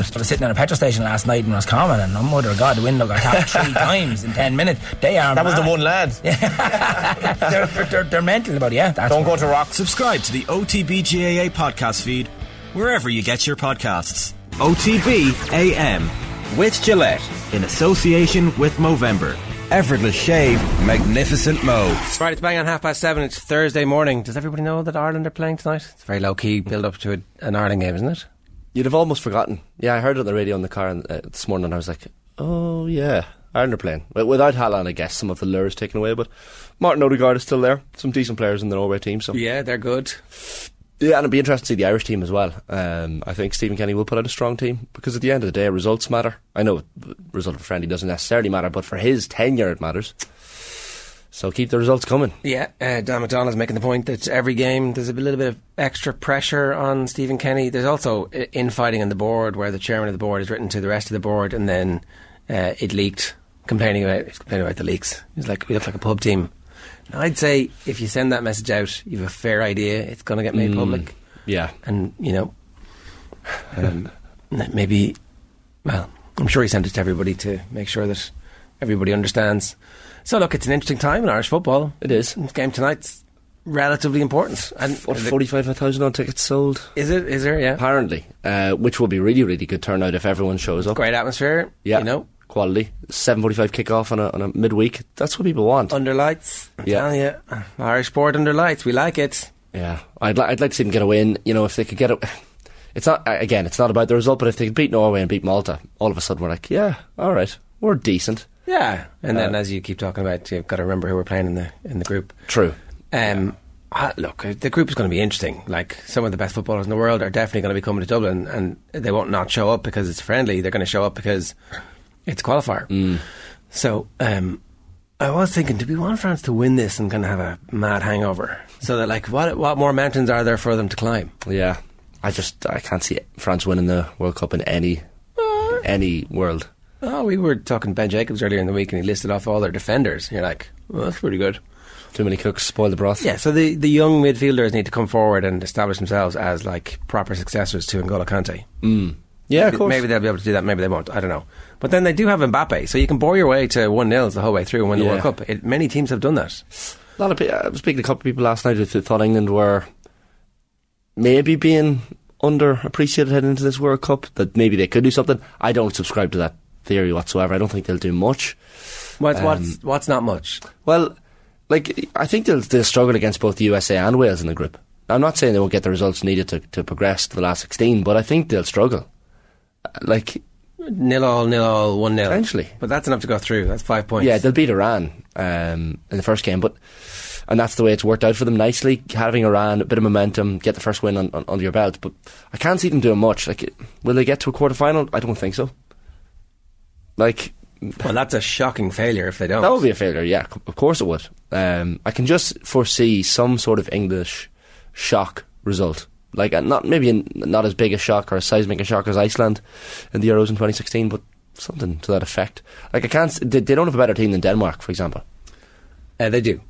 I was sitting at a petrol station last night in Roscommon and oh mother of God the window got tapped three times in ten minutes. They are That was the one lad. they're, they're, they're, they're mental about it, yeah. That's Don't go to Rock. Subscribe to the OTB GAA podcast feed wherever you get your podcasts. OTB AM with Gillette in association with Movember. Effortless shave, magnificent Mo. Right, it's bang on half past seven. It's Thursday morning. Does everybody know that Ireland are playing tonight? It's very low key build up to a, an Ireland game, isn't it? You'd have almost forgotten. Yeah, I heard it on the radio in the car and, uh, this morning and I was like, oh yeah, Ireland are playing. Without Haaland, I guess, some of the lure is taken away, but Martin Odegaard is still there. Some decent players in the Norway team, so. Yeah, they're good. Yeah, and it'd be interesting to see the Irish team as well. Um, I think Stephen Kenny will put out a strong team because at the end of the day, results matter. I know the result of a friendly doesn't necessarily matter, but for his tenure, it matters. So keep the results coming. Yeah, uh, Dan McDonnell's making the point that every game there's a little bit of extra pressure on Stephen Kenny. There's also uh, infighting on the board where the chairman of the board has written to the rest of the board and then uh, it leaked, complaining about complaining about the leaks. He's like, we look like a pub team. Now, I'd say if you send that message out, you have a fair idea it's going to get made public. Yeah. and you know, um, maybe, well, I'm sure he sent it to everybody to make sure that everybody understands. So look, it's an interesting time in Irish football. It is. This game tonight's relatively important. And What, 45,000 on tickets sold? is it? Is there? Yeah, Apparently. Uh, which will be really, really good turnout if everyone shows up. great atmosphere. Yeah. you know, Quality. 7.45 kickoff on a, on a midweek. That's what people want. under lights. I'm Yeah. you, Irish sport under lights. We like it. Yeah, I'd, li- I'd like to see them get a win. You know, if they could get a. It's not again. It's not about the result, but if they could beat Norway and beat Malta, all of a sudden we're like, yeah, all right, we're decent. Yeah, and then Uh, as you keep talking about, you've got to remember who we're playing in the in the group. True. Um, ah, look, uh, the group is going to be interesting. Like some of the best footballers in the world are definitely going to be coming to Dublin, and they won't not show up because it's friendly. They're going to show up because it's a qualifier. So um, I was thinking, do we want France to win this and kind of have a mad hangover? So that like, what what more mountains are there for them to climb? Yeah, I just I can't see France winning the World Cup in any any world. Oh, we were talking to Ben Jacobs earlier in the week, and he listed off all their defenders. And you're like, well, that's pretty good. Too many cooks spoil the broth. Yeah, so the, the young midfielders need to come forward and establish themselves as like proper successors to N'Golo Kante. Mm. Yeah, of Maybe- course. Maybe they'll be able to do that. Maybe they won't. I don't know. But then they do have Mbappe, so you can bore your way to one 0 the whole way through and win the Yeah. World Cup. It, many teams have done that. A lot of people. I was speaking to a couple of people last night who thought England were maybe being underappreciated heading into this World Cup. That maybe they could do something. I don't subscribe to that theory whatsoever. I don't think they'll do much. What's Um, what's what's not much? Well, like I think they'll they'll struggle against both the USA and Wales in the group. I'm not saying they won't get the results needed to, to progress to the last 16, but I think they'll struggle. Uh, Like, Nil all, nil all, one nil. Potentially. but that's enough to go through. That's five points. yeah, they'll beat Iran um, in the first game, but and that's the way it's worked out for them nicely. Having Iran, a bit of momentum, get the first win on, on, under your belt, but I can't see them doing much. Like, will they get to a quarter final? I don't think so. Like, well, that's a shocking failure if they don't. That would be a failure, yeah, of course it would. Um, I can just foresee some sort of English shock result. Like, uh, not maybe not as big a shock or as seismic a shock as Iceland in the Euros in 2016, but something to that effect. Like, I can't, they, they don't have a better team than Denmark, for example. Uh, they do.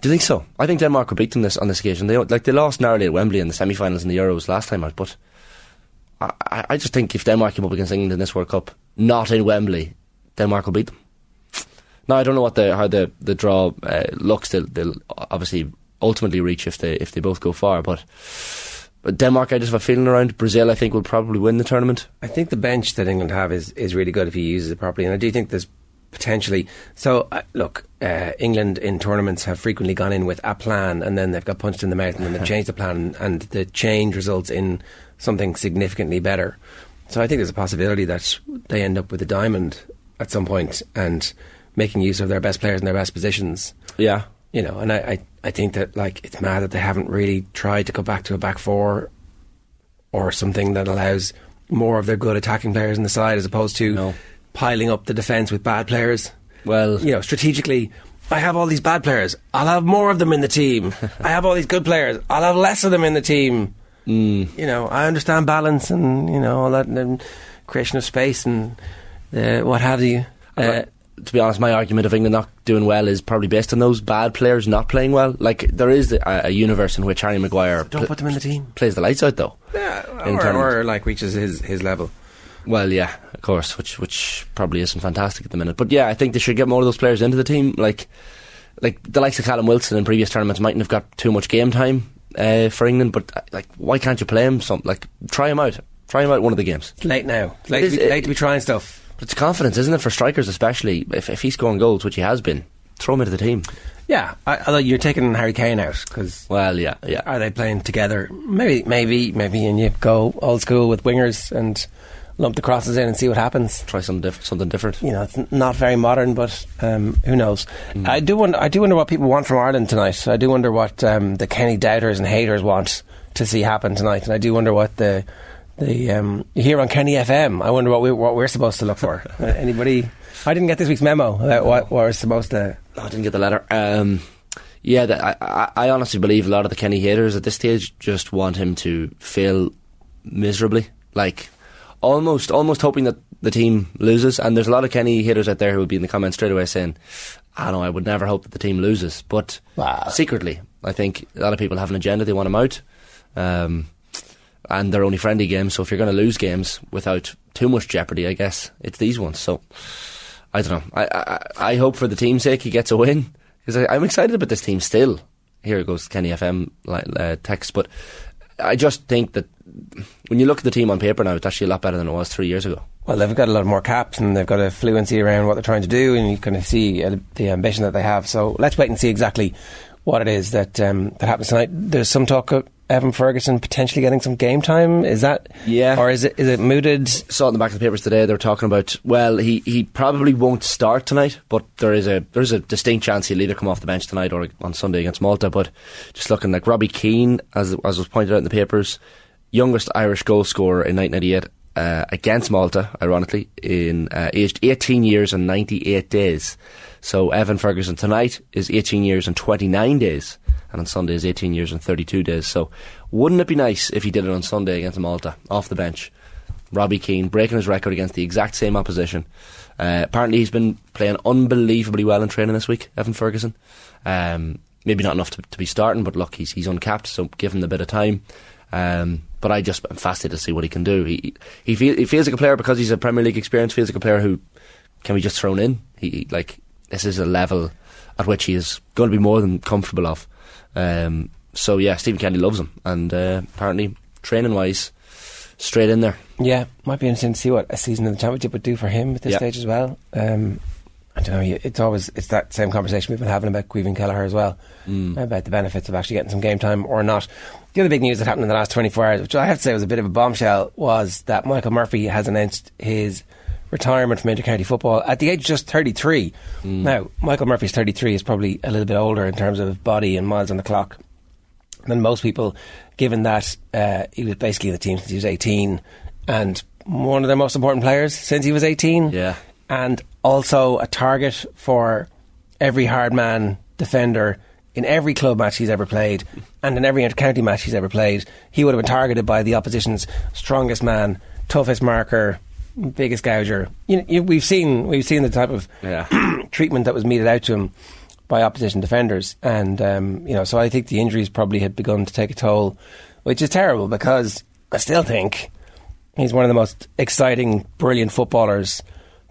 Do you think so? I think Denmark will beat them this on this occasion. They like they lost narrowly at Wembley in the semi-finals in the Euros last time out, but I, I just think if Denmark came up against England in this World Cup, not in Wembley, Denmark will beat them. Now I don't know what the how the the draw uh, looks. They'll, they'll obviously ultimately reach if they if they both go far, but. But Denmark, I just have a feeling around. Brazil, I think, will probably win the tournament. I think the bench that England have is, is really good if he uses it properly, and I do think there's potentially. So uh, look, uh, England in tournaments have frequently gone in with a plan, and then they've got punched in the mouth, and then they've changed the plan, and the change results in something significantly better. So I think there's a possibility that they end up with a diamond at some point and making use of their best players in their best positions. Yeah, You know, and I, I, I think that like it's mad that they haven't really tried to go back to a back four or something that allows more of their good attacking players in the side as opposed to No. Piling up the defence with bad players. Well, You know, strategically, I have all these bad players. I'll have more of them in the team. I have all these good players. I'll have less of them in the team. mm, You know, I understand balance and you know all that and creation of space and uh, what have you. Uh, to be honest, my argument of England not doing well is probably based on those bad players not playing well. Like there is a, a universe in which Harry Maguire don't pl- put them in the team. plays the lights out, though. Yeah, or, or like reaches his his level. Well, yeah, of course, which which probably isn't fantastic at the minute. But yeah, I think they should get more of those players into the team. Like like the likes of Callum Wilson in previous tournaments mightn't have got too much game time uh, for England, but uh, like why can't you play him? Some like try him out, try him out one of the games. It's late now. It's late, to be, it- late to be trying stuff. It's confidence, isn't it, for strikers especially? If if he's scoring goals, which he has been, throw him into the team. Yeah, I, although you're taking Harry Kane out because Well, yeah, yeah. are they playing together? Maybe, maybe, maybe, and you go old school with wingers and lump the crosses in and see what happens. Try something different. Something different. You know, it's n- not very modern, but um, who knows? I do wonder. I do wonder what people want from Ireland tonight. I do wonder what um, the Kenny doubters and haters want to see happen tonight, and I do wonder what the the um, hear on Kenny FM. I wonder what we what we're supposed to look for. Uh, Anybody? I didn't get this week's memo about what, what we're supposed to. No, I didn't get the letter. Um, yeah, I, I, I honestly believe a lot of the Kenny haters at this stage just want him to fail miserably, like almost, almost hoping that the team loses. And there's a lot of Kenny haters out there who will be in the comments straight away saying, "I know, I would never hope that the team loses," but Wow. secretly, I think a lot of people have an agenda; they want him out. Um, and they're only friendly games, so if you're going to lose games without too much jeopardy, I guess it's these ones. So I don't know. I I, I hope for the team's sake he gets a win because I'm excited about this team still. Here it goes Kenny FM uh, text, but I just think that when you look at the team on paper now, it's actually a lot better than it was three years ago. Well, they've got a lot more caps and they've got a fluency around what they're trying to do, and you kind of see uh, the ambition that they have. So let's wait and see exactly what it is that um, that happens tonight. There's some talk of Evan Ferguson potentially getting some game time. Is that Yeah. or is it is it mooted? Saw it in the back of the papers today. They were talking about well, he, he probably won't start tonight, but there is a there's a distinct chance he'll either come off the bench tonight or on Sunday against Malta. But just looking like Robbie Keane, as as was pointed out in the papers, youngest Irish goal scorer in 1998 uh, against Malta, ironically, in uh, aged 18 years and 98 days. So Evan Ferguson tonight is 18 years and 29 days, and on Sunday is 18 years and 32 days. So wouldn't it be nice if he did it on Sunday against Malta off the bench? Robbie Keane breaking his record against the exact same opposition. Uh, apparently, he's been playing unbelievably well in training this week, Evan Ferguson. Um, maybe not enough to, to be starting, but look, he's he's uncapped, so give him a bit of time. Um, but I just am fascinated to see what he can do. He he, feel, he feels like a player because he's a Premier League experience. Feels like a player who can be just thrown in. He like this is a level at which he is going to be more than comfortable of. Um, so yeah, Stephen Kennedy loves him, and uh, apparently training wise, straight in there. Yeah, might be interesting to see what a season in the championship would do for him at this Yeah. stage as well. Um, I don't know. It's always it's that same conversation we've been having about Caoimhín Kelleher as well about the benefits of actually getting some game time or not. The other big news that happened in the last 24 hours, which I have to say was a bit of a bombshell, was that Michael Murphy has announced his retirement from intercounty football at the age of just 33. Now, Michael Murphy's 33 is probably a little bit older in terms of body and miles on the clock than most people, given that uh, he was basically in the team since he was 18 and one of their most important players since he was 18. Yeah. And also a target for every hard man defender in every club match he's ever played and in every inter-county match he's ever played. He would have been targeted by the opposition's strongest man, toughest marker, biggest gouger. You know, you, we've seen we've seen the type of Yeah. treatment that was meted out to him by opposition defenders, and um, you know, so I think the injuries probably had begun to take a toll, which is terrible because I still think he's one of the most exciting, brilliant footballers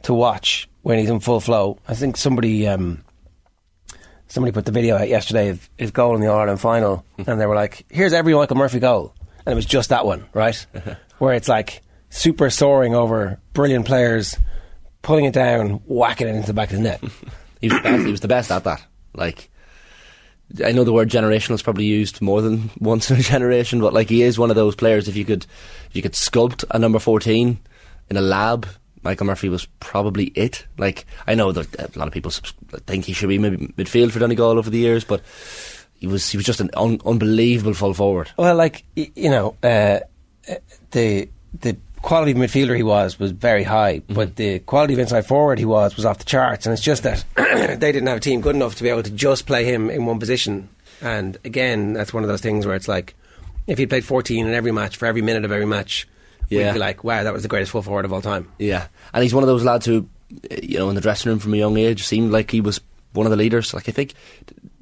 to watch when he's in full flow. I think somebody. Um, Somebody put the video out yesterday of his goal in the All Ireland final, and they were like, "Here's every Michael Murphy goal," and it was just that one, right? Where it's like super soaring over brilliant players, pulling it down, whacking it into the back of the net. He was the best, he was the best at that. Like, I know the word generational is probably used more than once in a generation, but like he is one of those players. If you could, if you could sculpt a number fourteen in a lab, Michael Murphy was probably it. Like, I know that a lot of people think he should be maybe midfield for Donegal over the years, but he was he was just an un- unbelievable full forward. Well, like you know, uh, uh, the the quality of midfielder he was was very high, but the quality of inside forward he was was off the charts. And it's just that they didn't have a team good enough to be able to just play him in one position. And again, that's one of those things where it's like, if he played 14 in every match for every minute of every match, Yeah. we'd be like, wow, that was the greatest full forward of all time. Yeah, and he's one of those lads who, you know, in the dressing room from a young age, seemed like he was one of the leaders. Like I think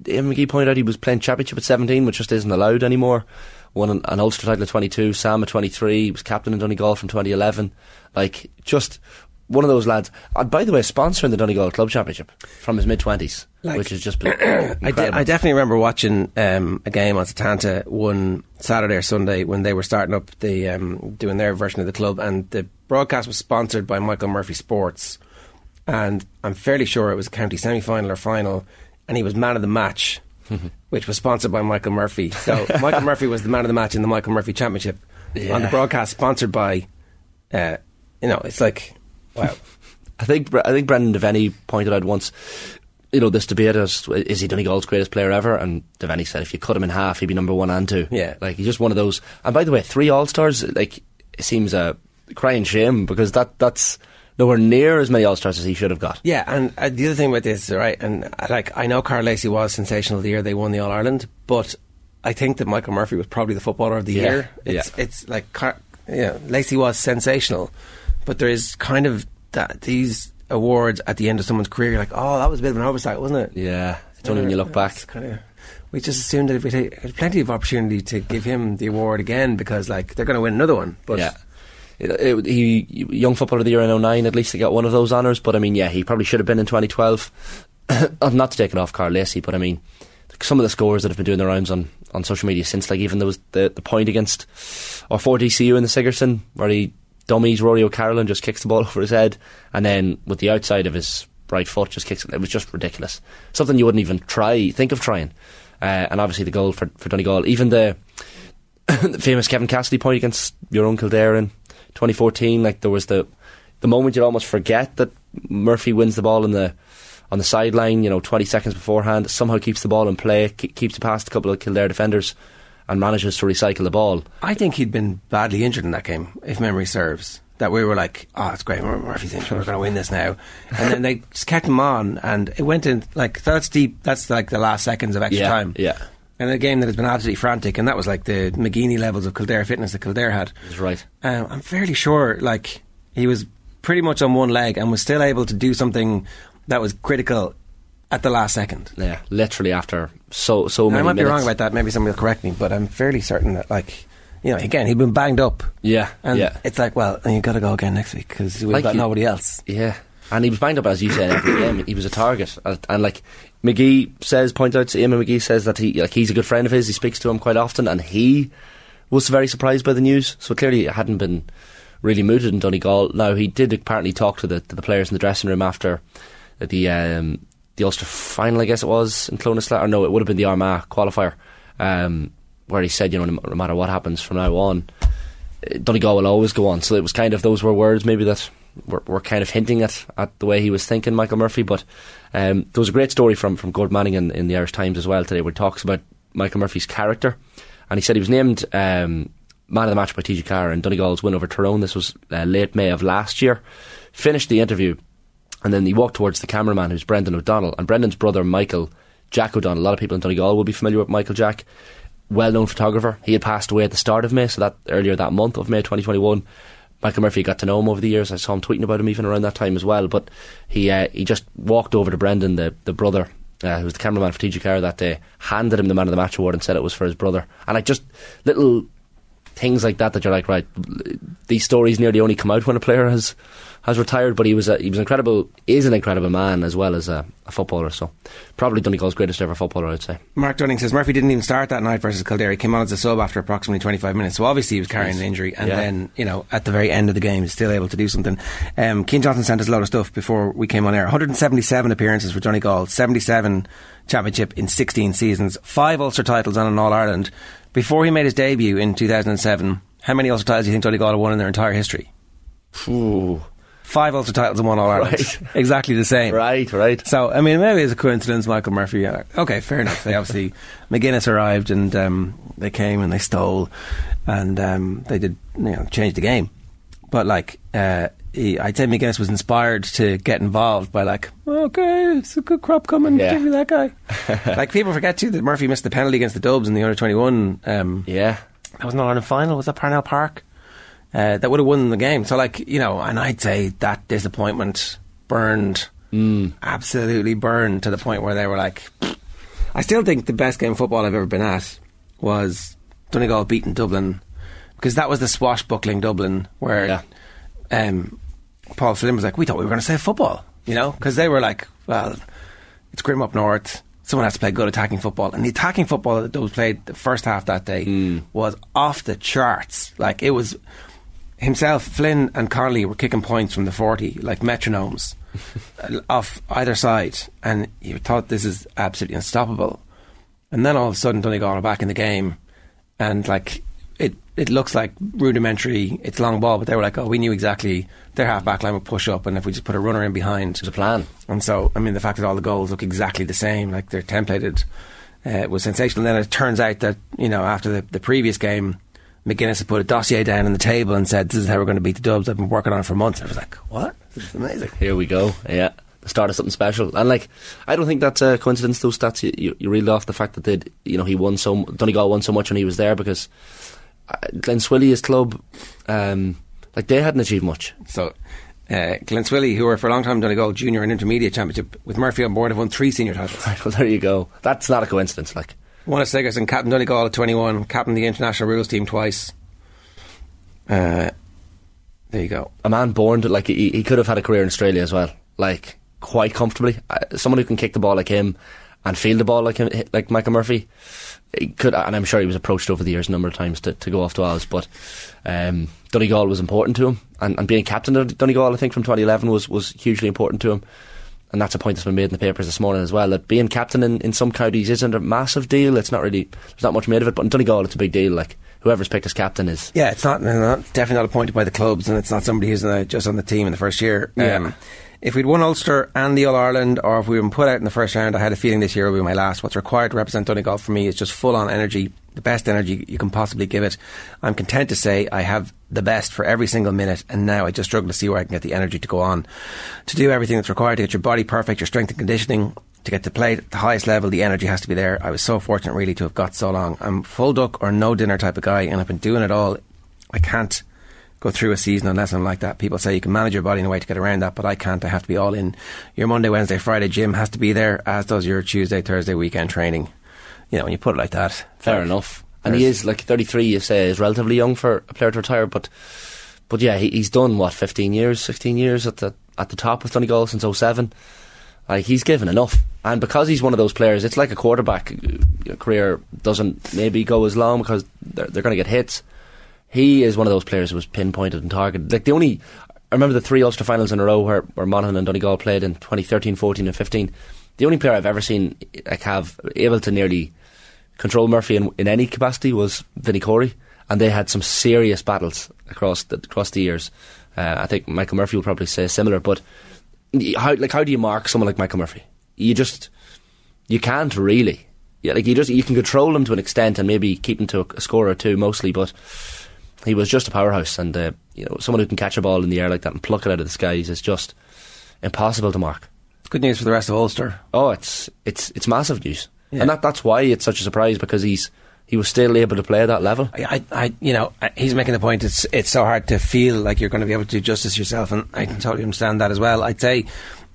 Eamon McGee pointed out, he was playing championship at seventeen, which just isn't allowed anymore. won an, an Ulster title at 22, Sam at 23, he was captain in Donegal from 2011. Like, just one of those lads. And by the way, sponsoring the Donegal Club Championship from his mid 20s, Like- which has just been. I, de- I definitely remember watching um, a game on Setanta one Saturday or Sunday when they were starting up the um, doing their version of the club, and the broadcast was sponsored by Michael Murphy Sports, and I'm fairly sure it was a county semi final or final, and he was man of the match, which was sponsored by Michael Murphy. So Michael Murphy was the man of the match in the Michael Murphy Championship on the broadcast, sponsored by, uh, you know, it's like wow. I think I think Brendan Devaney pointed out once, you know, this debate as is he Donegal's greatest player ever? And Devaney said if you cut him in half, he'd be number one and two. Yeah. like he's just one of those. And by the way, three All Stars, like it seems a crying shame because that that's nowhere near as many All Stars as he should have got. Yeah, and uh, the other thing with this, right, and uh, like I know Karl Lacey was sensational the year they won the All Ireland, but I think that Michael Murphy was probably the footballer of the Yeah, year. It's yeah. it's like Car- yeah, Lacey was sensational, but there is kind of that these awards at the end of someone's career. You're like, oh, that was a bit of an oversight, wasn't it? Yeah, it's only when you look back. Kind of. We just assumed that we had plenty of opportunity to give him the award again because like they're going to win another one. But yeah. It, it, he young footballer of the year in 09 at least he got one of those honours but I mean yeah he probably should have been in 2012 Uh, not to take it off Karl Lacey but I mean some of the scores that have been doing the rounds on, on social media since like even there was the, the point against or for DCU in the Sigerson where he dummies Rory O'Carroll just kicks the ball over his head and then with the outside of his right foot just kicks it it was just ridiculous something you wouldn't even try think of trying uh, and obviously the goal for, for Donegal even the the famous Kevin Cassidy point against your uncle Kildare in 2014. Like there was the the moment you'd almost forget that Murphy wins the ball in the on the sideline. You know, 20 seconds beforehand, somehow keeps the ball in play, keeps it past a couple of Kildare defenders, and manages to recycle the ball. I think he'd been badly injured in that game, if memory serves. That we were like, oh, it's great, Murphy's injured, we're going to win this now. And then they just kept him on, and it went in, like, that's deep, that's like the last seconds of extra Yeah, time. yeah. And a game that has been absolutely frantic, and that was like the McGeeney levels of Kildare fitness that Kildare had. He's right. Um, I'm fairly sure, like, he was pretty much on one leg and was still able to do something that was critical at the last second. Yeah, literally after so so And many I might be wrong about that, maybe somebody will correct me, but I'm fairly certain that, like, you know, again, he'd been banged up. Yeah, And yeah. it's like, well, you've got to go again next week because we've Like got you- nobody else. Yeah, and he was banged up as you said every game. He was a target, and, and like McGee says, points out to Eamon McGee says that he like he's a good friend of his. He speaks to him quite often, and he was very surprised by the news. So clearly, it hadn't been really mooted in Donegal. Now he did apparently talk to the to the players in the dressing room after the um, the Ulster final, I guess it was in Clonasla, or no, it would have been the Armagh qualifier, um, where he said, you know, no matter what happens from now on, uh, Donegal will always go on. So it was kind of those were words maybe that were, were kind of hinting at, at the way he was thinking, Michael Murphy. But um, there was a great story from from Gord Manning in, in the Irish Times as well today, where he talks about Michael Murphy's character, and he said he was named um, man of the match by TG4 and Donegal's win over Tyrone. This was uh, late May of last year. Finished the interview, and then he walked towards the cameraman, who's Brendan O'Donnell, and Brendan's brother Michael Jack O'Donnell. A lot of people in Donegal will be familiar with Michael Jack well-known photographer. He had passed away at the start of May, so that earlier that month of May 2021. Michael Murphy got to know him over the years. I saw him tweeting about him even around that time as well. But he uh, he just walked over to Brendan, the the brother, uh, who was the cameraman for TG4 that day, handed him the Man of the Match award and said it was for his brother. And I just little things like that that you're like, right, these stories nearly only come out when a player has has retired. But he was a, he was incredible, is an incredible man as well as a, a footballer. So probably Donegal's greatest ever footballer, I'd say. Mark Dunning says Murphy didn't even start that night versus Kildare. He came on as a sub after approximately 25 minutes. So obviously he was carrying an injury. And Yeah. then, you know, at the very end of the game, he's still able to do something. Um, Keane Johnson sent us a load of stuff before we came on air. 177 appearances for Dún na nGall, 77 championship in 16 seasons, five Ulster titles and an All Ireland. Before he made his debut in 2007, how many Ulster titles do you think Gall had won in their entire history? Ooh. Five Ulster titles and one All Ireland. Right. exactly the same. Right, right. So, I mean, maybe it's a coincidence, Michael Murphy. uh, Okay, fair enough. They obviously, McGuinness arrived and um, they came and they stole and um, they did, you know, change the game. But, like, uh, he, I'd say McGuinness was inspired to get involved by, like, okay, it's a good crop coming, Yeah. give me that guy. like, people forget, too, that Murphy missed the penalty against the Dubs in the under 21. Um, Yeah. that was not on a final. Was that Parnell Park? Uh, that would have won the game. So, like you know, and I'd say that disappointment burned, absolutely burned to the point where they were like, I still think the best game of football I've ever been at was Donegal beating Dublin because that was the swashbuckling Dublin where Yeah. um, Paul Flynn was like, we thought we were going to save football, you know, because they were like, well, it's grim up north. Someone has to play good attacking football, and the attacking football that Dubs played the first half that day hmm. was off the charts. Like it was himself, Flynn and Connolly were kicking points from the forty like metronomes off either side, and you thought this is absolutely unstoppable. And then all of a sudden, Donegal are back in the game, and like it, it looks like rudimentary. It's long ball, but they were like, oh, we knew exactly their half back line would push up, and if we just put a runner in behind, There's a plan. and so, I mean, the fact that all the goals look exactly the same, like they're templated, uh, was sensational. And then it turns out that, you know, after the, the previous game, McGuinness had put a dossier down on the table and said, this is how we're going to beat the Dubs. I've been working on it for months. I was like, what? This is amazing. Here we go. Yeah. The start of something special. And like, I don't think that's a coincidence, those stats you, you, you reeled off the fact that they'd, you know, he won so, Donegal won so much when he was there because Glen Swilly, his club, um, like they hadn't achieved much. So, uh, Glen Swilly, who were for a long time Donegal junior and intermediate championship with Murphy on board, have won three senior titles. Right, well, there you go. That's not a coincidence. Like, Won at Sigerson, captain Donegal at 21, captain the international rules team twice. Uh, there you go. a man born to, like, he, he could have had a career in Australia as well. Like, quite comfortably. Uh, someone who can kick the ball like him and field the ball like him, like Michael Murphy. He could, and I'm sure he was approached over the years a number of times to, to go off to Oz, but um, Donegal was important to him, and, and being captain of Donegal, I think from 2011 was was hugely important to him, and that's a point that's been made in the papers this morning as well. That being captain in, in some counties isn't a massive deal. It's not really there's not much made of it, but in Donegal it's a big deal. Like whoever's picked as captain is Yeah, it's not, not definitely not appointed by the clubs, and it's not somebody who's uh, just on the team in the first year. Um, Yeah. If we'd won Ulster and the All Ireland, or if we were put out in the first round, I had a feeling this year will be my last. What's required to represent Donegal for me is just full on energy, the best energy you can possibly give it. I'm content to say I have the best for every single minute, and now I just struggle to see where I can get the energy to go on to do everything that's required to get your body perfect, your strength and conditioning. To get to play at the highest level, the energy has to be there. I was so fortunate, really, to have got so long. I'm full duck or no dinner type of guy, and I've been doing it all. I can't go through a season unless I'm like that. People say you can manage your body in a way to get around that, but I can't. I have to be all in. Your Monday, Wednesday, Friday gym has to be there, as does your Tuesday, Thursday weekend training. You know, when you put it like that, Fair enough. And he is like 33. You say is relatively young for a player to retire, but but yeah, he, he's done what 15 years, 16 years at the at the top of Donegal since 07. Like he's given enough, and because he's one of those players, it's like a quarterback your career doesn't maybe go as long because they're they're going to get hits. He is one of those players who was pinpointed and targeted. Like the only, I remember the three Ulster finals in a row where, where Monaghan and Donegal played in 2013, 14, and 15. The only player I've ever seen like have able to nearly control Murphy in, in any capacity was Vinnie Corey, and they had some serious battles across the, across the years. Uh, I think Michael Murphy will probably say similar, but how like how do you mark someone like Michael Murphy? You just you can't really. Yeah, like you just you can control him to an extent and maybe keep him to a, a score or two mostly, but he was just a powerhouse, and uh, you know someone who can catch a ball in the air like that and pluck it out of the skies is just impossible to mark. Good news for the rest of Ulster. Oh, it's it's it's massive news, Yeah. and that that's why it's such a surprise because he's he was still able to play at that level. I, I, I, you know, he's making the point. It's it's so hard to feel like you're going to be able to do justice yourself, and I can totally understand that as well. I'd say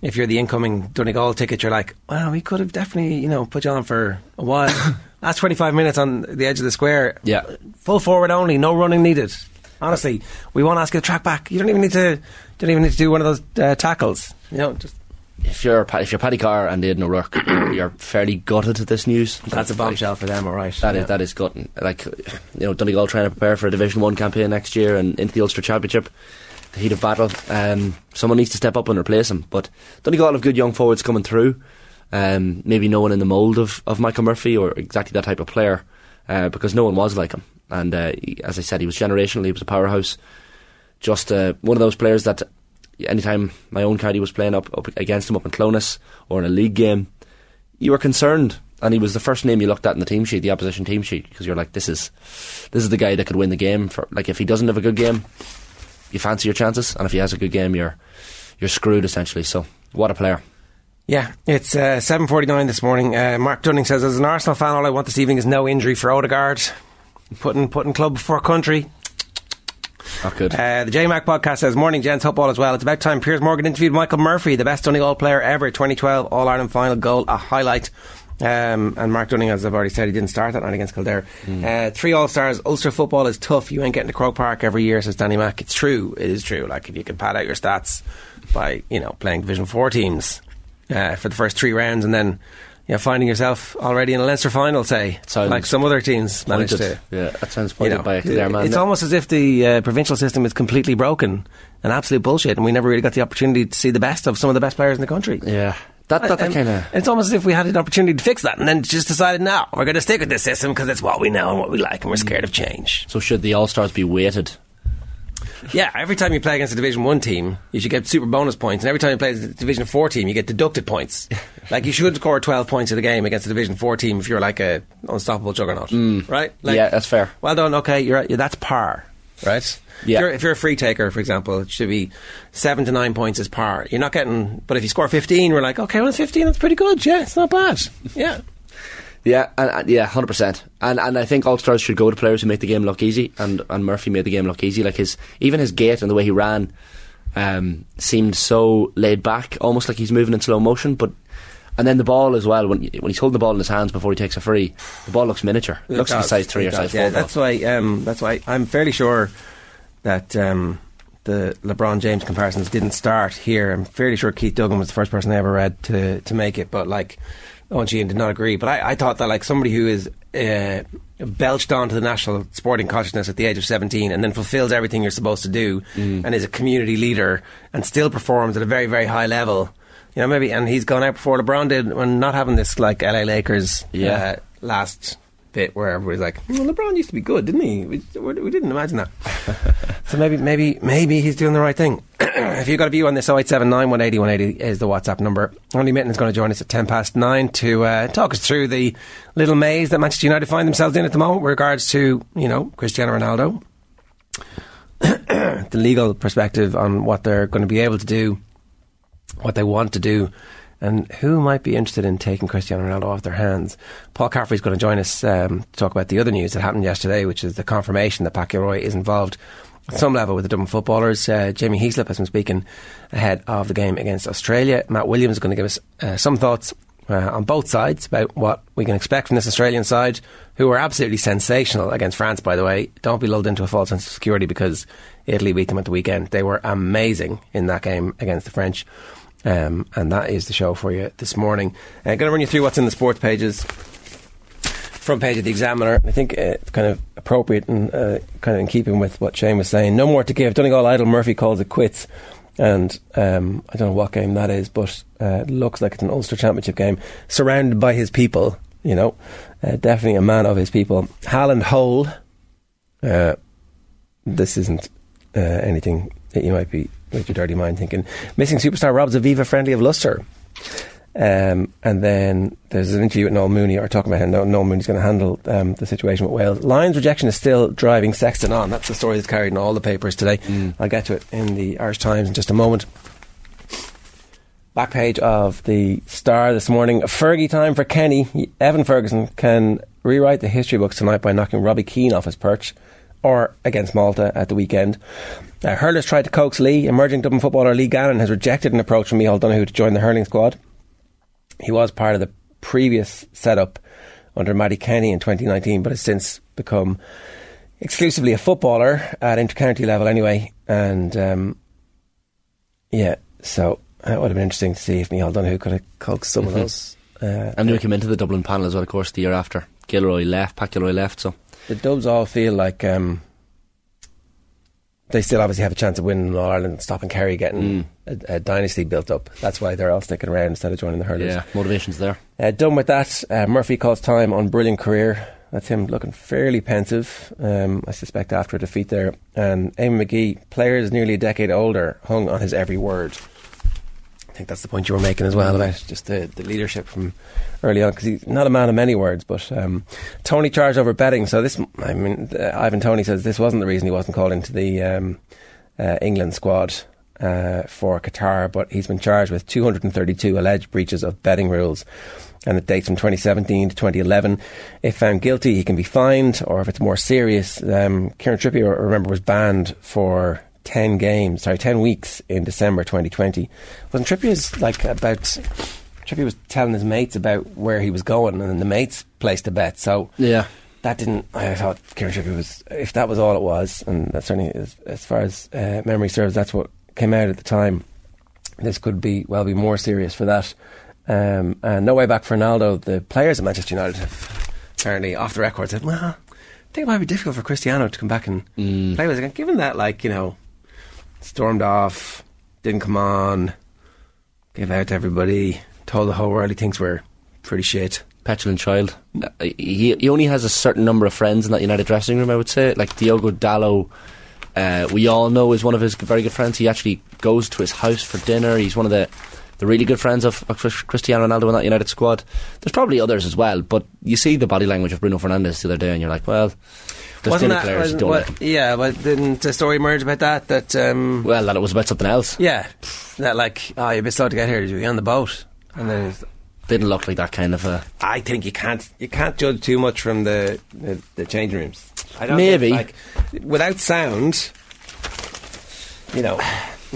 if you're the incoming Donegal ticket, you're like, well, we could have definitely, you know, put you on for a while. Last 25 minutes on the edge of the square, Yeah. full forward only, no running needed. Honestly, we won't ask you to track back. You don't even need to, don't even need to do one of those uh, tackles. You know, just If you're if you're Paddy Carr and Aidan O'Rourke, you're fairly gutted at this news. that's a bombshell for them, all right. That is Yeah. that is gutting. Like you know, Donegal trying to prepare for a Division One campaign next year and into the Ulster Championship. The heat of battle. Um, someone needs to step up and replace him. But Donegal have good young forwards coming through. Um, maybe no one in the mould of, of Michael Murphy or exactly that type of player, uh, because no one was like him. And uh, he, as I said, he was generational. He was a powerhouse. Just uh, one of those players that anytime my own county was playing up, up against him up in Clones or in a league game, you were concerned, and he was the first name you looked at in the team sheet, the opposition team sheet, because you're like, this is this is the guy that could win the game. For like, if he doesn't have a good game, you fancy your chances, and if he has a good game, you're you're screwed essentially. So, what a player! Yeah, it's uh, 7.49 this morning. Uh, Mark Dunning says, as an Arsenal fan, all I want this evening is no injury for Odegaard. Putting, putting club before country. Not good. Uh, the JMac podcast says, Morning, gents. Hope all is well. It's about time Piers Morgan interviewed Michael Murphy, the best Donegal player ever. 2012 All Ireland final goal, a highlight. Um, and Mark Dunning, as I've already said, he didn't start that night against Kildare. Uh, three All Stars. Ulster football is tough. You ain't getting to Croke Park every year, says Danny Mack. It's true. It is true. Like if you can pad out your stats by you know playing Division Four teams uh, for the first three rounds, and then you know, finding yourself already in a Leinster final, say, like some other teams managed to. Yeah, that sounds You pointed know, by a Kildare man. it's almost as if the uh, provincial system is completely broken and absolute bullshit, and we never really got the opportunity to see the best of some of the best players in the country. yeah, that that, that Um, kind of. It's almost as if we had an opportunity to fix that, and then just decided, no, we're going to stick with this system because it's what we know and what we like, and we're scared of change. So should the All Stars be weighted? Yeah, every time you play against a Division One team, you should get super bonus points, and every time you play against a Division Four team, you get deducted points. like you should score twelve points in a game against a Division Four team if you're like a unstoppable juggernaut, right? Like, yeah, that's fair. Well done. Okay, you're yeah, that's par, right? Yeah. If you're, if you're a free taker, for example, it should be seven to nine points is par. You're not getting, but if you score fifteen, we're like, okay, well, fifteen, that's pretty good. Yeah, it's not bad. Yeah. Yeah, and, and yeah, hundred percent. And and I think All Stars should go to players who make the game look easy. And and Murphy made the game look easy. Like his even his gait and the way he ran um, seemed so laid back, almost like he's moving in slow motion. But and then the ball as well. When when he's holding the ball in his hands before he takes a free, the ball looks miniature. It looks like a size three or does, size Yeah, four. ball. that's why. Um, that's why I'm fairly sure that um, the LeBron James comparisons didn't start here. I'm fairly sure Keith Duggan was the first person I ever read to to make it, but like. Owen Sheehan did not agree, but I, I thought that like somebody who is uh, belched onto the national sporting consciousness at the age of 17 and then fulfills everything you're supposed to do Mm. and is a community leader and still performs at a very very high level you know maybe and he's gone out before LeBron did when not having this like LA Lakers Yeah. uh, last bit where everybody's like, well, LeBron used to be good, didn't he? We, we didn't imagine that. so maybe, maybe, maybe he's doing the right thing. if you've got a view on this, 0879 180 180 is the WhatsApp number. Andy Mitten is going to join us at 10 past 9 to uh, talk us through the little maze that Manchester United find themselves in at the moment with regards to, you know, Cristiano Ronaldo. the legal perspective on what they're going to be able to do, what they want to do, and who might be interested in taking Cristiano Ronaldo off their hands. Paul Caffrey is going to join us um, to talk about the other news that happened yesterday, which is the confirmation that Pat Gilroy is involved at some level with the Dublin footballers. Uh, Jamie Heaslip has been speaking ahead of the game against Australia. Matt Williams is going to give us uh, some thoughts uh, on both sides about what we can expect from this Australian side, who were absolutely sensational against France, by the way. Don't be lulled into a false sense of security because Italy beat them at the weekend. They were amazing in that game against the French. Um, and that is the show for you this morning. I'm going to run you through what's in the sports pages. Front page of the Examiner. I think uh, it's kind of appropriate and uh, kind of in keeping with what Shane was saying. No more to give. Donegal Idol Murphy calls it quits. And um, I don't know what game that is, but uh, it looks like it's an Ulster Championship game. Surrounded by his people, you know. Uh, definitely a man of his people. Haaland Hole. Uh, this isn't uh, anything that you might be with your dirty mind thinking. Missing superstar robs Aviva friendly of Luster. Um, and then there's an interview with Noel Mooney, or talking about how Noel, Noel Mooney's going to handle um, the situation with Wales. Lions rejection is still driving Sexton on. That's the story that's carried in all the papers today. I'll get to it in the Irish Times in just a moment. Back page of the Star this morning. Fergie time for Kenny. Evan Ferguson can rewrite the history books tonight by knocking Robbie Keane off his perch or against Malta at the weekend. Uh, hurlers tried to coax Lee. Emerging Dublin footballer Lee Gannon has rejected an approach from Michael Donoghue to join the hurling squad. He was part of the previous setup under Mattie Kenny in 2019, but has since become exclusively a footballer at intercounty level anyway. And um, yeah, so it would have been interesting to see if Michael Donoghue could have coaxed someone else. Uh, And we came into the Dublin panel as well, of course, the year after. Gilroy left, Pat Gilroy left, so the Dubs all feel like um, they still obviously have a chance of winning All Ireland, stopping Kerry getting a, a dynasty built up. That's why they're all sticking around instead of joining the hurlers. yeah, motivation's there. Uh, done with that, uh, Murphy calls time on brilliant career. That's him looking fairly pensive, um, I suspect, after a defeat there. And Eamon McGee, players nearly a decade older, hung on his every word. I think that's the point you were making as well about just the, the leadership from early on, because he's not a man of many words. But um, Toney charged over betting. So this, I mean, uh, Ivan Toney says this wasn't the reason he wasn't called into the um, uh, England squad uh, for Qatar, but he's been charged with 232 alleged breaches of betting rules. And it dates from 2017 to 2011. If found guilty, he can be fined, or if it's more serious, um, Kieran Trippier, remember, was banned for 10 games, sorry, 10 weeks in December 2020. Wasn't Trippier's like about, Trippier was telling his mates about where he was going, and then the mates placed a bet. So Yeah. that didn't. I thought Kieran Trippier was, if that was all it was, and that certainly, as, as far as uh, memory serves, that's what came out at the time. This could be well be more serious for that. Um, and no way back for Ronaldo. The players at Manchester United have apparently off the record said, "Well, I think it might be difficult for Cristiano to come back and play with us again." Given that, like you know, stormed off, didn't come on, gave out to everybody, told the whole world he thinks we're pretty shit. petulant child. Uh, He, he only has a certain number of friends in that United dressing room, I would say. Like Diogo Dalot, uh, we all know is one of his very good friends. He actually goes to his house for dinner. He's one of the, the really good friends of, of Cristiano Ronaldo in that United squad. There's probably others as well, but you see the body language of Bruno Fernandes the other day, and you're like, well, there's Wasn't dinner that? players who wasn't- what- yeah, but didn't a story emerge about that? That um, well, that it was about something else. yeah, that like oh, you're a bit slow to get here. Did you be on the boat? And then it's- Didn't look like that kind of a. I think you can't you can't judge too much from the the, the changing rooms. I don't Maybe. think, like without sound. You know,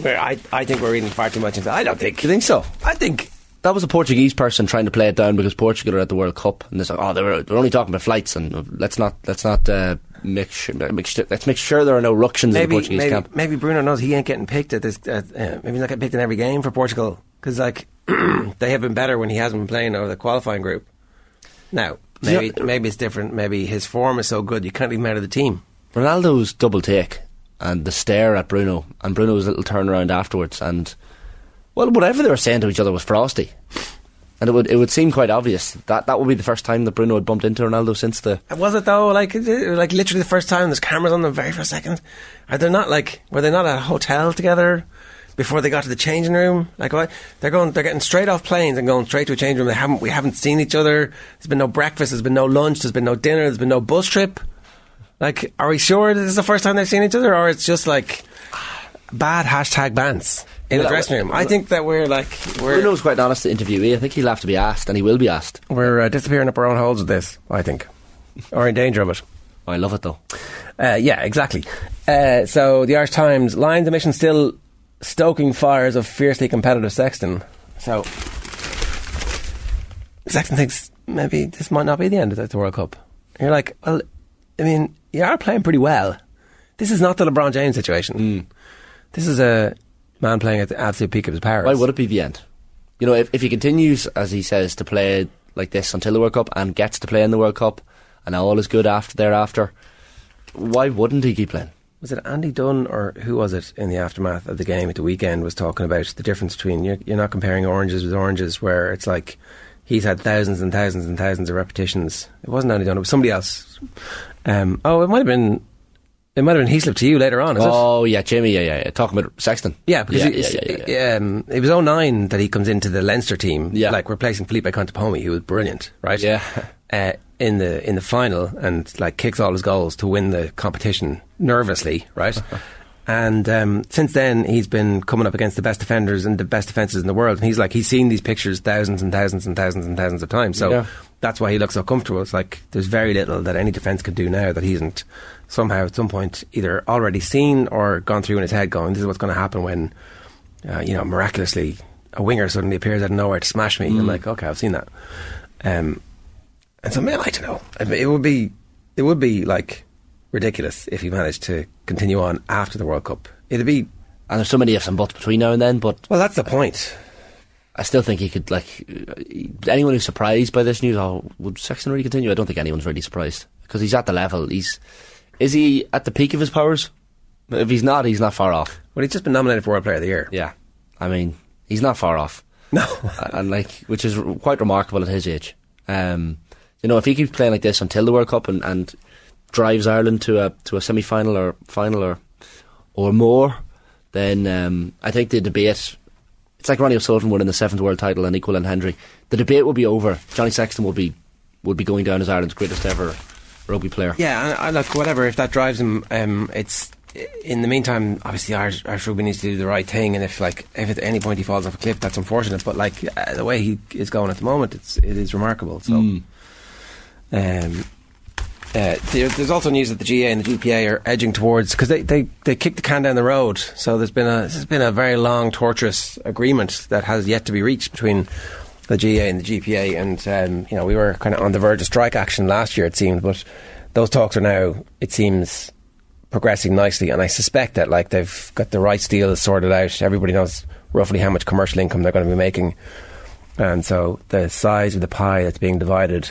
where I I think we're reading far too much into. I don't think. You think so? I think That was a Portuguese person trying to play it down because Portugal are at the World Cup, and they're like, "Oh, they were, they're only talking about flights, and let's not let's not uh, make sure make sure, let's make sure there are no ructions in the maybe Portuguese maybe, camp." maybe Bruno knows he ain't getting picked at this. At, uh, maybe he's not getting picked in every game for Portugal because like they have been better when he hasn't been playing over the qualifying group. Now maybe Yeah. maybe it's different. Maybe his form is so good you can't leave him out of the team. Ronaldo's double take and the stare at Bruno and Bruno's little turnaround afterwards and well whatever they were saying to each other was frosty. And it would it would seem quite obvious that that would be the first time that Bruno had bumped into Ronaldo since the Was it though? Like, like literally the first time there's cameras on them very first second. Are they not like? Were they not at a hotel together before they got to the changing room? Like, what? They're going. They're getting straight off planes and going straight to a changing room. They haven't. We haven't seen each other. There's been no breakfast. There's been no lunch. There's been no dinner. There's been no bus trip. Like, are we sure this is the first time they've seen each other, or it's just like bad hashtag bans in the Well, dressing room? I think that we're like we're Bruno's quite an honest interviewee. I think he'll have to be asked and he will be asked. we're uh, disappearing up our own holes with this. I think, or in danger of it. I love it though. Uh, yeah, exactly. Uh, so the Irish Times, Lions emission still stoking fires of fiercely competitive Sexton. So Sexton thinks maybe this might not be the end of the World Cup. You're like, well, I mean, you are playing pretty well. This is not the LeBron James situation. This is a man playing at the absolute peak of his powers. Why would it be the end? You know, if, if he continues, as he says, to play like this until the World Cup and gets to play in the World Cup and all is good after thereafter, why wouldn't he keep playing? was it Andy Dunn or who was it in the aftermath of the game at the weekend was talking about the difference between you're, you're not comparing oranges with oranges where it's like he's had thousands and thousands and thousands of repetitions. It wasn't Andy Dunn, it was somebody else. Um, oh, it might have been it might have been Heaslip to you later on, is it? Oh yeah, Jimmy, yeah, yeah, yeah. Talking about Sexton. Yeah, because yeah, he- yeah, yeah, yeah, yeah. Um, it was 09 that he comes into the Leinster team, Yeah. like replacing Felipe Contepomi, who was brilliant, right? Yeah. Uh, in the in the final, and like kicks all his goals to win the competition nervously, right? and um, since then, he's been coming up against the best defenders and the best defenses in the world. And he's like he's seen these pictures thousands and thousands and thousands and thousands of times. So Yeah. That's why he looks so comfortable. It's like there's very little that any defence could do now that he isn't somehow at some point either already seen or gone through in his head going, this is what's going to happen when, uh, you know, miraculously a winger suddenly appears out of nowhere to smash me. I'm like, okay, I've seen that. Um, and so, man, I don't know. I mean, it would be, it would be like ridiculous if he managed to continue on after the World Cup. It'd be, And there's so many ifs and buts between now and then, but well, that's the point. I still think he could like anyone who's surprised by this news. Oh, would Sexton really continue? I don't think anyone's really surprised because he's at the level. He's is he at the peak of his powers? If he's not, he's not far off. Well, he's just been nominated for World Player of the Year. Yeah, I mean, he's not far off. No. and like, which is quite remarkable at his age. Um, you know, if he keeps playing like this until the World Cup and, and drives Ireland to a to a semi final or final or or more, then um, I think the debate. It's like Ronnie O'Sullivan winning the seventh world title and equal and Hendry. The debate will be over. Johnny Sexton will be will be going down as Ireland's greatest ever rugby player. Yeah, and I look whatever if that drives him. Um, it's in the meantime, obviously Irish, Irish rugby needs to do the right thing, and if like if at any point he falls off a cliff, that's unfortunate. But like uh, the way he is going at the moment, it's it is remarkable. So, Hmm. um, uh, there, there's also news that the GA and the GPA are edging towards because they, they they kicked the can down the road. So there's been a has been a very long, torturous agreement that has yet to be reached between the GA and the GPA, and um, you know we were kind of on the verge of strike action last year, it seemed, but those talks are now, it seems, progressing nicely, and I suspect that like they've got the rights deal sorted out. Everybody knows roughly how much commercial income they're going to be making, and so the size of the pie that's being divided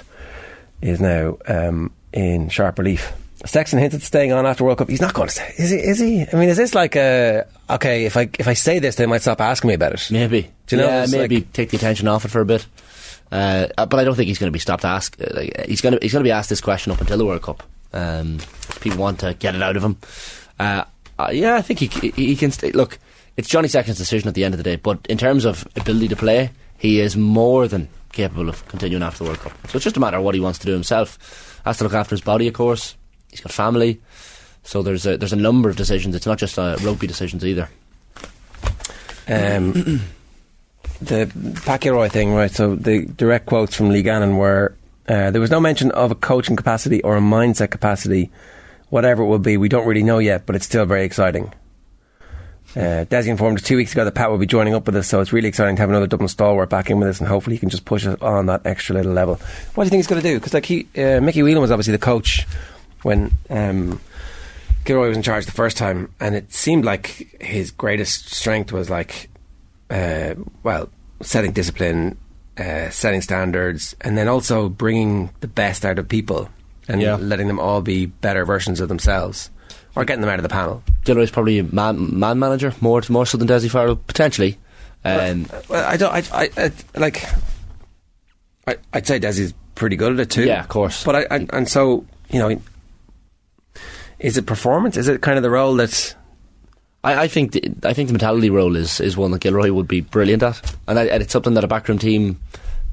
is now um, in sharp relief. Sexton hinted at staying on after World Cup. He's not going to stay. Is he? Is he? I mean, is this like a okay? If I if I say this, they might stop asking me about it. Maybe. Do you know, Yeah, maybe like- take the attention off it for a bit. Uh, uh, but I don't think he's going to be stopped. Ask. uh, Like, he's going to he's going to be asked this question up until the World Cup. Um, people want to get it out of him. Uh, uh, yeah, I think he he, he can stay. Look, it's Johnny Sexton's decision at the end of the day. But in terms of ability to play, he is more than capable of continuing after the World Cup. So it's just a matter of what he wants to do himself. Has to look after his body, of course. He's got family. So there's a, there's a number of decisions. It's not just uh, rugby decisions either. Um, the Pacquiao thing, right? So the direct quotes from Lee Gannon were uh, there was no mention of a coaching capacity or a mindset capacity, whatever it will be. We don't really know yet, but it's still very exciting. Uh, Desi informed us two weeks ago that Pat will be joining up with us, so it's really exciting to have another Dublin stalwart back in with us, and hopefully he can just push us on that extra little level. What do you think he's going to do? Because like he, uh, Mickey Whelan was obviously the coach when um, Gilroy was in charge the first time, and it seemed like his greatest strength was like, uh, well, setting discipline, uh, setting standards, and then also bringing the best out of people and Yeah. letting them all be better versions of themselves, or getting them out of the panel. Gilroy's probably a man, man manager more more so than Dessie Farrell potentially. Um, Well, I don't. I, I, I like. I, I'd say Desi's pretty good at it too. Yeah, of course. But I, I and so you know, is it performance? Is it kind of the role that's I, I think the, I think the mentality role is is one that Gilroy would be brilliant at, and, I, and it's something that a backroom team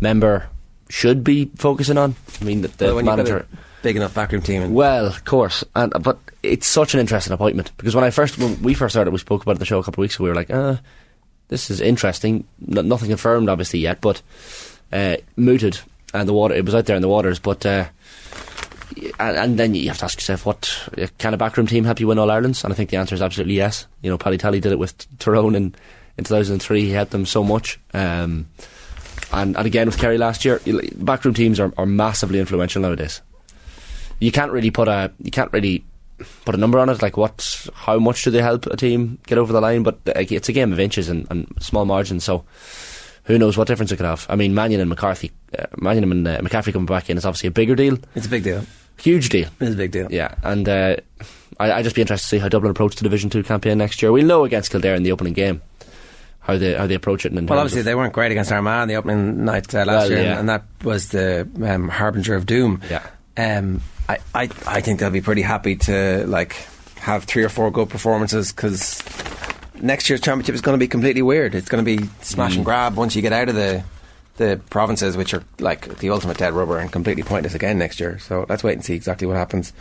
member should be focusing on. I mean, the, the well, when you've got manager. Big enough backroom team? And, Well, of course, and but it's such an interesting appointment because when I first when we first started, we spoke about the show a couple of weeks ago. We were like, uh, this is interesting. N- nothing confirmed, obviously yet, but uh, mooted, and the water it was out there in the waters. But uh, and, and then you have to ask yourself, what uh, can a backroom team help you win All Irelands? And I think the answer is absolutely yes. You know, Paddy Tally did it with Tyrone in in 2003. He helped them so much. Um, and, and again with Kerry last year, backroom teams are, are massively influential nowadays you can't really put a you can't really put a number on it like what how much do they help a team get over the line but it's a game of inches and, and small margins so who knows what difference it could have I mean Mannion and McCarthy uh, Mannion and uh, McCaffrey coming back in is obviously a bigger deal it's a big deal. huge deal It's a big deal. yeah and uh, I, I'd just be interested to see how Dublin approach the Division 2 campaign next year we'll know against Kildare in the opening game how they how they approach it Well, obviously they weren't great against Armagh in the opening night uh, last Well, year, and- and that was the um, harbinger of doom. Yeah. Um, I, I, I think they'll be pretty happy to like have three or four good performances because next year's championship is going to be completely weird. It's going to be smash Mm. and grab once you get out of the the provinces, which are like the ultimate dead rubber and completely pointless again next year. So let's wait and see exactly what happens.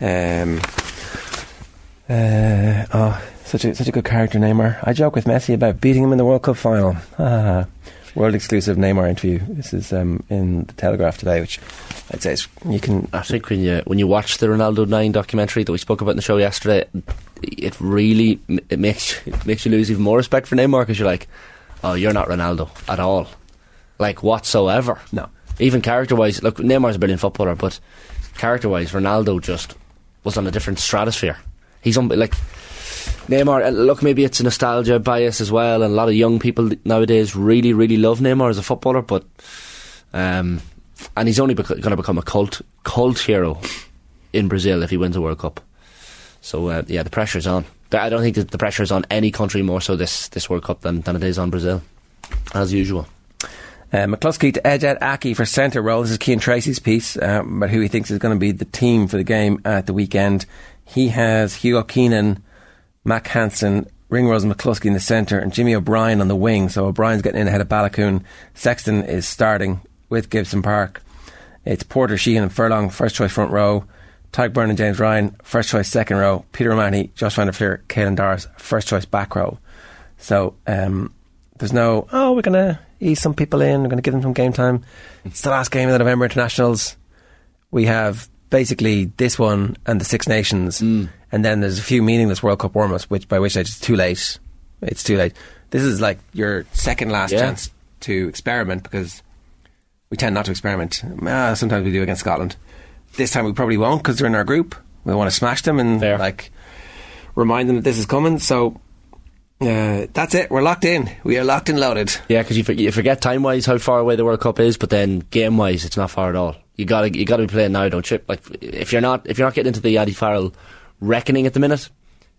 Um, uh, oh, such a such a good character, Neymar. I joke with Messi about beating him in the World Cup final. Ah, world exclusive Neymar interview. This is um, in the Telegraph today, which I'd say is, you can. I think when you when you watch the Ronaldo Nine documentary that we spoke about in the show yesterday, it really it makes it makes you lose even more respect for Neymar because you're like, oh, you're not Ronaldo at all, like whatsoever. No. even character wise. Look, Neymar's a brilliant footballer, but character wise, Ronaldo just was on a different stratosphere. He's un- like Neymar. uh, Look, maybe it's a nostalgia bias as well, and a lot of young people nowadays really, really love Neymar as a footballer, but. Um, and he's only bec- going to become a cult cult hero in Brazil if he wins a World Cup. So uh, yeah, the pressure's on. I don't think that the pressure is on any country more so this this World Cup than, than it is on Brazil, as usual. Uh, McCloskey to out Aki for centre role. This is Keane Tracy's piece um, about who he thinks is going to be the team for the game at the weekend. He has Hugo Keenan, Mack Hansen, Ringrose McCloskey in the centre, and Jimmy O'Brien on the wing. So O'Brien's getting in ahead of Baloucoune. Sexton is starting with Gibson Park. It's Porter, Sheehan, and Furlong, first choice front row. Tadhg Beirne and James Ryan, first choice second row. Peter O'Mahony, Josh Van der Flier, Caelan first choice back row. So um, there's no, oh, we're going to ease some people in, we're going to give them some game time. It's the last game of the November internationals. We have basically this one and the Six Nations, and then there's a few meaningless World Cup warm ups, which by which it's too late. It's too late. This is like your second last Yeah. chance to experiment because we tend not to experiment. Uh, sometimes we do against Scotland. This time we probably won't because they're in our group. We want to smash them and Fair. like remind them that this is coming. So uh, that's it. We're locked in. We are locked and loaded. Yeah, because you, for, you forget time wise how far away the World Cup is, but then game wise, it's not far at all. You gotta you gotta be playing now, don't you? Like if you're not if you're not getting into the Andy Farrell reckoning at the minute,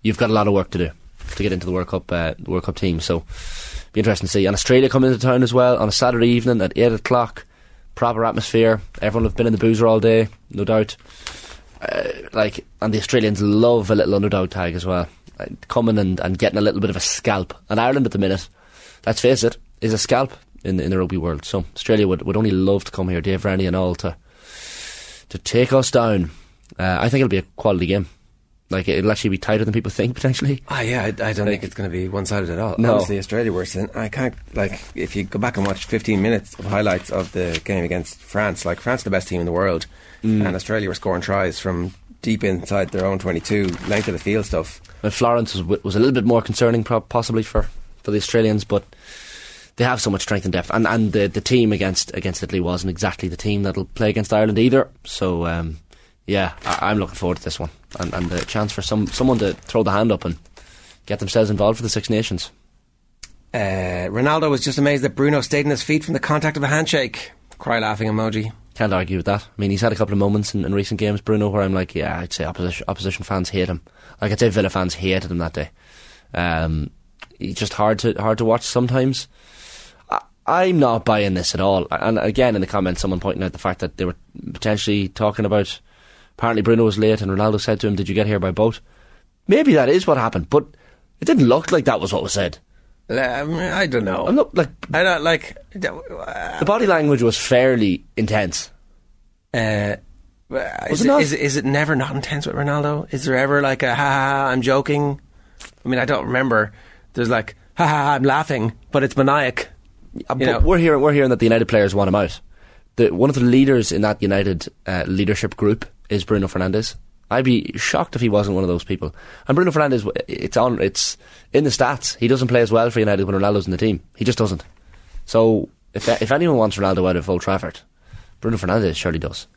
you've got a lot of work to do to get into the World Cup uh, World Cup team. So be interesting to see. And Australia coming into town as well on a Saturday evening at eight o'clock. Proper atmosphere. Everyone have been in the boozer all day, no doubt. Uh, like and the Australians love a little underdog tag as well. Like, coming and, and getting a little bit of a scalp. And Ireland at the minute, let's face it, is a scalp in the, in the rugby world. So Australia would, would only love to come here, Dave Rennie and all, to to take us down. Uh, I think it'll be a quality game. Like it'll actually be tighter than people think potentially. Ah, yeah, I, I don't think it's going to be one sided at all. No. Honestly, Australia worse than I can't. Like, if you go back and watch 15 minutes of highlights of the game against France, like France, the best team in the world, and Australia were scoring tries from deep inside their own 22, length of the field stuff. And Florence was, was a little bit more concerning, possibly for, for the Australians, but they have so much strength and depth, and and the the team against against Italy wasn't exactly the team that'll play against Ireland either. So um, yeah, I, I'm looking forward to this one, and and the chance for some someone to throw the hand up and get themselves involved for the Six Nations. Uh, Ronaldo was just amazed that Bruno stayed in his feet from the contact of a handshake. Cry laughing emoji. Can't argue with that. I mean, he's had a couple of moments in, in recent games, Bruno, where I'm like, yeah, I'd say opposition opposition fans hate him. Like I'd say Villa fans hated him that day. Um, he's just hard to hard to watch sometimes. I'm not buying this at all. And again, in the comments, someone pointing out the fact that they were potentially talking about. Apparently, Bruno was late, and Ronaldo said to him, "Did you get here by boat?" Maybe that is what happened, but it didn't look like that was what was said. Um, I don't know. I'm not like I don't like. the body language was fairly intense. Uh, is, it it, not? is, it- is it never not intense with Ronaldo? Is there ever like a ha ha, I'm joking? I mean, I don't remember. There's like ha, ha I'm laughing, but it's maniac. Uh, know. we're hearing we're hearing that the United players want him out. The, one of the leaders in that United uh, leadership group is Bruno Fernandes. I'd be shocked if he wasn't one of those people. And Bruno Fernandes, it's on, it's in the stats. He doesn't play as well for United when Ronaldo's in the team. He just doesn't. So if if anyone wants Ronaldo out of Old Trafford, Bruno Fernandes surely does.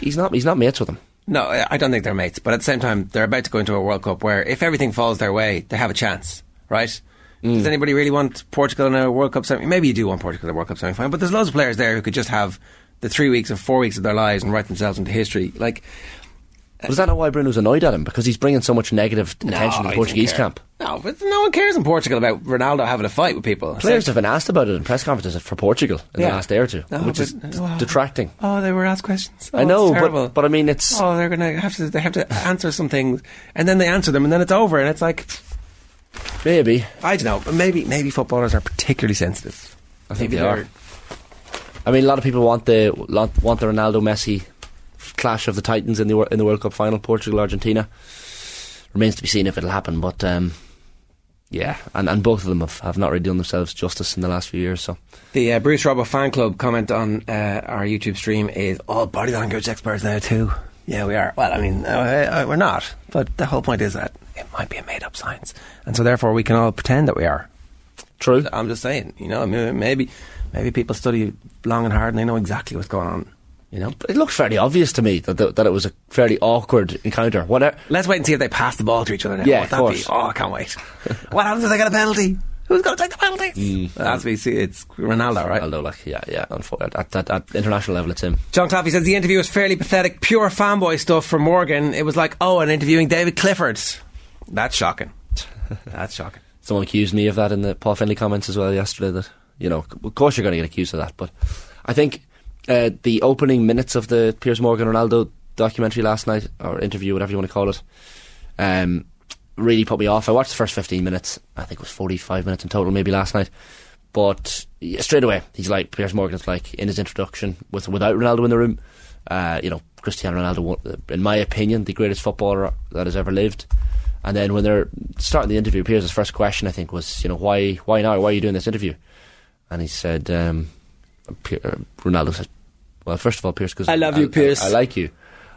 He's not. He's not mates with him. No, I don't think they're mates. But at the same time, they're about to go into a World Cup where if everything falls their way, they have a chance, right? Does mm. anybody really want Portugal in a World Cup semi? Maybe you do want Portugal in a World Cup semi final, but there's loads of players there who could just have the three weeks or four weeks of their lives and write themselves into history. Like, is that not why Bruno's annoyed at him? Because he's bringing so much negative attention No, to the Portuguese camp. No, but no one cares in Portugal about Ronaldo having a fight with people. Players So- have been asked about it in press conferences for Portugal in Yeah. the last day or two, No, which but- is oh. detracting. Oh, they were asked questions. Oh, I know, but but I mean, it's oh, they're gonna have to. They have to answer some things, and then they answer them, and then it's over, and it's like maybe. I don't know. Maybe maybe footballers are particularly sensitive. I think Maybe they are. I mean, a lot of people want the want the Ronaldo Messi clash of the Titans in the in the World Cup final, Portugal Argentina. Remains to be seen if it'll happen, but um, yeah, and, and both of them have, have not really done themselves justice in the last few years. So The uh, Bruce Robbo fan club comment on uh, our YouTube stream is all body language experts now too. Yeah, we are. Well, I mean, uh, uh, we're not. But the whole point is that it might be a made-up science, and so therefore we can all pretend that we are. true. I'm just saying, you know, maybe maybe people study long and hard and they know exactly what's going on. You know. It looked fairly obvious to me that the, that it was a fairly awkward encounter. Whatever. Let's wait and see if they pass the ball to each other. Now. Yeah, of course. Be? Oh, I can't wait. what happens if they get a penalty? Who's going to take the penalty? That's mm. we see. It's Ronaldo, right? Although, like, yeah, yeah, at, at, at international level, it's him. John Claffey says the interview was fairly pathetic, pure fanboy stuff from Morgan. It was like, oh, and interviewing David Clifford. That's shocking. That's shocking. Someone accused me of that in the Paul Finley comments as well yesterday. That you know, of course you're going to get accused of that, but I think uh, the opening minutes of the Piers Morgan Ronaldo documentary last night or interview, whatever you want to call it, um, really put me off. I watched the first 15 minutes. I think it was 45 minutes in total, maybe last night. But straight away, he's like Piers Morgan's like in his introduction with without Ronaldo in the room. Uh, you know, Cristiano Ronaldo, in my opinion, the greatest footballer that has ever lived. And then when they're starting the interview, Piers' first question I think was, you know, why why now? Why are you doing this interview? And he said, um, uh, Ronaldo said, well, first of all, Piers, because I love you, Piers. I, like you.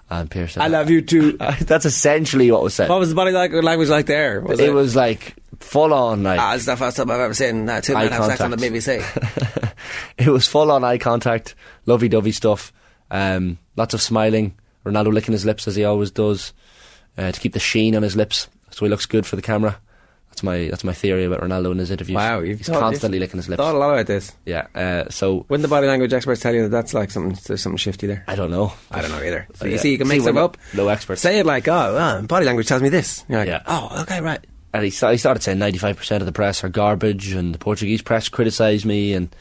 And Piers said, I love you too. That's essentially what was said. What was the body language like there? Was it, was like full on, like Ah, it's the first time I've ever seen uh, two men have sex on the. BBC. it was full on eye contact, lovey dovey stuff, um, lots of smiling. Ronaldo licking his lips as he always does uh, to keep the sheen on his lips, so he looks good for the camera. That's my that's my theory about Ronaldo in his interviews. Wow, you've he's thought- constantly licking his lips. Thought a lot about this. Yeah, uh, so Wouldn't the body language experts tell you that that's like something there's something shifty there? I don't know. I don't know either. So Uh, you yeah. see, you can make no- up. no experts. Say it like, oh, ah, body language tells me this. You're like, Yeah. oh, okay, right. and he, he started saying 95% of the press are garbage and the Portuguese press criticise me and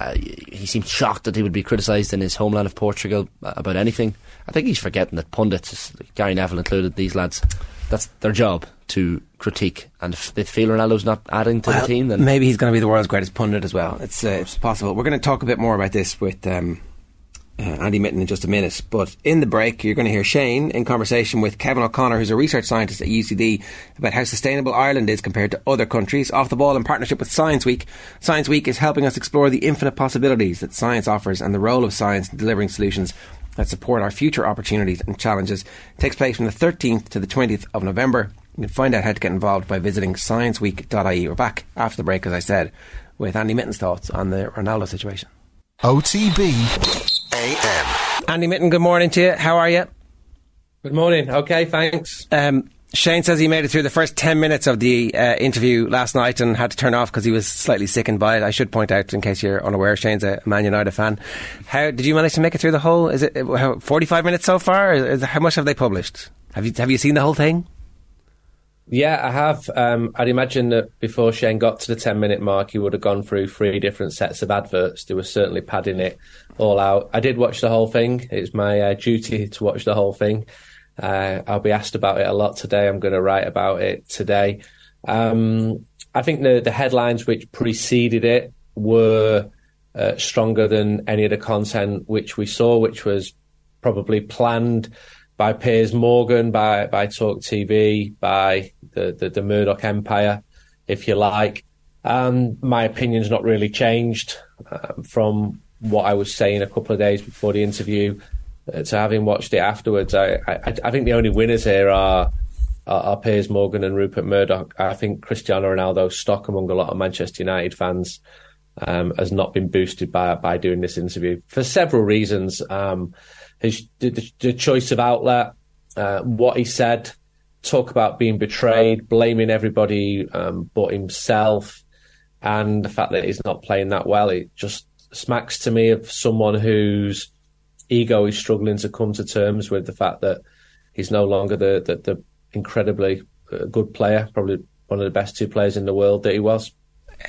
uh, he seemed shocked that he would be criticised in his homeland of Portugal uh, about anything. I think he's forgetting that pundits, Gary Neville included, these lads, that's their job to critique. And if they feel Ronaldo's not adding to Well, the team, then maybe he's going to be the world's greatest pundit as well. It's uh, it's possible. We're going to talk a bit more about this with um, uh, Andy Mitten in just a minute. But in the break, you're going to hear Shane in conversation with Kevin O'Connor, who's a research scientist at UCD, about how sustainable Ireland is compared to other countries. Off the ball in partnership with Science Week. Science Week is helping us explore the infinite possibilities that science offers and the role of science in delivering solutions that support our future opportunities and challenges. It takes place from the 13th to the 20th of November. You can find out how to get involved by visiting scienceweek.ie. We're back after the break, as I said, with Andy Mitten's thoughts on the Ronaldo situation. OTB AM. Andy Mitten, good morning to you. How are you? Good morning. Okay, thanks. Um, Shane says he made it through the first 10 minutes of the uh, interview last night and had to turn off because he was slightly sickened by it. I should point out, in case you're unaware, Shane's a Man United fan. How did you manage to make it through the whole? Is it uh, how, 45 minutes so far? Is, how much have they published? Have you have you seen the whole thing? Yeah, I have. Um, I'd imagine that before Shane got to the 10 minute mark, he would have gone through three different sets of adverts. They were certainly padding it all out. I did watch the whole thing. It's my uh, duty to watch the whole thing. Uh, I'll be asked about it a lot today. I'm going to write about it today. Um, I think the, the headlines which preceded it were uh, stronger than any of the content which we saw, which was probably planned by Piers Morgan, by by Talk TV, by the, the, the Murdoch Empire, if you like. Um, my opinion's not really changed um, from what I was saying a couple of days before the interview uh, to having watched it afterwards. I, I, I think the only winners here are, are, are Piers Morgan and Rupert Murdoch. I think Cristiano Ronaldo's stock among a lot of Manchester United fans um, has not been boosted by by doing this interview for several reasons. Um, his the, the, choice of outlet, uh, what he said, talk about being betrayed, blaming everybody um, but himself, and the fact that he's not playing that well. It just smacks to me of someone whose ego is struggling to come to terms with the fact that he's no longer the the, the incredibly uh, good player, probably one of the best two players in the world that he was.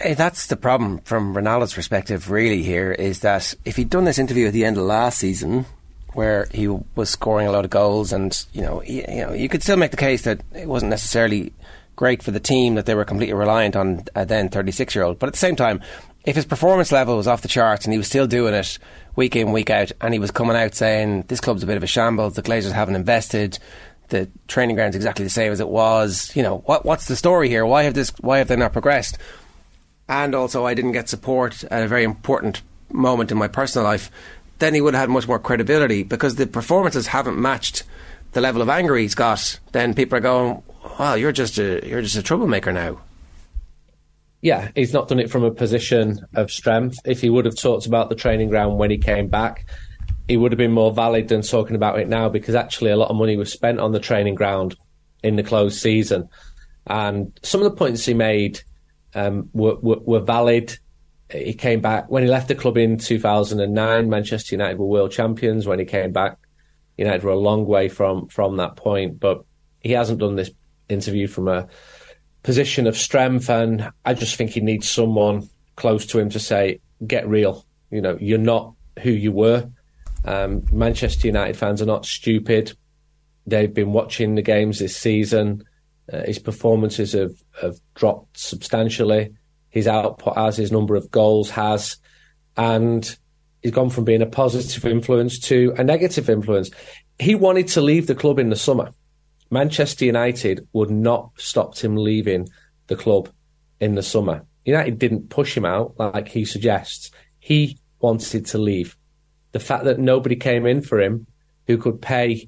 That's the problem from Ronaldo's perspective, really, here, is that if he'd done this interview at the end of last season, where he was scoring a lot of goals, and you know, he, you know, you could still make the case that it wasn't necessarily great for the team that they were completely reliant on a then 36 year old. But at the same time, if his performance level was off the charts and he was still doing it week in, week out, and he was coming out saying this club's a bit of a shambles, the Glazers haven't invested, the training ground's exactly the same as it was. You know, what what's the story here? Why have this? Why have they not progressed? And also, I didn't get support at a very important moment in my personal life. Then he would have had much more credibility because the performances haven't matched the level of anger he's got. Then people are going, "Well, you're just a you're just a troublemaker now." yeah, he's not done it from a position of strength. If he would have talked about the training ground when he came back, he would have been more valid than talking about it now because actually a lot of money was spent on the training ground in the closed season. And some of the points he made um, were, were, were valid. He came back when he left the club in 2009. Manchester United were world champions. When he came back, United were a long way from from that point. But he hasn't done this interview from a position of strength, and I just think he needs someone close to him to say, "Get real." You know, you're not who you were. Um, Manchester United fans are not stupid. They've been watching the games this season. Uh, his performances have, have dropped substantially. His output has, his number of goals has, and he's gone from being a positive influence to a negative influence. He wanted to leave the club in the summer. Manchester United would not stopped him leaving the club in the summer. United didn't push him out like he suggests. He wanted to leave. The fact that nobody came in for him who could pay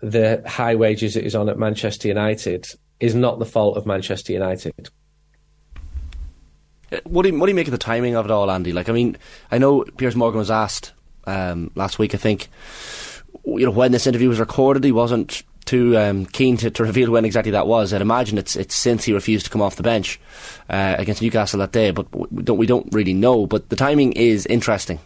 the high wages that he's on at Manchester United is not the fault of Manchester United. What do you, what do you make of the timing of it all, Andy? Like, I mean, I know Piers Morgan was asked um, last week, I think, you know, when this interview was recorded, he wasn't too um, keen to, to, reveal when exactly that was. I'd imagine it's it's since he refused to come off the bench uh, against Newcastle that day, but we don't we don't really know. But the timing is interesting.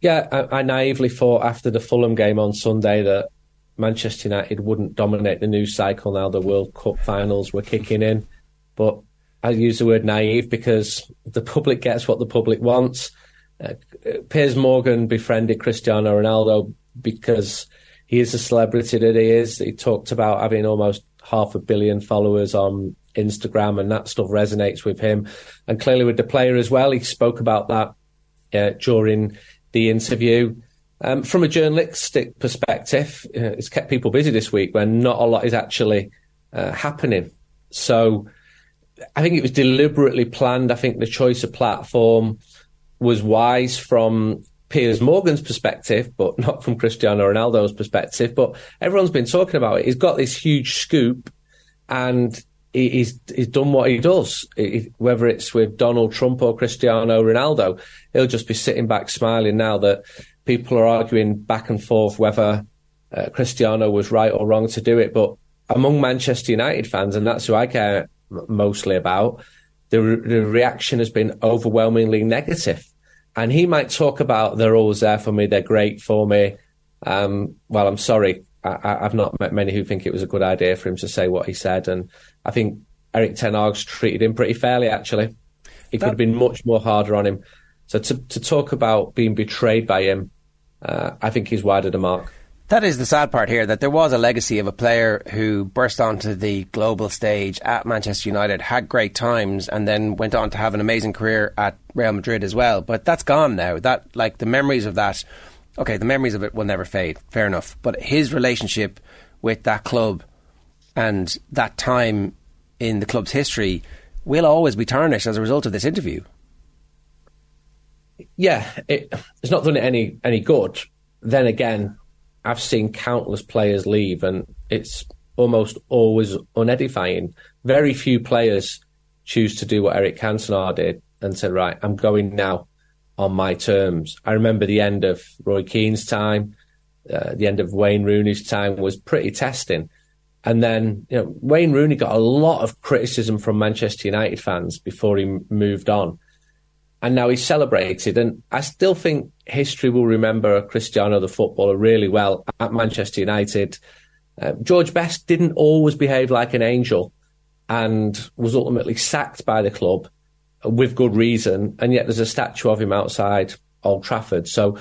Yeah, I, I naively thought after the Fulham game on Sunday that Manchester United wouldn't dominate the news cycle now the World Cup finals were kicking in. But I use the word naive because the public gets what the public wants. Uh, Piers Morgan befriended Cristiano Ronaldo because he is a celebrity that he is. He talked about having almost half a billion followers on Instagram, and that stuff resonates with him. And clearly with the player as well. He spoke about that uh, during the interview. Um, from a journalistic perspective, uh, it's kept people busy this week when not a lot is actually uh, happening. So I think it was deliberately planned. I think the choice of platform was wise from Piers Morgan's perspective, but not from Cristiano Ronaldo's perspective. But everyone's been talking about it. He's got this huge scoop and he's he's done what he does. He, whether it's with Donald Trump or Cristiano Ronaldo, he'll just be sitting back smiling now that people are arguing back and forth whether uh, Cristiano was right or wrong to do it. But among Manchester United fans, and that's who I care mostly about, the, re- the reaction has been overwhelmingly negative. And he might talk about they're always there for me, they're great for me. Um, well, I'm sorry, I, have not met many who think it was a good idea for him to say what he said, and I think Erik Ten Hag's treated him pretty fairly. Actually, he could have been much more harder on him. So to to talk about being betrayed by him, uh, I think he's wide of the mark. That is the sad part here that there was a legacy of a player who burst onto the global stage at Manchester United, had great times, and then went on to have an amazing career at Real Madrid as well. But that's gone now. That like the memories of that okay, the memories of it will never fade. Fair enough. But his relationship with that club and that time in the club's history will always be tarnished as a result of this interview. Yeah, it, it's not done it any any good. Then again, I've seen countless players leave, and it's almost always unedifying. Very few players choose to do what Eric Cantona did and said, "Right, I'm going now on my terms. I remember the end of Roy Keane's time, uh, the end of Wayne Rooney's time was pretty testing. And then, you know, Wayne Rooney got a lot of criticism from Manchester United fans before he moved on. And now he's celebrated. And I still think history will remember Cristiano, the footballer, really well at Manchester United. Uh, George Best didn't always behave like an angel and was ultimately sacked by the club with good reason, and yet there's a statue of him outside Old Trafford. So,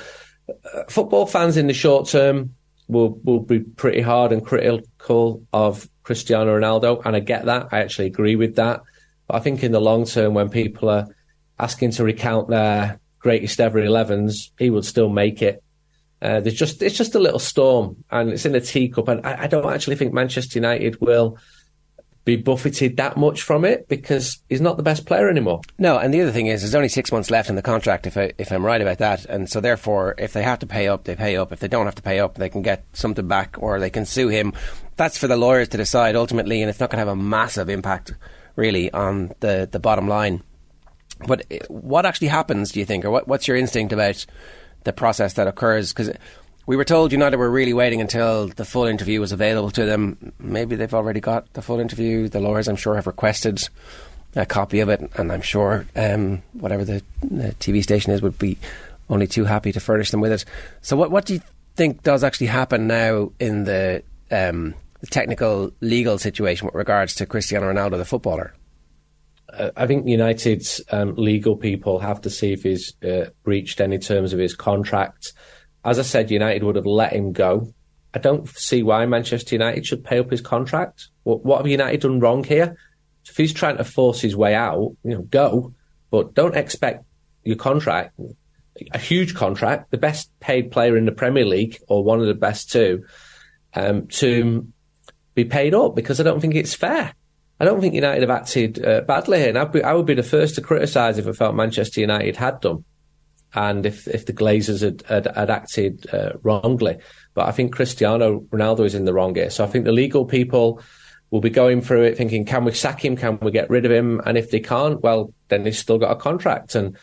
uh, football fans in the short term will will be pretty hard and critical of Cristiano Ronaldo, and I get that. I actually agree with that. But I think in the long term, when people are asking to recount their greatest ever 11s, he would still make it. Uh, there's just it's just a little storm, and it's in a teacup, and I, I don't actually think Manchester United will be buffeted that much from it because he's not the best player anymore. No, and the other thing is, there's only six months left in the contract, if I, if I'm right about that, and so therefore, if they have to pay up, they pay up. If they don't have to pay up, they can get something back or they can sue him. That's for the lawyers to decide ultimately, and it's not going to have a massive impact really on the the bottom line. But eh, what actually happens, do you think, or what, what's your instinct about the process that occurs? Because we were told United were really waiting until the full interview was available to them. Maybe they've already got the full interview. The lawyers, I'm sure, have requested a copy of it, and I'm sure um, whatever the, the, TV station is would be only too happy to furnish them with it. So, what what do you think does actually happen now in the, um, the technical legal situation with regards to Cristiano Ronaldo, the footballer? I think United's um, legal people have to see if he's uh, breached any terms of his contract as I said, United would have let him go. I don't see why Manchester United should pay up his contract. What, what have United done wrong here? If he's trying to force his way out, you know, go, but don't expect your contract, a huge contract, the best paid player in the Premier League or one of the best two, um, to be paid up because I don't think it's fair. I don't think United have acted uh, badly here, and I'd be, I would be the first to criticise if I felt Manchester United had done and if if the Glazers had had, had acted uh, wrongly. But I think Cristiano Ronaldo is in the wrong here. So I think the legal people will be going through it thinking, can we sack him? Can we get rid of him? And if they can't, well, then he's still got a contract. And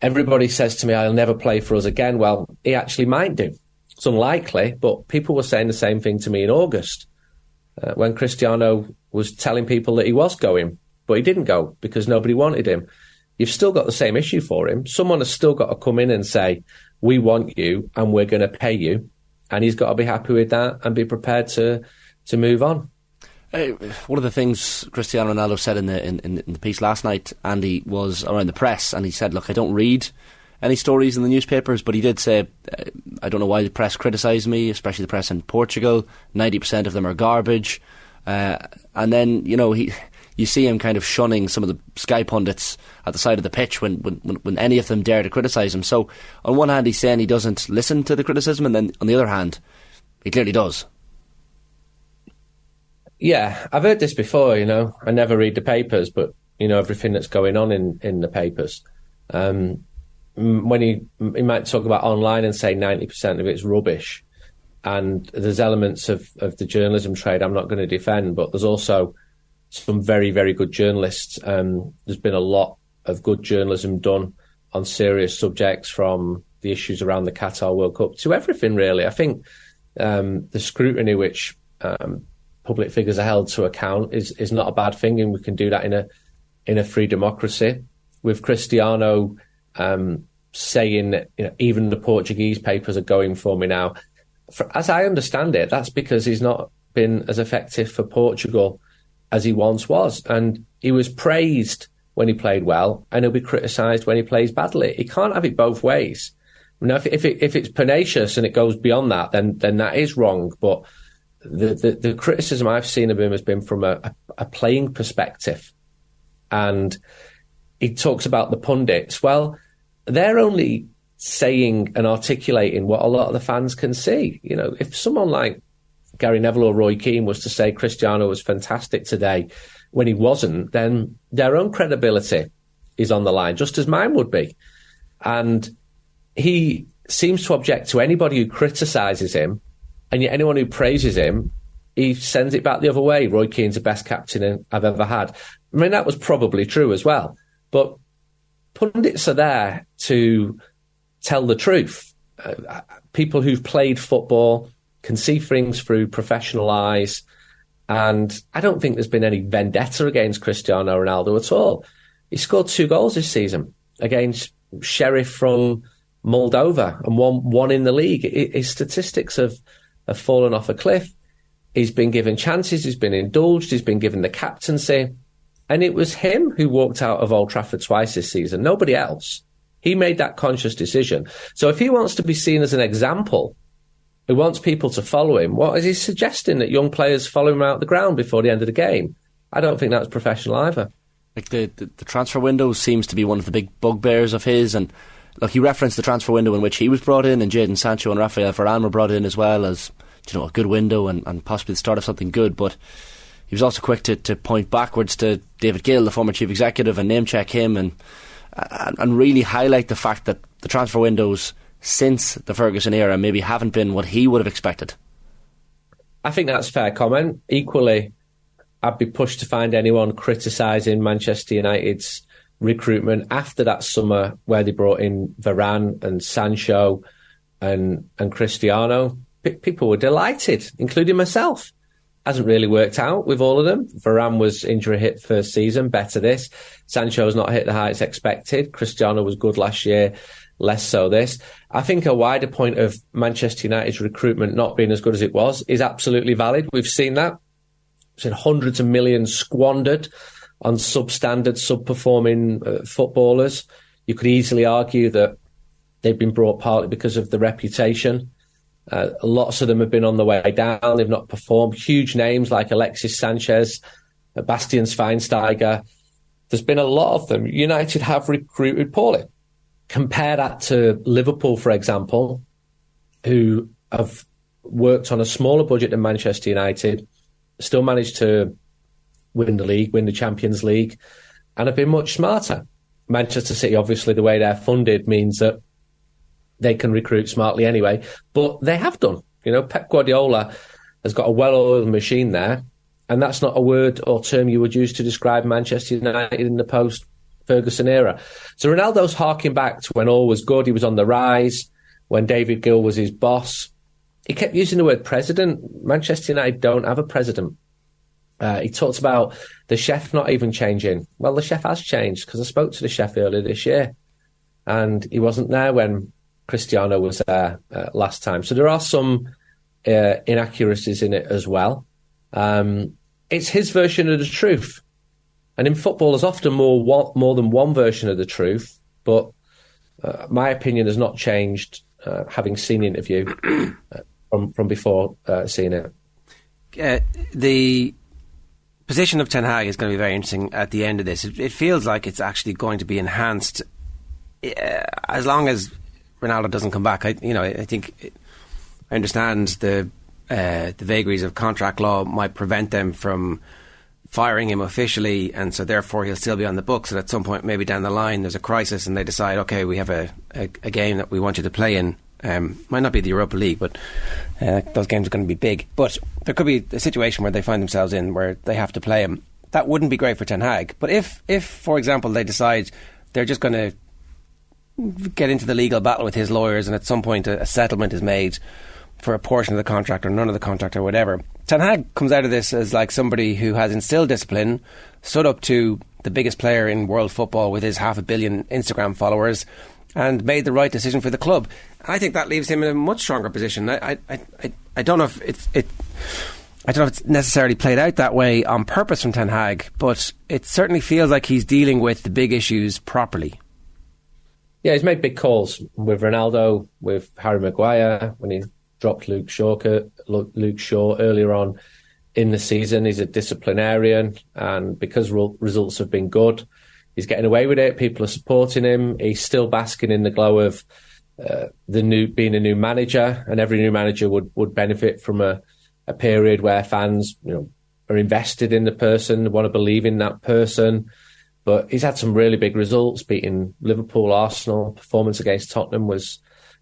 everybody says to me, I'll never play for us again. Well, he actually might do. It's unlikely, but people were saying the same thing to me in August uh, when Cristiano was telling people that he was going, but he didn't go because nobody wanted him. You've still got the same issue for him. Someone has still got to come in and say, we want you and we're going to pay you. And he's got to be happy with that and be prepared to, to move on. Uh, one of the things Cristiano Ronaldo said in the in, in, the piece last night, Andy, was around the press, and he said, "Look, I don't read any stories in the newspapers, but he did say, uh, I don't know why the press criticise me, especially the press in Portugal. Ninety percent of them are garbage." Uh, and then you know he, you see him kind of shunning some of the Sky pundits at the side of the pitch when when, when any of them dare to criticise him. So on one hand, he's saying he doesn't listen to the criticism, and then on the other hand, he clearly does. Yeah, I've heard this before. You know, I never read the papers, but you know everything that's going on in in the papers. Um, when he he might talk about online and say ninety percent of it's rubbish, and there's elements of of the journalism trade I'm not going to defend, but there's also some very very good journalists. Um, there's been a lot of good journalism done on serious subjects, from the issues around the Qatar World Cup to everything really. I think um, the scrutiny which um, public figures are held to account is is not a bad thing, and we can do that in a in a free democracy. With Cristiano um, saying that you know, even the Portuguese papers are going for me now, for, as I understand it, that's because he's not been as effective for Portugal as he once was, and he was praised when he played well, and he'll be criticised when he plays badly. He can't have it both ways. Now, if, if, it, if it's pernicious and it goes beyond that, then then that is wrong. But the, the, the criticism I've seen of him has been from a, a, playing perspective. And he talks about the pundits. Well, they're only saying and articulating what a lot of the fans can see. You know, if someone like Gary Neville or Roy Keane was to say Cristiano was fantastic today when he wasn't, then their own credibility is on the line, just as mine would be. And he seems to object to anybody who criticises him and yet, anyone who praises him, he sends it back the other way. Roy Keane's the best captain I've ever had. I mean, that was probably true as well. But pundits are there to tell the truth. Uh, people who've played football can see things through professional eyes. And I don't think there's been any vendetta against Cristiano Ronaldo at all. He scored two goals this season against Sheriff from Moldova and one one in the league. His statistics have have fallen off a cliff. He's been given chances, he's been indulged, he's been given the captaincy. And it was him who walked out of Old Trafford twice this season, nobody else. He made that conscious decision. So if he wants to be seen as an example, who wants people to follow him, what is he suggesting that young players follow him out the ground before the end of the game? I don't think that's professional either. Like the, the, the transfer window seems to be one of the big bugbears of his, and look, he referenced the transfer window in which he was brought in, and Jadon Sancho and Rafael Varane were brought in as well as you know a good window and, and possibly the start of something good. But he was also quick to, to point backwards to David Gill, the former chief executive, and name check him and, and and really highlight the fact that the transfer windows since the Ferguson era maybe haven't been what he would have expected. I think that's fair comment. Equally, I'd be pushed to find anyone criticising Manchester United's recruitment after that summer where they brought in Varane and Sancho and and Cristiano. P- people were delighted, including myself. Hasn't really worked out with all of them. Varane was injury hit first season, better this. Sancho's not hit the heights expected. Cristiano was good last year, less so this. I think a wider point of Manchester United's recruitment not being as good as it was is absolutely valid. We've seen that. We've seen hundreds of millions squandered on substandard, sub-performing uh, footballers. You could easily argue that they've been brought partly because of the reputation. Uh, lots of them have been on the way down. They've not performed. Huge names like Alexis Sanchez, uh, Bastian Schweinsteiger. There's been a lot of them. United have recruited poorly. Compare that to Liverpool, for example, who have worked on a smaller budget than Manchester United, still managed to win the league, win the Champions League, and have been much smarter. Manchester City, obviously, the way they're funded means that they can recruit smartly anyway, but they have done. You know, Pep Guardiola has got a well-oiled machine there, and that's not a word or term you would use to describe Manchester United in the post Ferguson era. So Ronaldo's harking back to when all was good. He was on the rise when David Gill was his boss. He kept using the word president. Manchester United don't have a president. Uh, he talks about the chef not even changing. Well, the chef has changed because I spoke to the chef earlier this year, and he wasn't there when Cristiano was there uh, last time. So there are some uh, inaccuracies in it as well. Um, it's his version of the truth, and in football, there's often more one, more than one version of the truth. But uh, my opinion has not changed, uh, having seen the interview uh, from from before seeing it. the position of Ten Hag is going to be very interesting at the end of this. It, it feels like it's actually going to be enhanced uh, as long as Ronaldo doesn't come back. I, you know, I think I understand the uh, the vagaries of contract law might prevent them from firing him officially, and so therefore he'll still be on the books. And at some point, maybe down the line, there's a crisis, and they decide, okay, we have a, a, a game that we want you to play in. Um, might not be the Europa League, but uh, those games are going to be big. But there could be a situation where they find themselves in where they have to play him. That wouldn't be great for Ten Hag. But if, if for example, they decide they're just going to get into the legal battle with his lawyers, and at some point a, a settlement is made for a portion of the contract or none of the contract or whatever. Ten Hag comes out of this as like somebody who has instilled discipline, stood up to the biggest player in world football with his half a billion Instagram followers, and made the right decision for the club. I think that leaves him in a much stronger position. I, I, I, I don't know if it's it. I don't know if it's necessarily played out that way on purpose from Ten Hag, but it certainly feels like he's dealing with the big issues properly. Yeah, he's made big calls with Ronaldo, with Harry Maguire when he dropped Luke Shaw, Luke Shaw earlier on in the season. He's a disciplinarian, and because results have been good, he's getting away with it. People are supporting him. He's still basking in the glow of uh, the new being a new manager, and every new manager would would benefit from a, a period where fans, you know, are invested in the person, want to believe in that person. But he's had some really big results, beating Liverpool, Arsenal. Performance against Tottenham was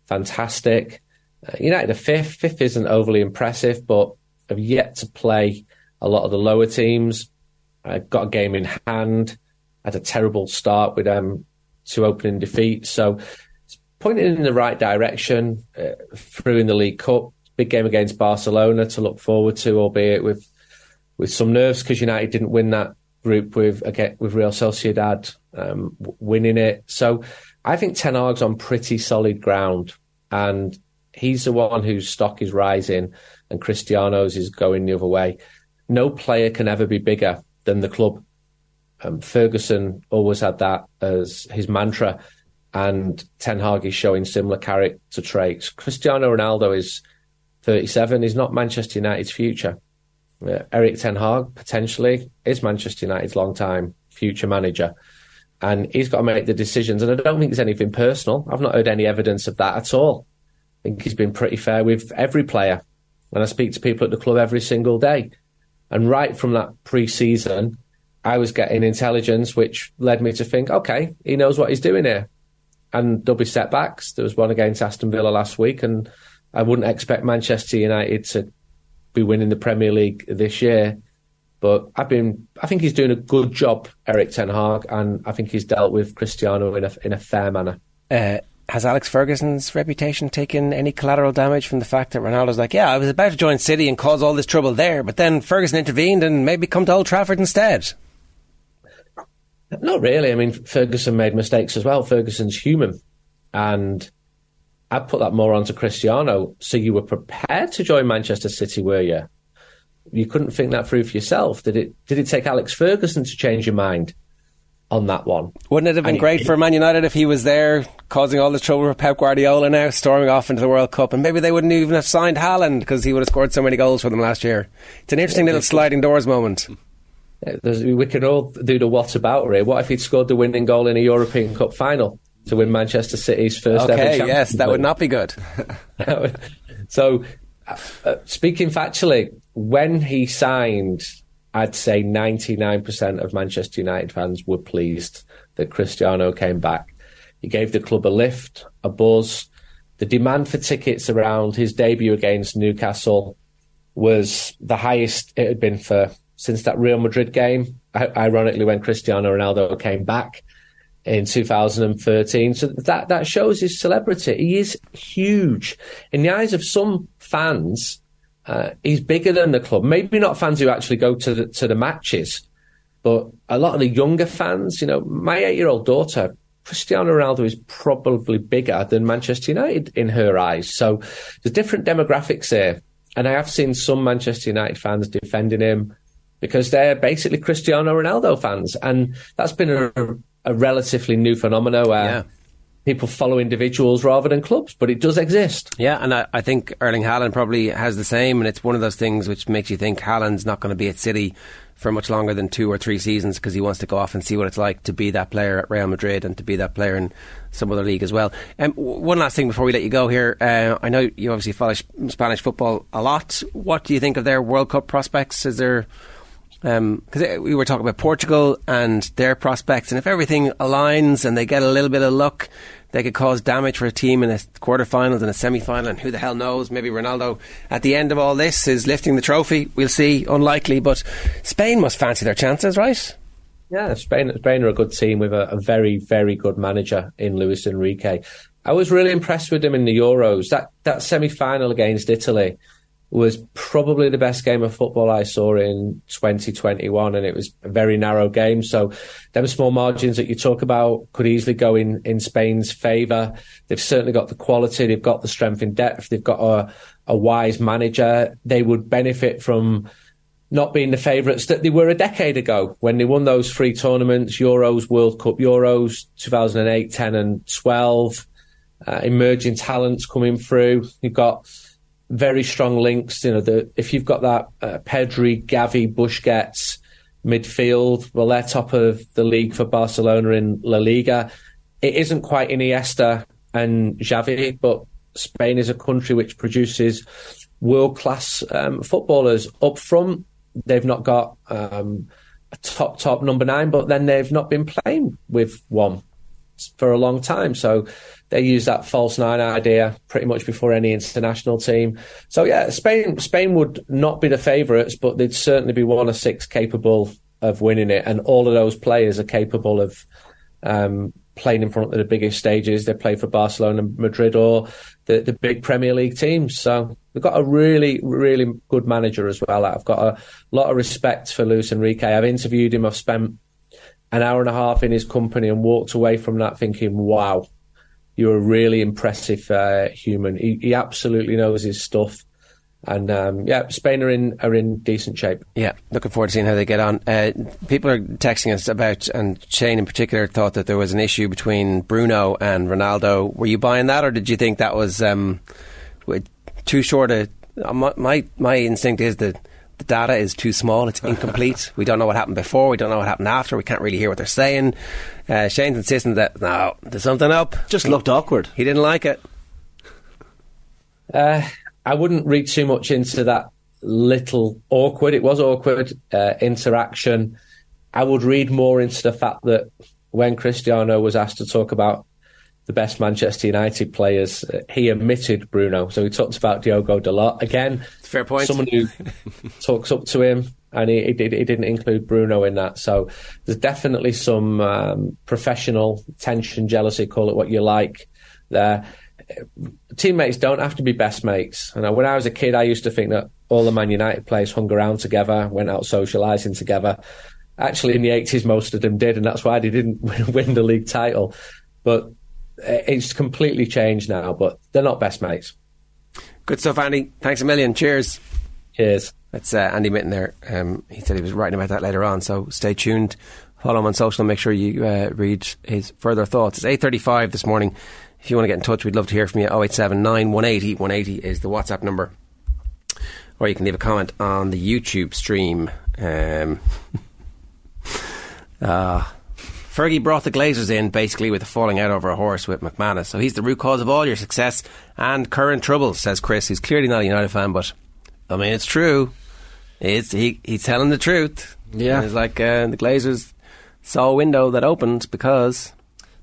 fantastic. Uh, United are fifth. Fifth isn't overly impressive, but have yet to play a lot of the lower teams. Uh, got a game in hand. Had a terrible start with um, two opening defeats. So it's pointing in the right direction uh, through in the League Cup. Big game against Barcelona to look forward to, albeit with with some nerves because United didn't win that group with again with Real Sociedad um, winning it. So I think Ten Hag's on pretty solid ground, and he's the one whose stock is rising, and Cristiano's is going the other way. No player can ever be bigger than the club. Um, Ferguson always had that as his mantra and Ten Hag is showing similar character traits. Cristiano Ronaldo is 37. He's not Manchester United's future. Uh, Erik Ten Hag potentially is Manchester United's long-time future manager, and he's got to make the decisions. And I don't think there's anything personal. I've not heard any evidence of that at all. I think he's been pretty fair with every player, and I speak to people at the club every single day. And right from that pre-season, I was getting intelligence, which led me to think, okay, he knows what he's doing here and there'll be setbacks. There was one against Aston Villa last week, and I wouldn't expect Manchester United to be winning the Premier League this year. But I've been, I think he's doing a good job, Erik Ten Hag, and I think he's dealt with Cristiano in a in a fair manner. Uh, has Alex Ferguson's reputation taken any collateral damage from the fact that Ronaldo's like, yeah, I was about to join City and cause all this trouble there, but then Ferguson intervened and maybe come to Old Trafford instead? Not really. I mean, Ferguson made mistakes as well. Ferguson's human. And I put that more onto Cristiano. So you were prepared to join Manchester City, were you? You couldn't think that through for yourself. Did it did it take Alex Ferguson to change your mind on that one? Wouldn't it have been and great for Man United if he was there causing all the trouble for Pep Guardiola now, storming off into the World Cup? And maybe they wouldn't even have signed Haaland because he would have scored so many goals for them last year. It's an interesting little sliding doors moment. There's, we can all do the what about Ray. What if he'd scored the winning goal in a European Cup final to win Manchester City's first okay, ever Champions yes, that would not be good. so, uh, speaking factually, when he signed, I'd say 99% of Manchester United fans were pleased that Cristiano came back. He gave the club a lift, a buzz. The demand for tickets around his debut against Newcastle was the highest it had been for since that Real Madrid game. I- ironically, when Cristiano Ronaldo came back in 2013, so that that shows his celebrity. He is huge in the eyes of some fans. Uh, he's bigger than the club. Maybe not fans who actually go to the to the matches, but a lot of the younger fans. You know, my eight year old daughter Cristiano Ronaldo is probably bigger than Manchester United in her eyes. So there's different demographics here. And I have seen some Manchester United fans defending him because they're basically Cristiano Ronaldo fans. And that's been a, a relatively new phenomenon where Yeah. people follow individuals rather than clubs, but it does exist. Yeah, and I, I think Erling Haaland probably has the same, and it's one of those things which makes you think Haaland's not going to be at City for much longer than two or three seasons because he wants to go off and see what it's like to be that player at Real Madrid and to be that player in some other league as well. Um, one last thing before we let you go here. Uh, I know you obviously follow Sp- Spanish football a lot. What do you think of their World Cup prospects? Is there Um, because uh, we were talking about Portugal and their prospects, and if everything aligns and they get a little bit of luck, they could cause damage for a team in a quarterfinals and a semi-final, and who the hell knows? Maybe Ronaldo at the end of all this is lifting the trophy. We'll see. Unlikely, but Spain must fancy their chances, right? Yeah, Spain, Spain are a good team with a, a very, very good manager in Luis Enrique. I was really impressed with him in the Euros. That that semi final against Italy was probably the best game of football I saw in 2021, and it was a very narrow game. So, them small margins that you talk about could easily go in in Spain's favour. They've certainly got the quality, they've got the strength in depth, they've got a, a wise manager. They would benefit from not being the favourites that they were a decade ago when they won those three tournaments Euros, World Cup Euros, 2008, 10, and 12. Uh, emerging talents coming through. You've got very strong links. You know, the, if you've got that uh, Pedri, Gavi, Busquets midfield, well, they're top of the league for Barcelona in La Liga. It isn't quite Iniesta and Xavi, but Spain is a country which produces world class um, footballers up front. They've not got um, a top top number nine, but then they've not been playing with one for a long time. So they use that false nine idea pretty much before any international team. So yeah, Spain Spain would not be the favourites, but they'd certainly be one of six capable of winning it, and all of those players are capable of um, playing in front of the biggest stages. They play for Barcelona, Madrid, or the, the big Premier League teams. So they've got a really, really good manager as well. I've got a lot of respect for Luis Enrique. I've interviewed him. I've spent an hour and a half in his company and walked away from that thinking, wow, you're a really impressive uh, human. He, he absolutely knows his stuff. And um, yeah, Spain are in are in decent shape. Yeah, looking forward to seeing how they get on. Uh, people are texting us about, and Shane in particular thought that there was an issue between Bruno and Ronaldo. Were you buying that, or did you think that was um, too short a? My, my my instinct is that the data is too small. It's incomplete. we don't know what happened before. We don't know what happened after. We can't really hear what they're saying. Uh, Shane's insisting that no, there's something up. Just looked awkward. He didn't like it. Uh, I wouldn't read too much into that little awkward. It was awkward uh, interaction. I would read more into the fact that when Cristiano was asked to talk about the best Manchester United players, uh, he omitted Bruno. So he talked about Diogo Dalot again. Fair point. Someone who talks up to him, and he, he, did, he didn't include Bruno in that. So there's definitely some um, professional tension, jealousy, call it what you like. There, teammates don't have to be best mates. And when I was a kid, I used to think that all the Man United players hung around together, went out socialising together. Actually, in the 80s, most of them did, and that's why they didn't win the league title. But it's completely changed now, but they're not best mates. Good stuff, Andy. Thanks a million. Cheers. Cheers. That's uh, Andy Mitten there. Um, he said he was writing about that later on, so stay tuned. Follow him on social and make sure you uh, read his further thoughts. It's 8.35 this morning. If you want to get in touch, we'd love to hear from you. 0879 180 180 is the WhatsApp number. Or you can leave a comment on the YouTube stream. Um, uh, Fergie brought the Glazers in basically with a falling out over a horse with McManus. So he's the root cause of all your success and current troubles, says Chris, who's clearly not a United fan, but I mean, it's true. It's he, he's telling the truth. Yeah. It's like uh, the Glazers saw a window that opened because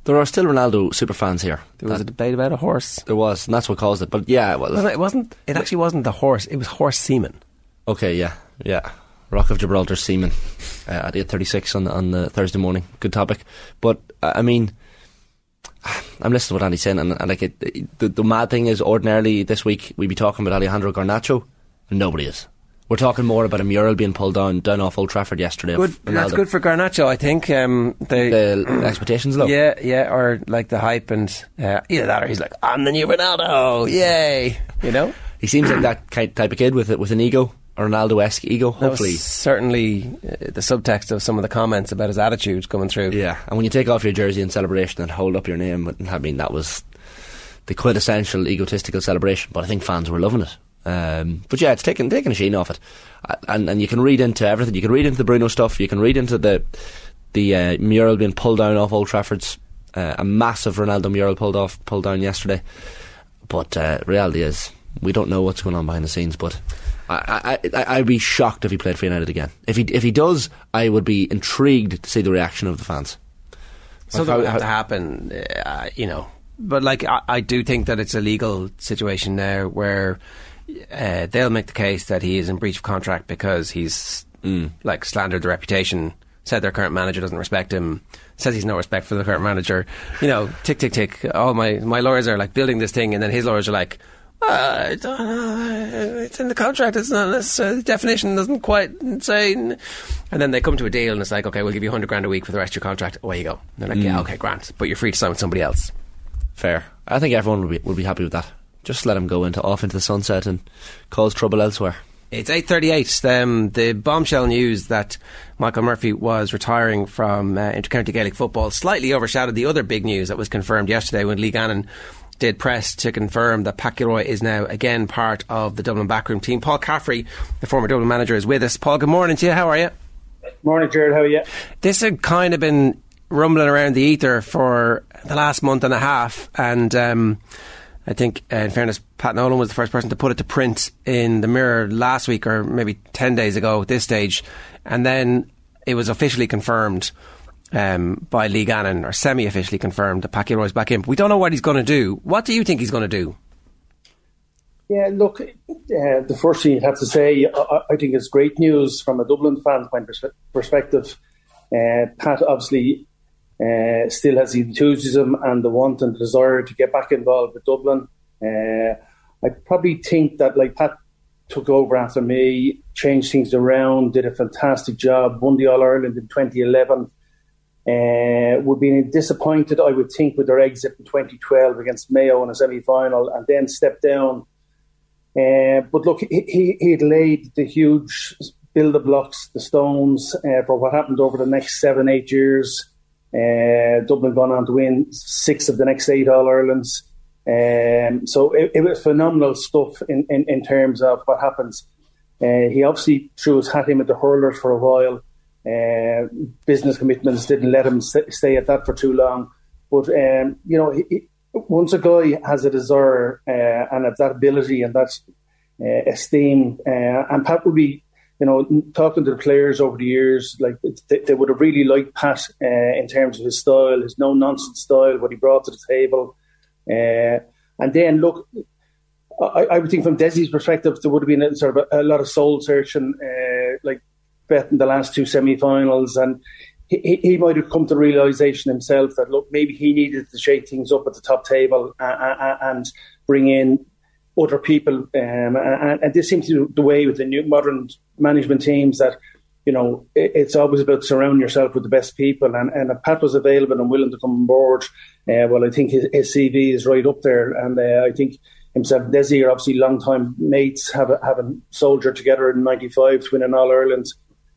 There are still Ronaldo super fans here. there was a debate about a horse. there was, and that's what caused it. But yeah, well, Well, it wasn't. It actually wasn't the horse. It was horse semen. okay, yeah, yeah. Rock of Gibraltar semen uh, at eight thirty six on on the Thursday morning. Good topic, but I mean. I'm listening to what Andy's saying, and, and like it, the, the mad thing is, ordinarily this week we'd be talking about Alejandro Garnacho, and nobody is. We're talking more about a mural being pulled down down off Old Trafford yesterday. Good, that's good for Garnacho, I think. Um, they, the expectations low. Yeah, yeah, or like the hype, and uh, either that or he's like, I'm the new Ronaldo, yay! You know, he seems like that type of kid with with an ego, a Ronaldo-esque ego. Hopefully, certainly uh, the subtext of some of the comments about his attitude coming through. Yeah, and when you take off your jersey in celebration and hold up your name, I mean that was the quintessential egotistical celebration. But I think fans were loving it. Um, but yeah, it's taking taking a sheen off it, and and you can read into everything. You can read into the Bruno stuff. You can read into the the uh, mural being pulled down off Old Trafford's uh, a massive Ronaldo mural pulled off pulled down yesterday. But uh, reality is, we don't know what's going on behind the scenes. But I, I, I, I'd be shocked if he played for United again. If he if he does, I would be intrigued to see the reaction of the fans. So that would have to happen, uh, you know. But like, I, I do think that it's a legal situation now where uh, they'll make the case that he is in breach of contract because he's mm. like slandered the reputation, said their current manager doesn't respect him, says he's no respect for the current manager. You know, tick tick tick. All my my lawyers are like building this thing, and then his lawyers are like. Uh, I don't know. it's in the contract. It's not. This the definition doesn't quite say. And then they come to a deal, and it's like, okay, we'll give you hundred grand a week for the rest of your contract. Away you go. And they're like, mm. yeah, okay, grant, but you're free to sign with somebody else. Fair. I think everyone would be would be happy with that just let him go into off into the sunset and cause trouble elsewhere. It's 8.38. Um, the bombshell news that Michael Murphy was retiring from uh, intercounty Gaelic football slightly overshadowed the other big news that was confirmed yesterday when Lee Gannon did press to confirm that Pat Gilroy is now again part of the Dublin backroom team. Paul Caffrey, the former Dublin manager, is with us. Paul, good morning to you. How are you? Morning, Jared. How are you? This had kind of been rumbling around the ether for the last month and a half, and um, I think, uh, in fairness, Pat Nolan was the first person to put it to print in the Mirror last week or maybe 10 days ago at this stage. And then it was officially confirmed um, by Lee Gannon, or semi officially confirmed, that Pat Gilroy's back in. But we don't know what he's going to do. What do you think he's going to do? Yeah, look, uh, the first thing you have to say, I, I, think it's great news from a Dublin fan point perspective. Uh, Pat obviously uh, still has the enthusiasm and the want and desire to get back involved with Dublin. Uh, I probably think that like Pat took over after me, changed things around, did a fantastic job, won the All Ireland in 2011. Uh, would be disappointed, I would think, with their exit in 2012 against Mayo in a semi final and then stepped down. Uh, but look, he, he had laid the huge build the blocks, the stones uh, for what happened over the next seven, eight years. Uh, Dublin gone on to win six of the next eight All Irelands. Um, so it, it, was phenomenal stuff in, in, in terms of what happens. Uh, he obviously threw his hat in with the hurlers for a while. Uh, business commitments didn't let him st- stay at that for too long. But um, you know, he, he, once a guy has a desire uh, and that ability and that uh, esteem, uh, and Pat would be you know, talking to the players over the years, like they, they would have really liked Pat uh, in terms of his style, his no nonsense style, what he brought to the table. And then look, I, I, would think from Dessie's perspective, there would have been a, sort of a, a lot of soul searching, uh, like betting the last two semi-finals, and he, he might have come to realization himself that look, maybe he needed to shake things up at the top table and, and bring in other people. Um, and, and, this seems to be the way with the new modern management teams that, you know, it, it's always about surrounding yourself with the best people. And, and if Pat was available and willing to come on board, uh, well, I think his, his, CV is right up there. And uh, I think himself Dessie are obviously long-time mates, have a, having soldiered together in 95 to win an All-Ireland.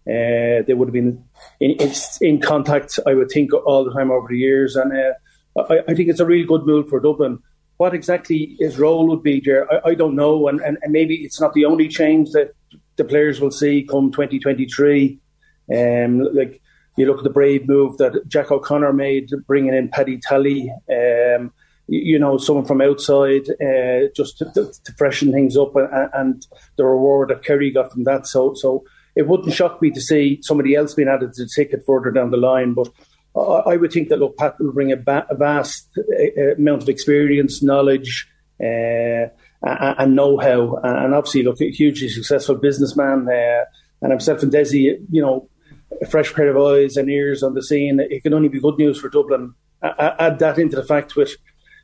Uh, they would have been in, in, in, contact, I would think, all the time over the years. And uh, I, I think it's a really good move for Dublin what exactly his role would be, Jer, I, I don't know, and, and, and, maybe it's not the only change that the players will see come 2023. Um, like you look at the brave move that Jack O'Connor made, bringing in Paddy Tally, um, you know, someone from outside, uh, just to, to, to, freshen things up, and, and, the reward that Kerry got from that. So, so it wouldn't shock me to see somebody else being added to the ticket further down the line, but I would think that look, Pat will bring a, ba- a vast uh, amount of experience, knowledge, uh, and know-how, and obviously, look, a hugely successful businessman. Uh, and himself and Dessie, you know, a fresh pair of eyes and ears on the scene. It can only be good news for Dublin. Add that into the fact which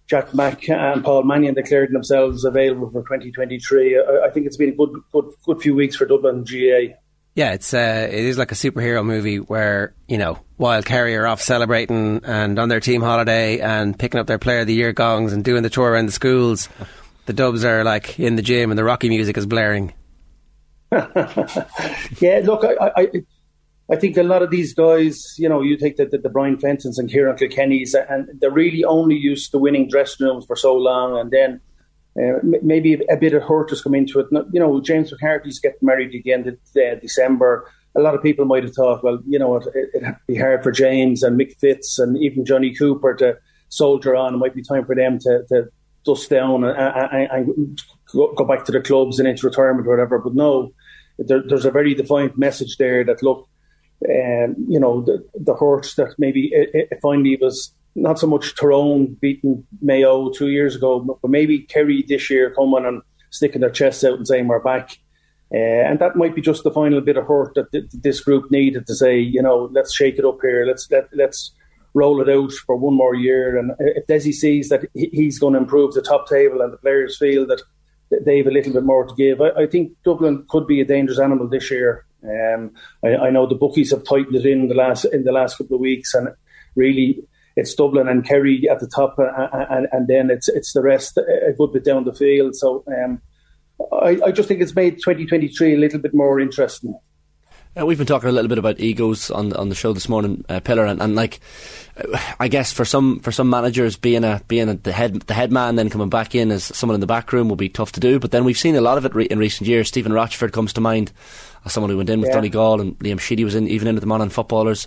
Jack Mack and Paul Mannion declared themselves available for 2023. I, think it's been a good, good, good few weeks for Dublin GA. Yeah, it's uh, it is like a superhero movie where you know while Kerry are off celebrating and on their team holiday and picking up their Player of the Year gongs and doing the tour around the schools, the Dubs are like in the gym and the Rocky music is blaring. yeah, look, I, I, I think a lot of these guys, you know, you take the, the, the Brian Fentons and Ciarán Kilkennys, and they're really only used to winning dressing rooms for so long, and then uh, maybe a bit of hurt has come into it. You know, James McCarthy's getting married again in uh, December. A lot of people might have thought, well, you know, it, it'd be hard for James and Mick Fitz and even Johnny Cooper to soldier on. It might be time for them to, to dust down and, and, and, go back to the clubs and into retirement or whatever. But no, there, there's a very defined message there that look, um, you know, the, the hurt that maybe it, it finally was not so much Tyrone beating Mayo two years ago, but maybe Kerry this year coming and sticking their chests out and saying we're back. Uh, and that might be just the final bit of hurt that th- this group needed to say, you know, let's shake it up here. Let's let, let's roll it out for one more year. And if Dessie sees that he's going to improve the top table and the players feel that they have a little bit more to give, I, I think Dublin could be a dangerous animal this year. Um, I, I, know the bookies have tightened it in the last in the last couple of weeks, and really it's Dublin and Kerry at the top, and, uh, uh, and, and then it's it's the rest a good bit down the field. So um, I, I just think it's made 2023 a little bit more interesting. Uh, we've been talking a little bit about egos on on the show this morning, uh, Pillar, and, and like I guess for some for some managers being a being a, the head the head man then coming back in as someone in the back room will be tough to do. But then we've seen a lot of it re- in recent years. Stephen Rochford comes to mind as someone who went in with yeah. Donegal and Liam Sheedy was in even in with the Monaghan footballers.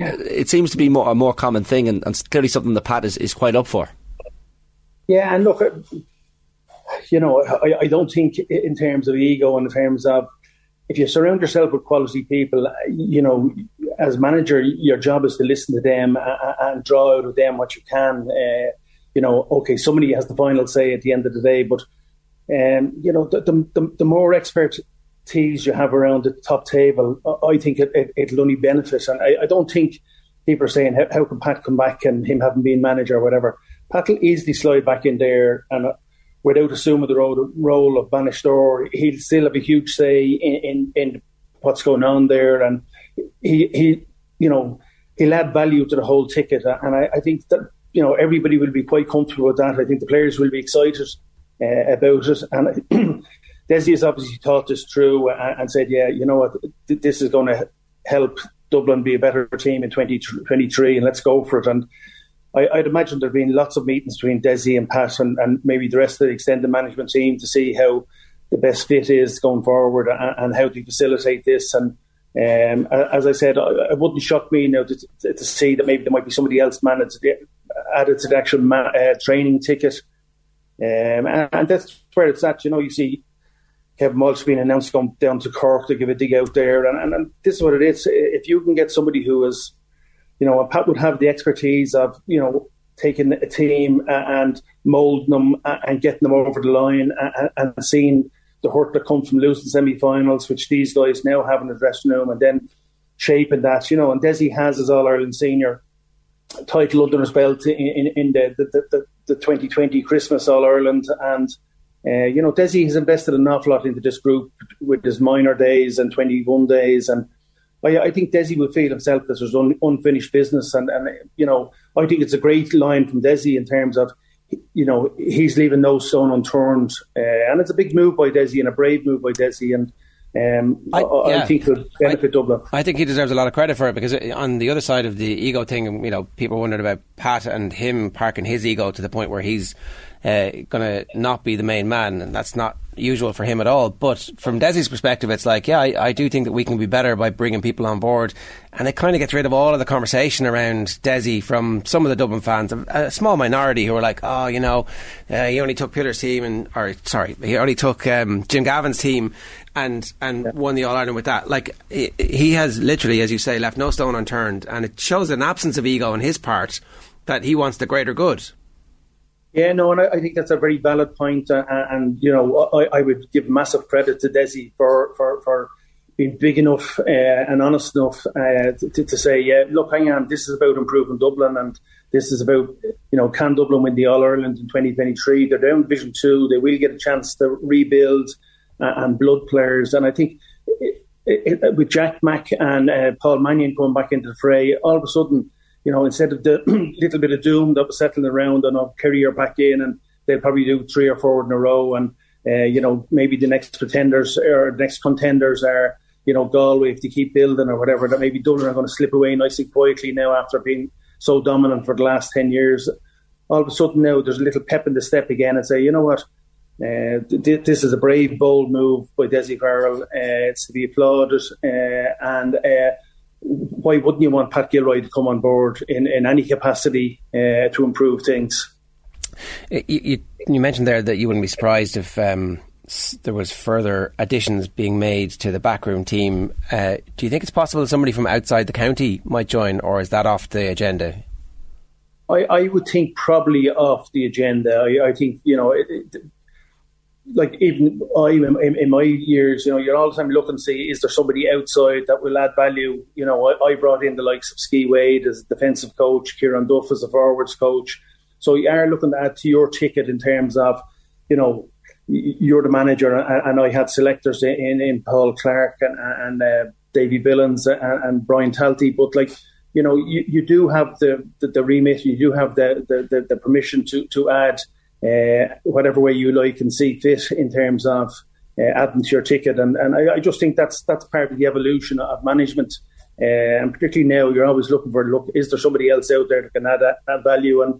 Yeah. Uh, it seems to be more, a more common thing and, and clearly something that Pat is, is quite up for. Yeah, and look, uh, you know, I, I don't think in terms of ego and in terms of if you surround yourself with quality people, you know, as manager, your job is to listen to them and draw out of them what you can. Uh, you know, okay, somebody has the final say at the end of the day, but um, you know, the, the, the more expertise you have around the top table, I think it, it, will only benefit. And I, I, don't think people are saying how, how can Pat come back and him having been manager or whatever. Pat will easily slide back in there and without assuming the role, role of Bannister, he'll still have a huge say in, in, in, what's going on there, and he, he, you know, he'll add value to the whole ticket. And I, I think that you know everybody will be quite comfortable with that. I think the players will be excited uh, about it, and Dessie has obviously thought this through and, and said, yeah, you know what, this is going to help Dublin be a better team in 2023, and let's go for it. And I, would imagine there've been lots of meetings between Dessie and Pat and, and, maybe the rest of the extended management team to see how the best fit is going forward and, and how to facilitate this. And um, as I said, it wouldn't shock me know to, to, see that maybe there might be somebody else managed added to the actual ma- uh, training ticket. Um, and, and, that's where it's at. You know, you see Kevin Mulch being announced going down to Cork to give a dig out there, and, and, and this is what it is. If you can get somebody who is you know, Pat would have the expertise of, you know, taking a team and molding them and getting them over the line and, seeing the hurt that comes from losing semi-finals, which these guys now have in the dressing room, and then shaping that, you know. And Dessie has his All Ireland senior title under his belt in, in, in the, the, the, the 2020 Christmas All Ireland, and uh, you know, Dessie has invested an awful lot into this group with his minor days and 21 days, and I, I think Dessie will feel himself that there's un, unfinished business, and, and you know I think it's a great line from Dessie in terms of you know he's leaving no stone unturned, uh, and it's a big move by Dessie and a brave move by Dessie, and um, I, yeah. I, think could benefit I, Dublin. I think he deserves a lot of credit for it because on the other side of the ego thing, you know, people wondered about Pat and him parking his ego to the point where he's uh, going to not be the main man, and that's not usual for him at all. But from Dessie's perspective, it's like, yeah, I, I, do think that we can be better by bringing people on board, and it kind of gets rid of all of the conversation around Dessie from some of the Dublin fans, a, small minority who are like, oh, you know, uh, he only took Pillar's team, and or sorry, he only took um, Jim Gavin's team. And and yeah. won the All Ireland with that. Like he has literally, as you say, left no stone unturned, and it shows an absence of ego on his part that he wants the greater good. Yeah, no, and I, I, think that's a very valid point, uh, and you know, I, I, would give massive credit to Dessie for, for, for been big enough uh, and honest enough uh, to, to, say, yeah, look, hang on, this is about improving Dublin and this is about, you know, can Dublin win the All Ireland in 2023? They're down Division 2. They will get a chance to rebuild uh, and blood players. And I think it, it, with Jack Mack and uh, Paul Mannion coming back into the fray, all of a sudden, you know, instead of the little bit of doom that was settling around and I'll carry her back in and they'll probably do three or four in a row. And, uh, you know, maybe the next pretenders or next contenders are, you know, Galway if they keep building or whatever, that maybe Dublin are going to slip away nice and quietly now after being so dominant for the last 10 years. All of a sudden now there's a little pep in the step again and say, you know what, uh, th- this is a brave, bold move by Dessie Farrell. Uh, it's to be applauded. Uh, and uh, why wouldn't you want Pat Gilroy to come on board in, in any capacity uh, to improve things? You, you, you, mentioned there that you wouldn't be surprised if um, there was further additions being made to the backroom team. Uh, do you think it's possible somebody from outside the county might join, or is that off the agenda? I, I would think probably off the agenda. I, I think you know. It, it, like even I in, in, my years, you know, you're all the time looking to see is there somebody outside that will add value. You know, I, I brought in the likes of Ski Wade as defensive coach, Kieran Duff as a forwards coach. So you are looking to add to your ticket in terms of, you know, you're the manager, and, and I had selectors in in Paul Clarke and and uh, Davy Billings and, and, Brian Talty, but like you know, you, you do have the, the, the remit, you do have the the, the, the permission to to add uh, whatever way you like and see fit in terms of uh, adding to your ticket, and and I, I, just think that's that's part of the evolution of management. Uh, and particularly now, you're always looking for look. Is there somebody else out there that can add, add value? And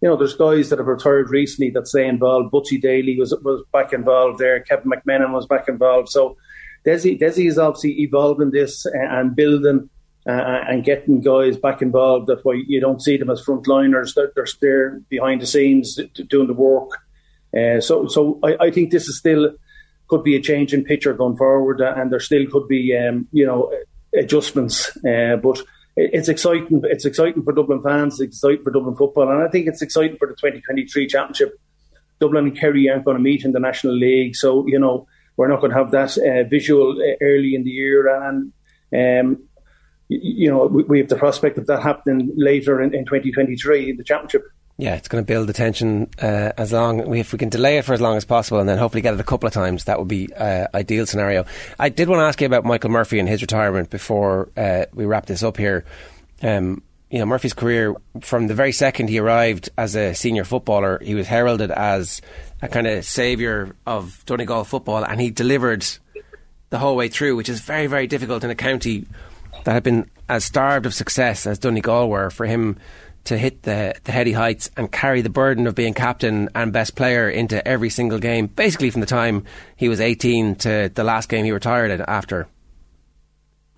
you know, there's guys that have retired recently that stay involved. Butchie Daly was was back involved there. Kevin McMenamin was back involved. So Dessie, Dessie is obviously evolving this and building uh, and getting guys back involved. That's why you don't see them as frontliners. They're, they're there behind the scenes doing the work. Uh, so, so I, I, think this is still could be a change in picture going forward, uh, and there still could be, um, you know, adjustments. Uh, but it's exciting. It's exciting for Dublin fans. It's exciting for Dublin football, and I think it's exciting for the 2023 championship. Dublin and Kerry aren't going to meet in the National League, so you know we're not going to have that uh, visual uh, early in the year. And um, you know we have the prospect of that happening later in, in 2023 in the championship. Yeah, it's going to build attention uh, as long if we can delay it for as long as possible, and then hopefully get it a couple of times. That would be uh, ideal scenario. I did want to ask you about Michael Murphy and his retirement before uh, we wrap this up here. Um, you know, Murphy's career from the very second he arrived as a senior footballer, he was heralded as a kind of saviour of Donegal football, and he delivered the whole way through, which is very, very difficult in a county that had been as starved of success as Donegal were for him to hit the, the heady heights and carry the burden of being captain and best player into every single game, basically from the time he was 18 to the last game he retired after.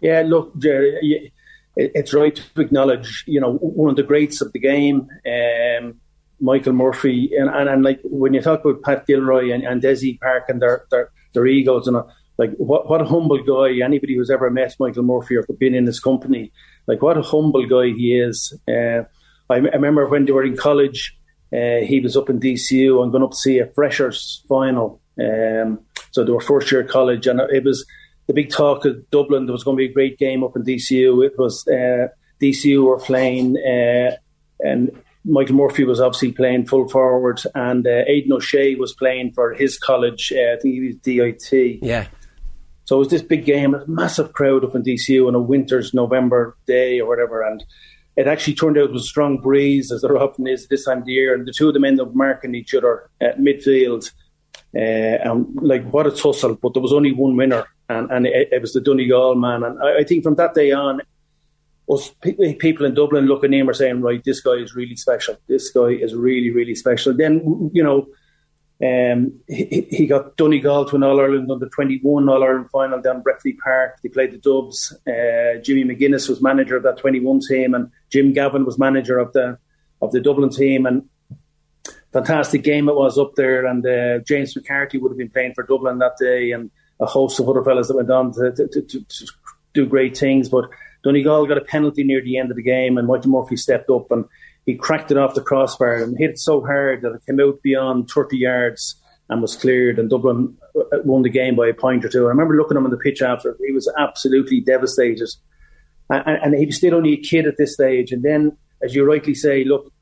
Yeah, look, Jerry, it's right to acknowledge, you know, one of the greats of the game, um, Michael Murphy, and, and, and, like when you talk about Pat Gilroy and, and Dessie Park and their, their, their egos and like what what a humble guy. Anybody who's ever met Michael Murphy or been in his company, like what a humble guy he is. Uh, remember when they were in college, uh, he was up in DCU and going up to see a freshers final. Um, so they were first year college, and it was the big talk of Dublin. There was going to be a great game up in DCU. It was uh, DCU were playing, uh, and Michael Murphy was obviously playing full forward, and uh, Aidan O'Shea was playing for his college. Uh, I think he was DIT. Yeah. So it was this big game, a massive crowd up in DCU on a winter's November day or whatever, and it actually turned out it was a strong breeze, as there often is this time of the year, and the two of them ended up marking each other at midfield. Uh, and like what a tussle, but there was only one winner, and, and it, it was the Donegal man. And I, I, think from that day on, us people in Dublin looking in were saying, right, this guy is really special. This guy is really, really special. Then you know um, he, he, got Donegal to an All Ireland under 21 All Ireland final down Breffni Park. They played the Dubs. Uh, Jimmy McGuinness was manager of that 21 team, and Jim Gavin was manager of the of the Dublin team. And fantastic game it was up there. And uh, James McCarthy would have been playing for Dublin that day, and a host of other fellas that went on to, to, to, to do great things. But Donegal got a penalty near the end of the game, and Michael Murphy stepped up and he cracked it off the crossbar and hit it so hard that it came out beyond 30 yards and was cleared, and Dublin uh, won the game by a point or two. I remember looking him on the pitch after; he was absolutely devastated, and, and he was still only a kid at this stage. And then, as you rightly say, look,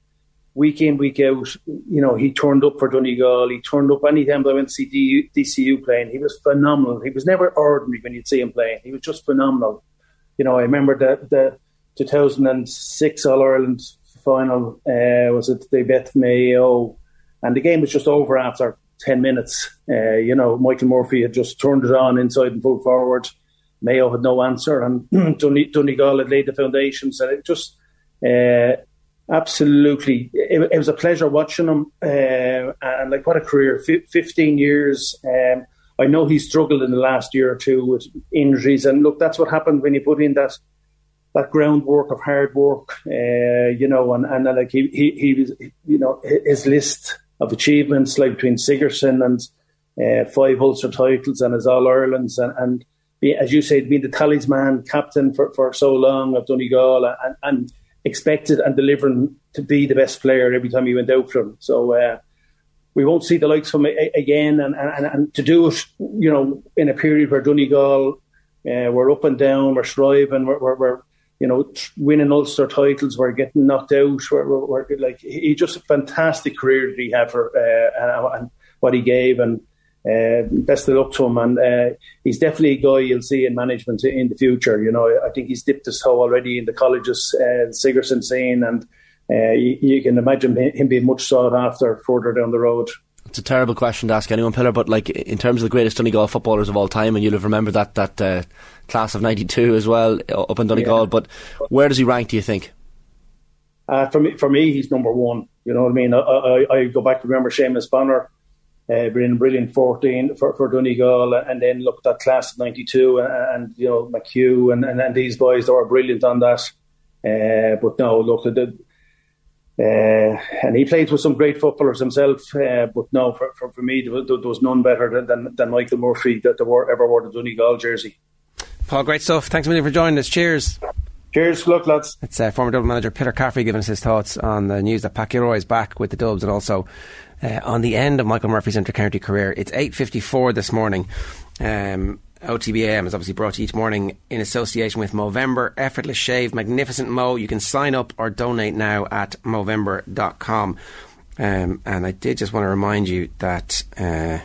week in, week out, you know, he turned up for Donegal. He turned up anytime I went to see DCU playing. He was phenomenal. He was never ordinary when you'd see him playing. He was just phenomenal. You know, I remember the, the 2006 All Ireland final, uh, was it they bet Mayo, and the game was just over after 10 minutes. Uh, you know, Michael Murphy had just turned it on inside and pulled forward. Mayo had no answer, and Donegal had laid the foundations, and it just. Uh, absolutely, it, it, was a pleasure watching him. Uh, and like, what a career! F- Fifteen years. Um, I know he struggled in the last year or two with injuries, and look, that's what happened when you put in that that groundwork of hard work. Uh, you know, and, and like he, he he was, you know, his list of achievements, like between Sigerson and uh, five Ulster titles and his All Irelands, and, and be, as you said, being the talisman captain for, for so long of Donegal, and, and expected and delivering to be the best player every time he went out for him. So uh, we won't see the likes of him again, and, and, and to do it, you know, in a period where Donegal uh, we're up and down, we're striving, we're, we're, we're you know winning Ulster titles, we're getting knocked out. We're, like he just a fantastic career that he had for uh, and, and what he gave and uh, best of luck to him, and uh, he's definitely a guy you'll see in management in the future. You know, I think he's dipped his toe already in the colleges, uh, Sigerson scene, and uh, you, you, can imagine him being much sought after further down the road. It's a terrible question to ask anyone, Pillar, but like in terms of the greatest Donegal footballers of all time, and you'll have remembered that that uh, class of '92 as well up in Donegal. Yeah. But where does he rank? Do you think? Uh, for me, for me, he's number one. You know what I mean? I, I, I go back to remember Seamus Bonner uh, brilliant, brilliant 14 for, for Donegal, and then look at that class of 92 and, and you know McHugh and, and, and, these boys they were brilliant on that. Uh, but no, look at the. Uh, and he played with some great footballers himself, uh, but no, for, for, for me, there was, there was, none better than, than, Michael Murphy that were, ever wore the Donegal jersey. Paul, great stuff. Thanks a million for joining us. Cheers. Cheers, good luck, lads. It's uh, former Dublin manager Peter Caffrey giving us his thoughts on the news that Pat Gilroy is back with the Dubs and also uh, on the end of Michael Murphy's intercounty career. It's 8.54 this morning. Um, OTBAM is obviously brought to you each morning in association with Movember Effortless Shave Magnificent Mo. You can sign up or donate now at Movember.com. Um, and I did just want to remind you that. Uh,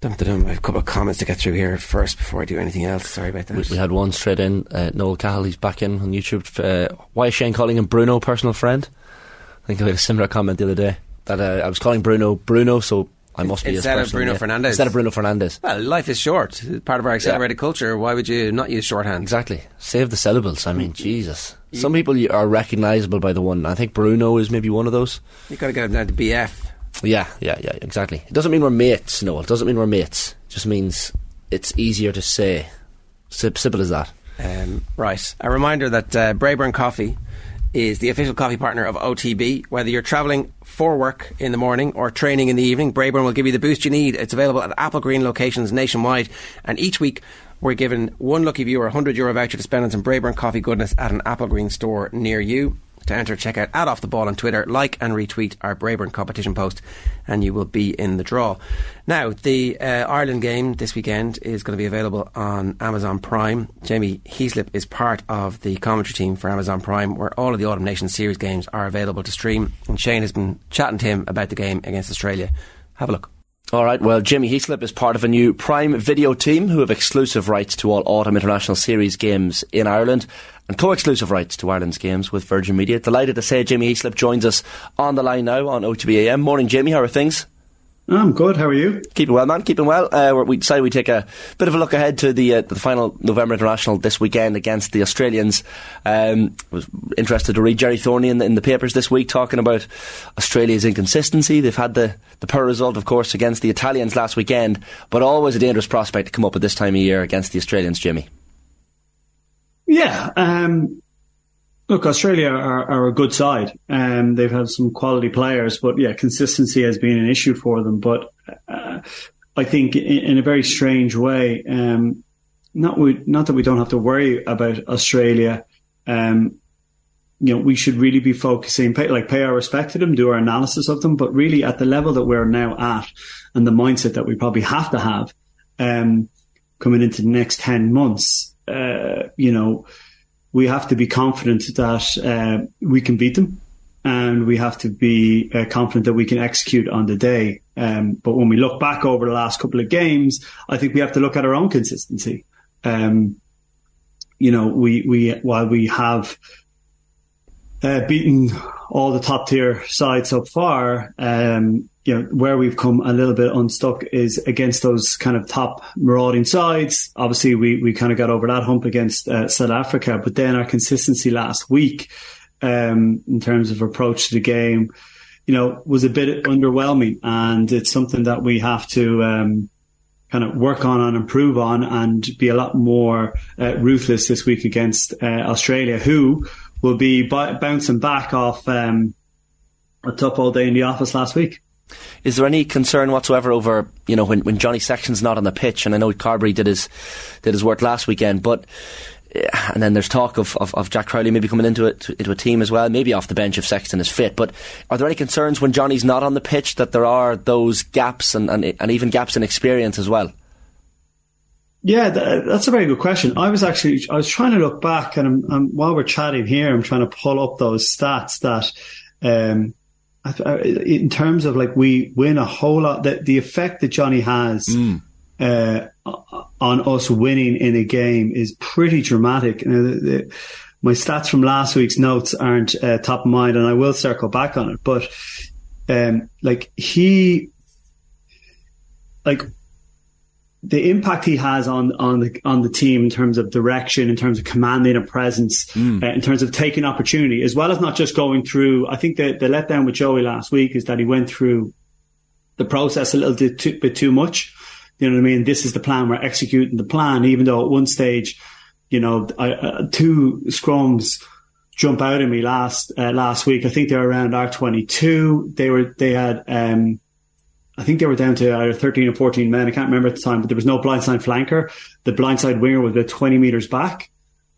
Dum, dum, I have a couple of comments to get through here first before I do anything else. Sorry about that. We, we had one straight in. Uh, Noel Cahill, he's back in on YouTube. Uh, why is Shane calling him Bruno, personal friend? I think I had a similar comment the other day that uh, I was calling Bruno Bruno, so I must be instead of Bruno Fernandes. Instead of Bruno Fernandes. Well, life is short. part of our accelerated yeah. culture. Why would you not use shorthand? Exactly. Save the syllables. I mean, Jesus. Some people are recognisable by the one. I think Bruno is maybe one of those. You got to get him down to BF. Yeah, yeah, yeah. Exactly. It doesn't mean we're mates. No, it doesn't mean we're mates. It just means it's easier to say. Simple as that. Um, right. A reminder that uh, Braeburn Coffee is the official coffee partner of OTB. Whether you're travelling for work in the morning or training in the evening, Braeburn will give you the boost you need. It's available at Applegreen locations nationwide, and each week we're giving one lucky viewer a 100 euro voucher to spend on some Braeburn coffee goodness at an Applegreen store near you. To enter, check out at Off the Ball on Twitter, like and retweet our Braeburn competition post, and you will be in the draw. Now, the uh, Ireland game this weekend is going to be available on Amazon Prime. Jamie Heaslip is part of the commentary team for Amazon Prime, where all of the Autumn Nation Series games are available to stream. And Shane has been chatting to him about the game against Australia. Have a look. All right, well, Jamie Heaslip is part of a new Prime Video team who have exclusive rights to all Autumn International Series games in Ireland and co-exclusive rights to Ireland's games with Virgin Media. Delighted to say Jamie Heaslip joins us on the line now on OTBAM. Morning, Jamie. How are things? I'm good. How are you? Keeping well, man. Keeping well. Uh, we decided we'd take a bit of a look ahead to the uh, the final November International this weekend against the Australians. Um, was interested to read Gerry Thornley in the, in the, papers this week talking about Australia's inconsistency. They've had the, the poor result, of course, against the Italians last weekend, but always a dangerous prospect to come up at this time of year against the Australians, Jamie. Yeah. Um, Look, Australia are, are a good side. Um, they've had some quality players, but yeah, consistency has been an issue for them. But uh, I think in, in, a very strange way, um, not we, not that we don't have to worry about Australia. Um, you know, we should really be focusing, pay, like pay our respect to them, do our analysis of them, but really at the level that we're now at and the mindset that we probably have to have, um, coming into the next 10 months, uh, you know, we have to be confident that, uh, we can beat them and we have to be uh, confident that we can execute on the day. Um, but when we look back over the last couple of games, I think we have to look at our own consistency. Um, you know, we, we, while we have, uh, beaten all the top tier sides so far, um, you know, where we've come a little bit unstuck is against those kind of top marauding sides. Obviously, we, we kind of got over that hump against uh, South Africa, but then our consistency last week, um, in terms of approach to the game, you know, was a bit underwhelming. And it's something that we have to, um, kind of work on and improve on and be a lot more uh, ruthless this week against uh, Australia, who will be b- bouncing back off um, a tough all day in the office last week. Is there any concern whatsoever over you know when, when Johnny Sexton's not on the pitch? And I know Carbery did his did his work last weekend, but eh, and then there's talk of, of, of, Jack Crowley maybe coming into it into a team as well, maybe off the bench if Sexton is fit. But are there any concerns when Johnny's not on the pitch that there are those gaps and, and, and even gaps in experience as well? Yeah, that's a very good question. I was actually I was trying to look back, and I'm, I'm, while we're chatting here, I'm trying to pull up those stats that, um, in terms of like we win a whole lot. The, the effect that Johnny has mm. uh, on us winning in a game is pretty dramatic. You know, the, the, my stats from last week's notes aren't uh, top of mind, and I will circle back on it. But um, like he, like the impact he has on on the on the team in terms of direction, in terms of commanding a presence, mm. uh, in terms of taking opportunity, as well as not just going through. I think the the letdown with Joey last week is that he went through the process a little bit too, bit too much. You know what I mean? This is the plan. We're executing the plan, even though at one stage, you know, I, uh, two scrums jump out at me last uh, last week. I think they were around R twenty two. They were they had. um I think they were down to either 13 or 14 men. I can't remember at the time, but there was no blindside flanker. The blindside winger was about 20 meters back.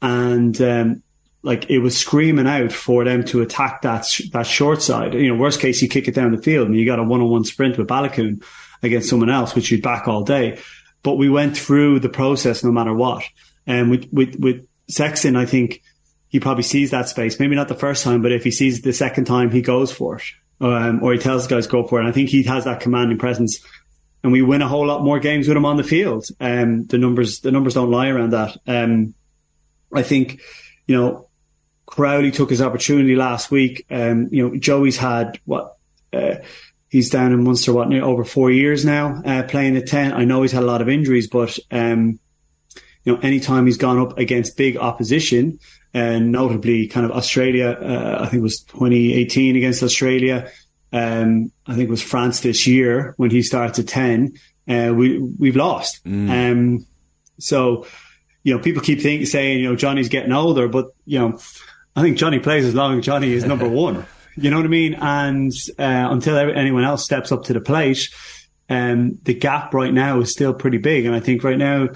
And, um, like it was screaming out for them to attack that, that short side. You know, worst case, you kick it down the field and you got a one on one sprint with Baloucoune against someone else, which you'd back all day. But we went through the process no matter what. And with, with, with Sexton, I think he probably sees that space. Maybe not the first time, but if he sees the second time, he goes for it um, or he tells the guys go for it. And I think he has that commanding presence, and we win a whole lot more games with him on the field. Um, the numbers the numbers don't lie around that. Um, I think you know Crowley took his opportunity last week. Um, you know Joey's had what. Uh, he's down in Munster, what, near over four years now, uh, playing at 10. I know he's had a lot of injuries, but, um, you know, anytime he's gone up against big opposition, and notably kind of Australia. Uh, I think it was 2018 against Australia. Um, I think it was France this year when he starts at 10. Uh, we, we've lost. Mm. Um, so, you know, people keep think, saying, you know, Johnny's getting older, but, you know, I think Johnny plays as long as Johnny is number one. You know what I mean? And, uh, until anyone else steps up to the plate, um, the gap right now is still pretty big. And I think right now,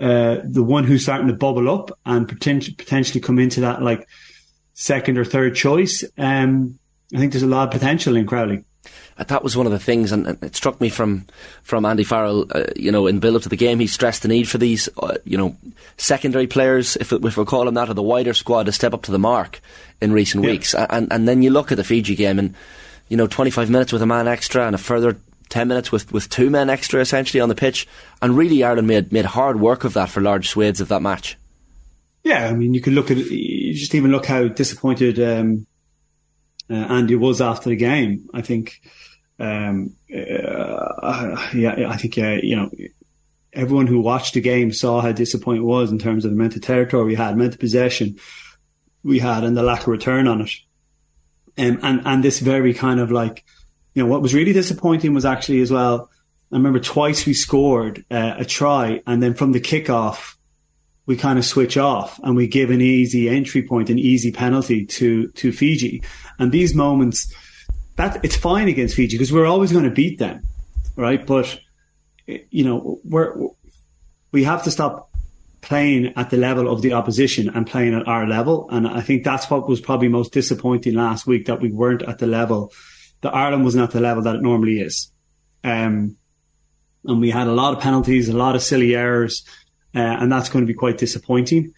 uh, the one who's starting to bubble up and potentially potentially come into that like second or third choice. Um, I think there's a lot of potential in Crowley. Uh, that was one of the things, and it struck me from from Andy Farrell. Uh, you know, in build up to the game, he stressed the need for these, uh, you know, secondary players, if, if we're calling that, or the wider squad, to step up to the mark in recent yeah. weeks. And and then you look at the Fiji game, and you know, 25 minutes with a man extra and a further 10 minutes with, with two men extra essentially on the pitch. And really, Ireland made, made hard work of that for large swathes of that match. Yeah, I mean, you can look at you just even look how disappointed um, uh, Andy was after the game. I think, um, uh, yeah, I think, uh, you know, everyone who watched the game saw how disappointed it was in terms of the amount of territory we had, amount of possession we had, and the lack of return on it. Um, and and this very kind of like you know, what was really disappointing was actually as well, I remember twice we scored uh, a try and then from the kickoff, we kind of switch off and we give an easy entry point, an easy penalty to, to Fiji. And these moments, that it's fine against Fiji because we're always going to beat them, right? But, you know, we're, we have to stop playing at the level of the opposition and playing at our level. And I think that's what was probably most disappointing last week that we weren't at the level that Ireland wasn't at the level that it normally is. Um, and we had a lot of penalties, a lot of silly errors, uh, and that's going to be quite disappointing.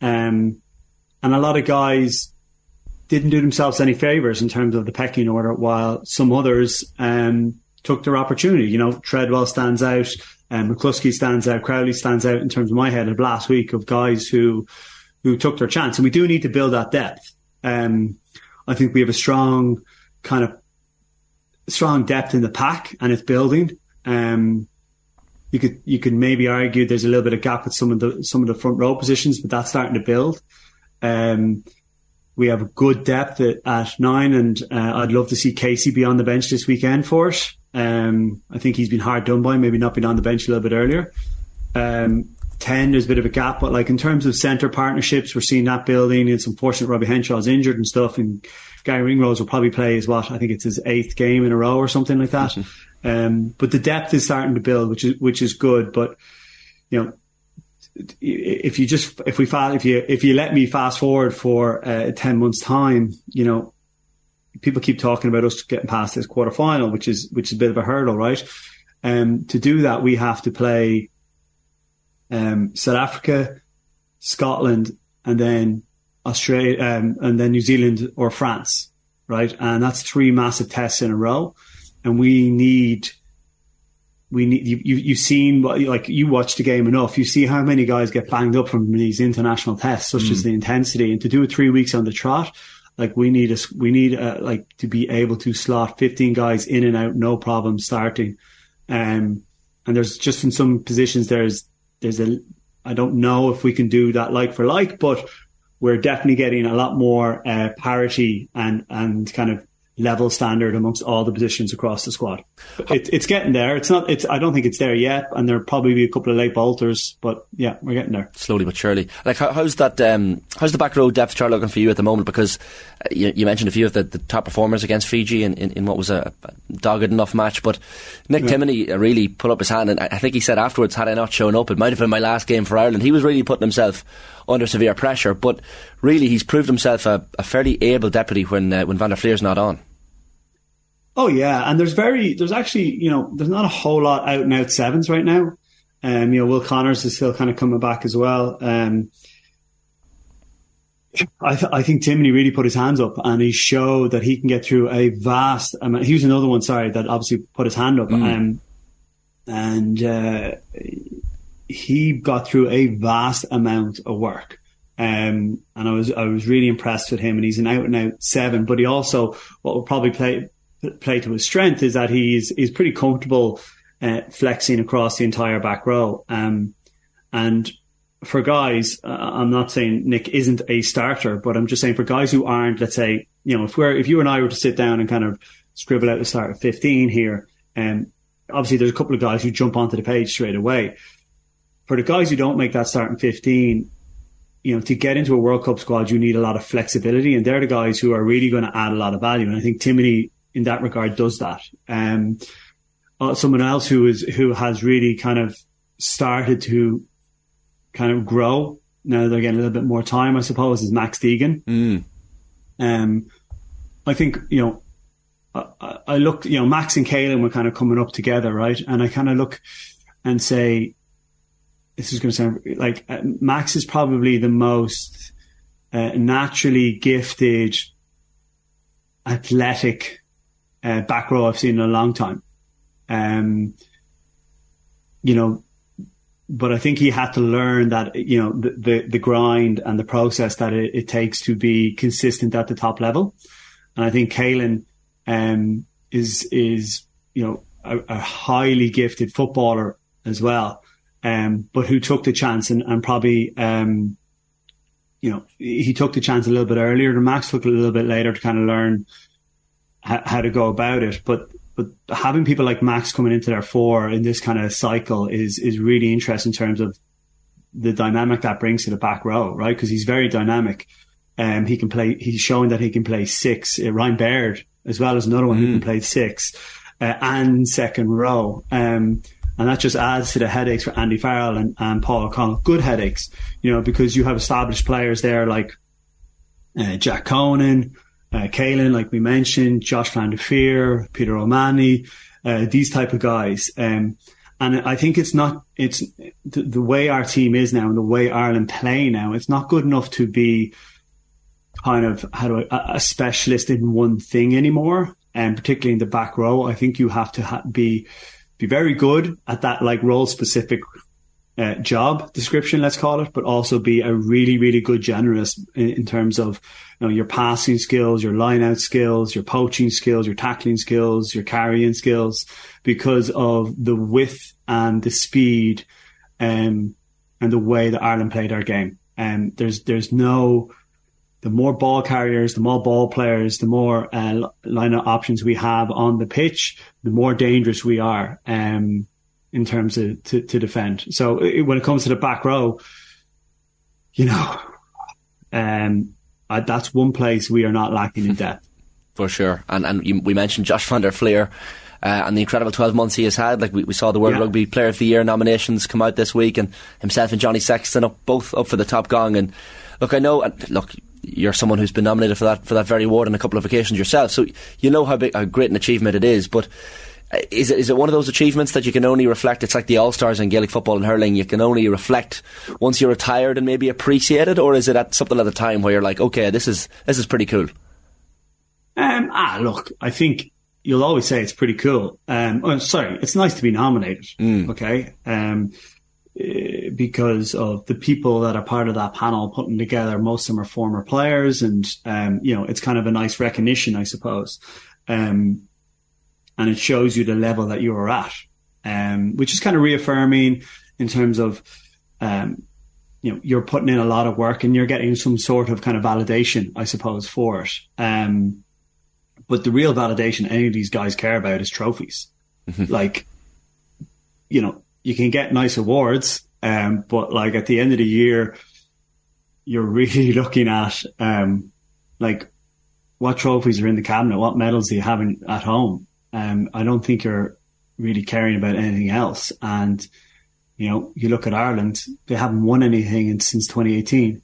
Um, and a lot of guys didn't do themselves any favors in terms of the pecking order, while some others um, took their opportunity. You know, Treadwell stands out, um, McCloskey stands out, Crowley stands out in terms of my head of last week of guys who who took their chance. And we do need to build that depth. Um, I think we have a strong kind of strong depth in the pack, and it's building. Um, you could you could maybe argue there's a little bit of gap with some of the some of the front row positions, but that's starting to build. Um, we have good depth at, at nine, and uh, I'd love to see Casey be on the bench this weekend for it. Um, I think he's been hard done by, maybe not been on the bench a little bit earlier. Um, 10, there's a bit of a gap, but like in terms of centre partnerships, we're seeing that building. It's unfortunate Robbie Henshaw's injured and stuff, and Garry Ringrose will probably play his what I think it's his eighth game in a row or something like that. Mm-hmm. Um, but the depth is starting to build, which is which is good. But you know, if you just if we if you if you let me fast forward for uh, ten months time, you know, people keep talking about us getting past this quarter final, which is which is a bit of a hurdle, right? Um, to do that, we have to play um, South Africa, Scotland, and then Australia, um, and then New Zealand or France, right? And that's three massive tests in a row, and we need. We need you. you you've seen like you watched the game enough. You see how many guys get banged up from these international tests, such mm. as the intensity, and to do it three weeks on the trot, like we need us, we need uh, like to be able to slot 15 guys in and out, no problem starting. Um, and there's just in some positions, there's, there's a, I don't know if we can do that like for like, but we're definitely getting a lot more, uh, parity and, and kind of level standard amongst all the positions across the squad. It, it's getting there. It's not. It's. I don't think it's there yet, and there'll probably be a couple of late bolters, but yeah, we're getting there slowly but surely. Like, how, how's that? Um, how's the back row depth chart looking for you at the moment? Because uh, you, you, mentioned a few of the, the top performers against Fiji in, in, in, what was a dogged enough match, but Nick yeah. Timoney really put up his hand, and I think he said afterwards, had I not shown up, it might have been my last game for Ireland. He was really putting himself under severe pressure, but really he's proved himself a, a fairly able deputy when uh, when Van der Flier's not on. Oh yeah, and there's very there's actually you know there's not a whole lot out and out sevens right now. Um, you know, Will Connors is still kind of coming back as well. Um, I, th- I think Timoney really put his hands up and he showed that he can get through a vast amount. He was another one, sorry, that obviously put his hand up. Mm. Um, and uh, he got through a vast amount of work. Um, and I was I was really impressed with him. And he's an out and out seven, but he also what will probably play play to his strength is that he's he's pretty comfortable uh, flexing across the entire back row. Um, and for guys, uh, I'm not saying Nick isn't a starter, but I'm just saying for guys who aren't, let's say, you know, if we're if you and I were to sit down and kind of scribble out the start of 15 here, um, obviously there's a couple of guys who jump onto the page straight away. For the guys who don't make that starting 15, you know, to get into a World Cup squad, you need a lot of flexibility, and they're the guys who are really going to add a lot of value. And I think Timoney in that regard does that. Um, uh, someone else who is who has really kind of started to kind of grow now they're getting a little bit more time, I suppose, is Max Deegan. Mm. Um, I think you know. I, I look, you know, Max and Caelan were kind of coming up together, right? And I kind of look and say, this is going to sound like uh, Max is probably the most uh, naturally gifted, athletic uh, back row I've seen in a long time. Um, you know, but I think he had to learn that you know the the, the grind and the process that it, it, takes to be consistent at the top level. And I think Caelan um, is is you know a, a, highly gifted footballer as well, um, but who took the chance and, and probably um, you know he took the chance a little bit earlier. And Max took a little bit later to kind of learn how, how to go about it. But but having people like Max coming into their four in this kind of cycle is is really interesting in terms of the dynamic that brings to the back row, right? Because he's very dynamic. Um, he can play. He's showing that he can play six. Uh, Ryan Baird, as well as another one mm. who can mm. play six uh, and second row. Um, and that just adds to the headaches for Andy Farrell and, and Paul O'Connell. Good headaches, you know, because you have established players there like uh, Jack Conan, uh, Caelan, like we mentioned, Josh Van der Flier, Peter O'Mahony, uh, these type of guys. Um, and I think it's not, it's the, the, way our team is now and the way Ireland play now, it's not good enough to be kind of, how do I, a specialist in one thing anymore. And particularly in the back row, I think you have to ha- be, be very good at that like role specific uh, job description, let's call it, but also be a really, really good generalist in, in, terms of you know, your passing skills, your line out skills, your poaching skills, your tackling skills, your carrying skills, because of the width and the speed um, and the way that Ireland played our game. And um, there's there's no the more ball carriers, the more ball players, the more uh, line options we have on the pitch, the more dangerous we are. Um, in terms of to, to defend. So it, when it comes to the back row, you know, um, uh, that's one place we are not lacking in depth. For sure. And and you, we mentioned Josh van der Flier. Uh, and the incredible 12 months he has had. Like we, we saw the World yeah. Rugby Player of the Year nominations come out this week, and himself and Johnny Sexton up both up for the top gong. And look, I know, and look, you're someone who's been nominated for that for that very award on a couple of occasions yourself, so you know how big, how great an achievement it is. But is it, is it one of those achievements that you can only reflect? It's like the All Stars in Gaelic football and hurling. You can only reflect once you're retired and maybe appreciate it, or is it at something at the time where you're like, okay, this is this is pretty cool? Um, ah, look, I think you'll always say it's pretty cool. Um, oh, sorry, it's nice to be nominated. Mm. Okay. Um, because of the people that are part of that panel putting together, most of them are former players, and um, you know, it's kind of a nice recognition, I suppose. Um, and it shows you the level that you are at, um, which is kind of reaffirming in terms of, um, you know, you're putting in a lot of work and you're getting some sort of kind of validation, I suppose, for it. Um, but the real validation any of these guys care about is trophies. Mm-hmm. Like, you know, you can get nice awards, um, but like at the end of the year, you're really looking at, um, like what trophies are in the cabinet, what medals you have at home? um, I don't think you're really caring about anything else. And, you know, you look at Ireland, they haven't won anything in, since 2018.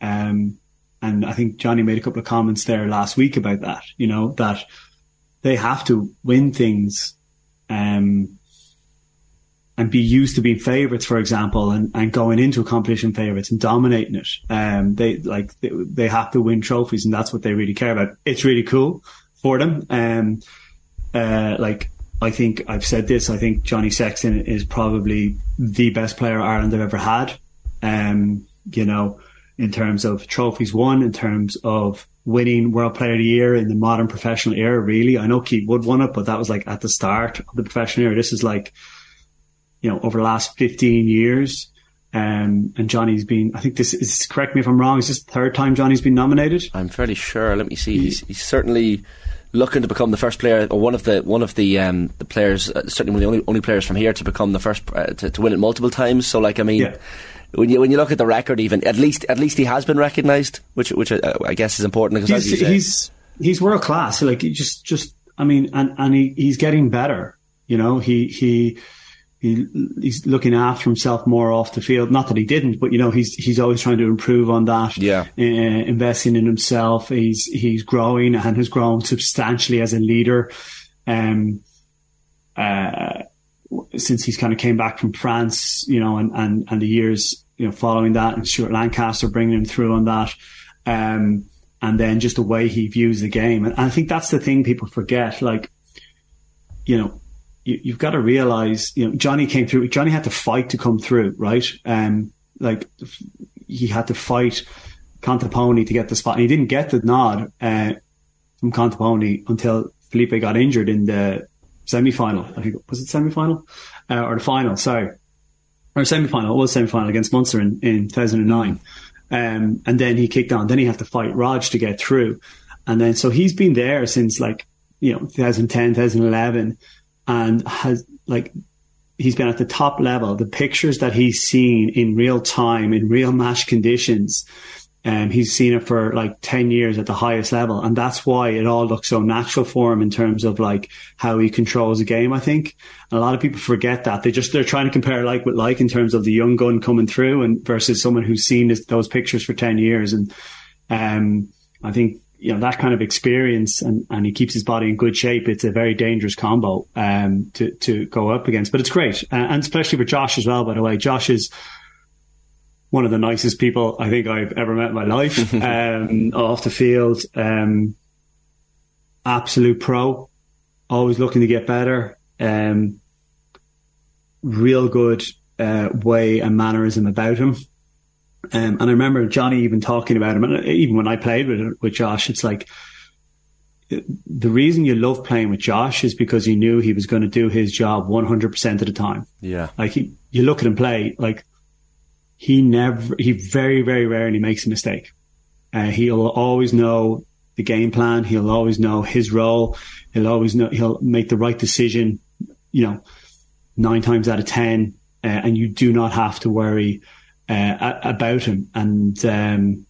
Um, and I think Johnny made a couple of comments there last week about that, you know, that they have to win things, um, and be used to being favourites, for example, and, and going into a competition favourites and dominating it. Um, they like they, they have to win trophies, and that's what they really care about. It's really cool for them. Um, uh, like I think I've said this. I think Johnny Sexton is probably the best player Ireland have ever had. Um, you know, in terms of trophies won, in terms of winning World Player of the Year in the modern professional era. Really, I know Keith Wood won it, but that was like at the start of the professional era. This is like, you know, over the last fifteen years. Um, and Johnny's been, I think this is, correct me if I'm wrong, is this the third time Johnny's been nominated? I'm fairly sure. Let me see. He's, he's certainly looking to become the first player or one of the one of the um, the players, uh, certainly one of the only only players from here to become the first uh, to, to win it multiple times. So, like, I mean. Yeah. When you when you look at the record, even at least at least he has been recognised, which which uh, I guess is important because he's he's, he's world class. Like he just just I mean, and and he, he's getting better. You know, he he he, he's looking after himself more off the field. Not that he didn't, but you know, he's he's always trying to improve on that. Yeah, uh, investing in himself. He's he's growing and has grown substantially as a leader. Um, uh, since he's kind of came back from France, you know, and and and the years you know following that, and Stuart Lancaster bringing him through on that. Um, and then just the way he views the game. And I think that's the thing people forget. Like, you know, you, have got to realize, you know, Johnny came through. Johnny had to fight to come through, right? Um, like he had to fight Conte to get the spot, and he didn't get the nod uh, from Conte until Felipe got injured in the semi-final. I think was it semi-final uh, or the final? Sorry, or semi-final. It was semi-final against Munster in, in 2009. Um, and then he kicked on. Then he had to fight Rog to get through, and then so he's been there since like you know 2010, 2011 and has like he's been at the top level. The pictures that he's seen in real time, in real match conditions, Um, he's seen it for like 10 years at the highest level. And that's why it all looks so natural for him in terms of like how he controls a game, I think. And a lot of people forget that. They just, they're trying to compare like with like in terms of the young gun coming through and versus someone who's seen this, those pictures for 10 years. And, um, I think, you know, that kind of experience and, and he keeps his body in good shape. It's a very dangerous combo, um, to, to go up against, but it's great. Uh, and especially for Josh as well, by the way. Josh is, one of the nicest people I think I've ever met in my life. um, off the field, um, absolute pro, always looking to get better. Um, real good uh, way and mannerism about him. Um, and I remember Johnny even talking about him, and even when I played with with Josh, it's like the reason you love playing with Josh is because he knew he was going to do his job 100% of the time. Yeah. Like he, you look at him play, like he never, he very, very rarely makes a mistake. Uh, he'll always know the game plan. He'll always know his role. He'll always know, he'll make the right decision, you know, nine times out of 10. Uh, and you do not have to worry, uh, about him. And, um,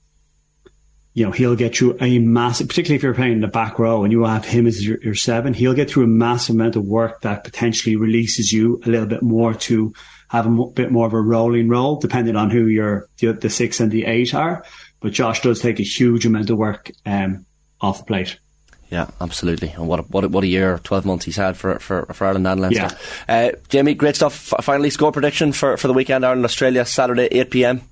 you know, he'll get you a massive, particularly if you're playing in the back row and you have him as your, your, seven, he'll get through a massive amount of work that potentially releases you a little bit more to have a bit more of a rolling role, depending on who your the, the six and the eight are. But Josh does take a huge amount of work um, off the plate. Yeah, absolutely. And what a, what a, what a year, twelve months he's had for for, for Ireland and Leinster. Yeah. Uh, Jamie, great stuff. Finally, score prediction for, for the weekend: Ireland Australia Saturday, eight pm.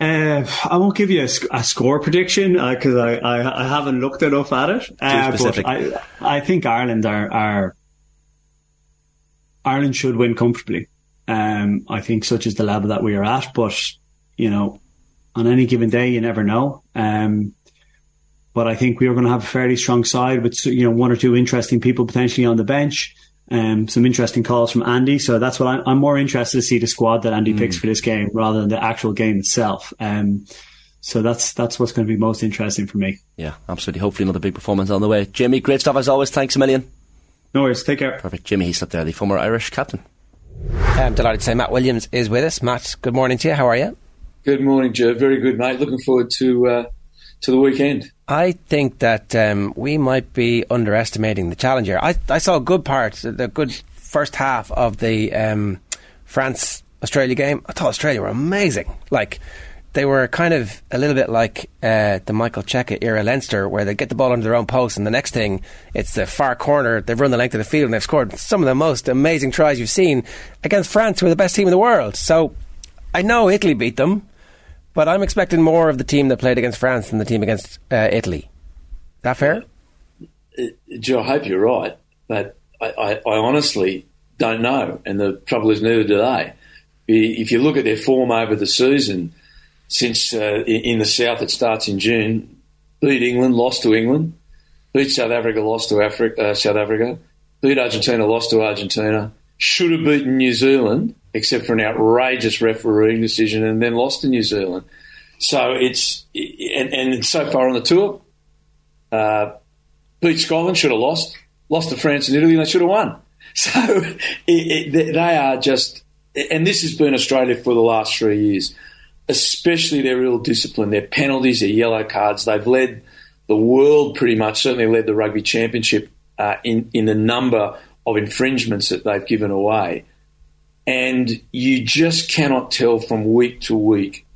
Uh, I won't give you a, a score prediction because uh, I, I, I haven't looked enough at it. Uh, but I I think Ireland are, are Ireland should win comfortably. Um, I think such is the level that we are at, but you know, on any given day, you never know. Um, but I think we are going to have a fairly strong side with you know one or two interesting people potentially on the bench. Um, some interesting calls from Andy, so that's what I'm, I'm more interested to see the squad that Andy mm. picks for this game rather than the actual game itself. Um, so that's that's what's going to be most interesting for me. Yeah, absolutely. Hopefully, another big performance on the way. Jamie, great stuff as always. Thanks a million. No worries. Take care. Perfect. Jamie He's Heaslip there, the former Irish captain. I'm delighted to say Matt Williams is with us. Matt, good morning to you. How are you? Good morning, Joe. Very good, mate. Looking forward to uh, to the weekend. I think that um, we might be underestimating the challenge here. I, I saw a good part, the good first half of the um, France Australia game. I thought Australia were amazing. Like they were kind of a little bit like uh, the Michael Cheika era Leinster, where they get the ball under their own post, and the next thing it's the far corner. They've run the length of the field and they've scored some of the most amazing tries you've seen against France, who are the best team in the world. So I know Italy beat them, but I'm expecting more of the team that played against France than the team against uh, Italy. Is that fair? Uh, Joe, I hope you're right, but I, I, I honestly don't know, and the trouble is neither do they. If you look at their form over the season since uh, in the south it starts in June. Beat England, lost to England. Beat South Africa, lost to Africa, uh, South Africa. Beat Argentina, lost to Argentina. Should have beaten New Zealand, except for an outrageous refereeing decision, and then lost to New Zealand. So it's and, and so far on the tour, uh, beat Scotland, should have lost. Lost to France and Italy, and they should have won. So it, it, they are just, and this has been Australia for the last three years especially their real discipline, their penalties, their yellow cards. They've led the world pretty much, certainly led the rugby championship uh, in, in the number of infringements that they've given away. And you just cannot tell from week to week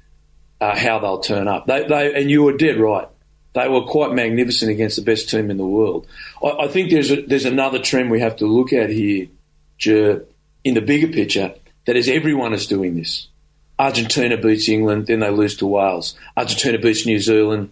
uh, how they'll turn up. They, they, and you were dead right. They were quite magnificent against the best team in the world. I, I think there's a, there's another trend we have to look at here, in the bigger picture, that is everyone is doing this. Argentina beats England, then they lose to Wales. Argentina beats New Zealand,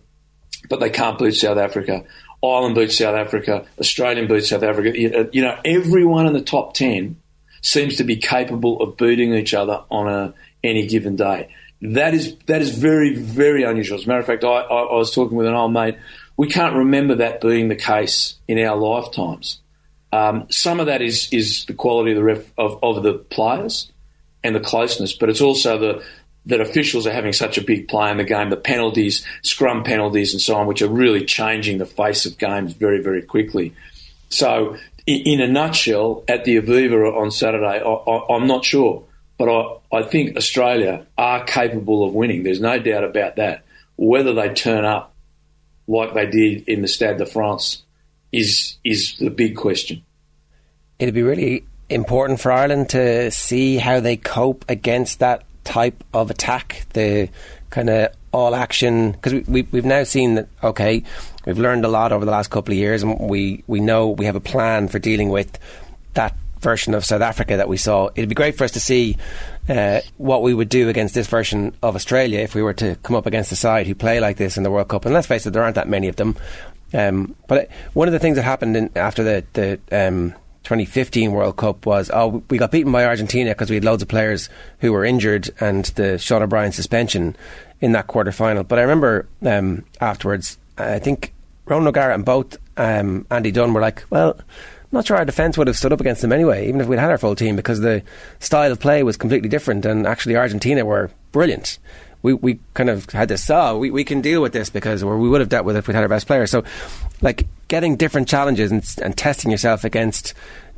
but they can't beat South Africa. Ireland beats South Africa. Australian beats South Africa. You know, everyone in the top 10 seems to be capable of beating each other on a, any given day. That is that is very very unusual. As a matter of fact, I, I, I was talking with an old mate. We can't remember that being the case in our lifetimes. Um, some of that is is the quality of the ref, of, of the players and the closeness, but it's also the that officials are having such a big play in the game, the penalties, scrum penalties, and so on, which are really changing the face of games very, very quickly. So, in, a nutshell, at the Aviva on Saturday, I, am not sure, but I, I think Australia are capable of winning. There's no doubt about that. Whether they turn up like they did in the Stade de France is is the big question. It'd be really important for Ireland to see how they cope against that type of attack, the kind of all action. Because we, we, have now seen that, okay, we've learned a lot over the last couple of years, and we, we know we have a plan for dealing with that version of South Africa that we saw. It'd be great for us to see uh, what we would do against this version of Australia if we were to come up against a side who play like this in the World Cup. And let's face it, there aren't that many of them. Um, but one of the things that happened in, after the, the um, 2015 World Cup was oh we got beaten by Argentina because we had loads of players who were injured and the Sean O'Brien suspension in that quarter final. But I remember um, afterwards, I think Ronan O'Gara and both um, Andy Dunne were like, well, not sure our defence would have stood up against them anyway, even if we'd had our full team, because the style of play was completely different. And actually, Argentina were brilliant. We, we kind of had this, oh, we, we can deal with this because or we would have dealt with it if we'd had our best players. So, like, getting different challenges and, and testing yourself against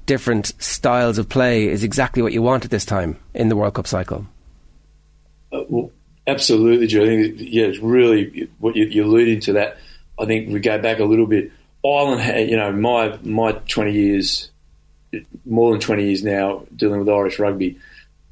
different styles of play is exactly what you want at this time in the World Cup cycle. Uh, absolutely, Joe. I think, yeah, it's really what you, you're alluding to that. I think we go back a little bit Ireland, you know, my my twenty years, more than twenty years now, dealing with Irish rugby,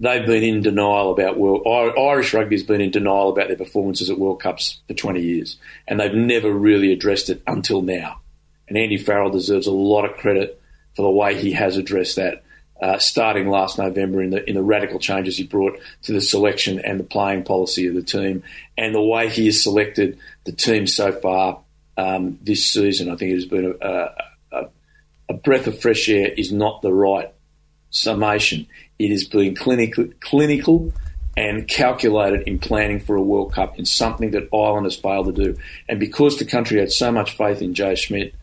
they've been in denial about world. Irish rugby has been in denial about their performances at World Cups for twenty years, and they've never really addressed it until now. And Andy Farrell deserves a lot of credit for the way he has addressed that. Uh, starting last November in the in the radical changes he brought to the selection and the playing policy of the team, and the way he has selected the team so far um, this season. I think it has been a, a, a, breath of fresh air is not the right summation. It has been clinical, clinical and calculated in planning for a World Cup in something that Ireland has failed to do. And because the country had so much faith in Joe Schmidt,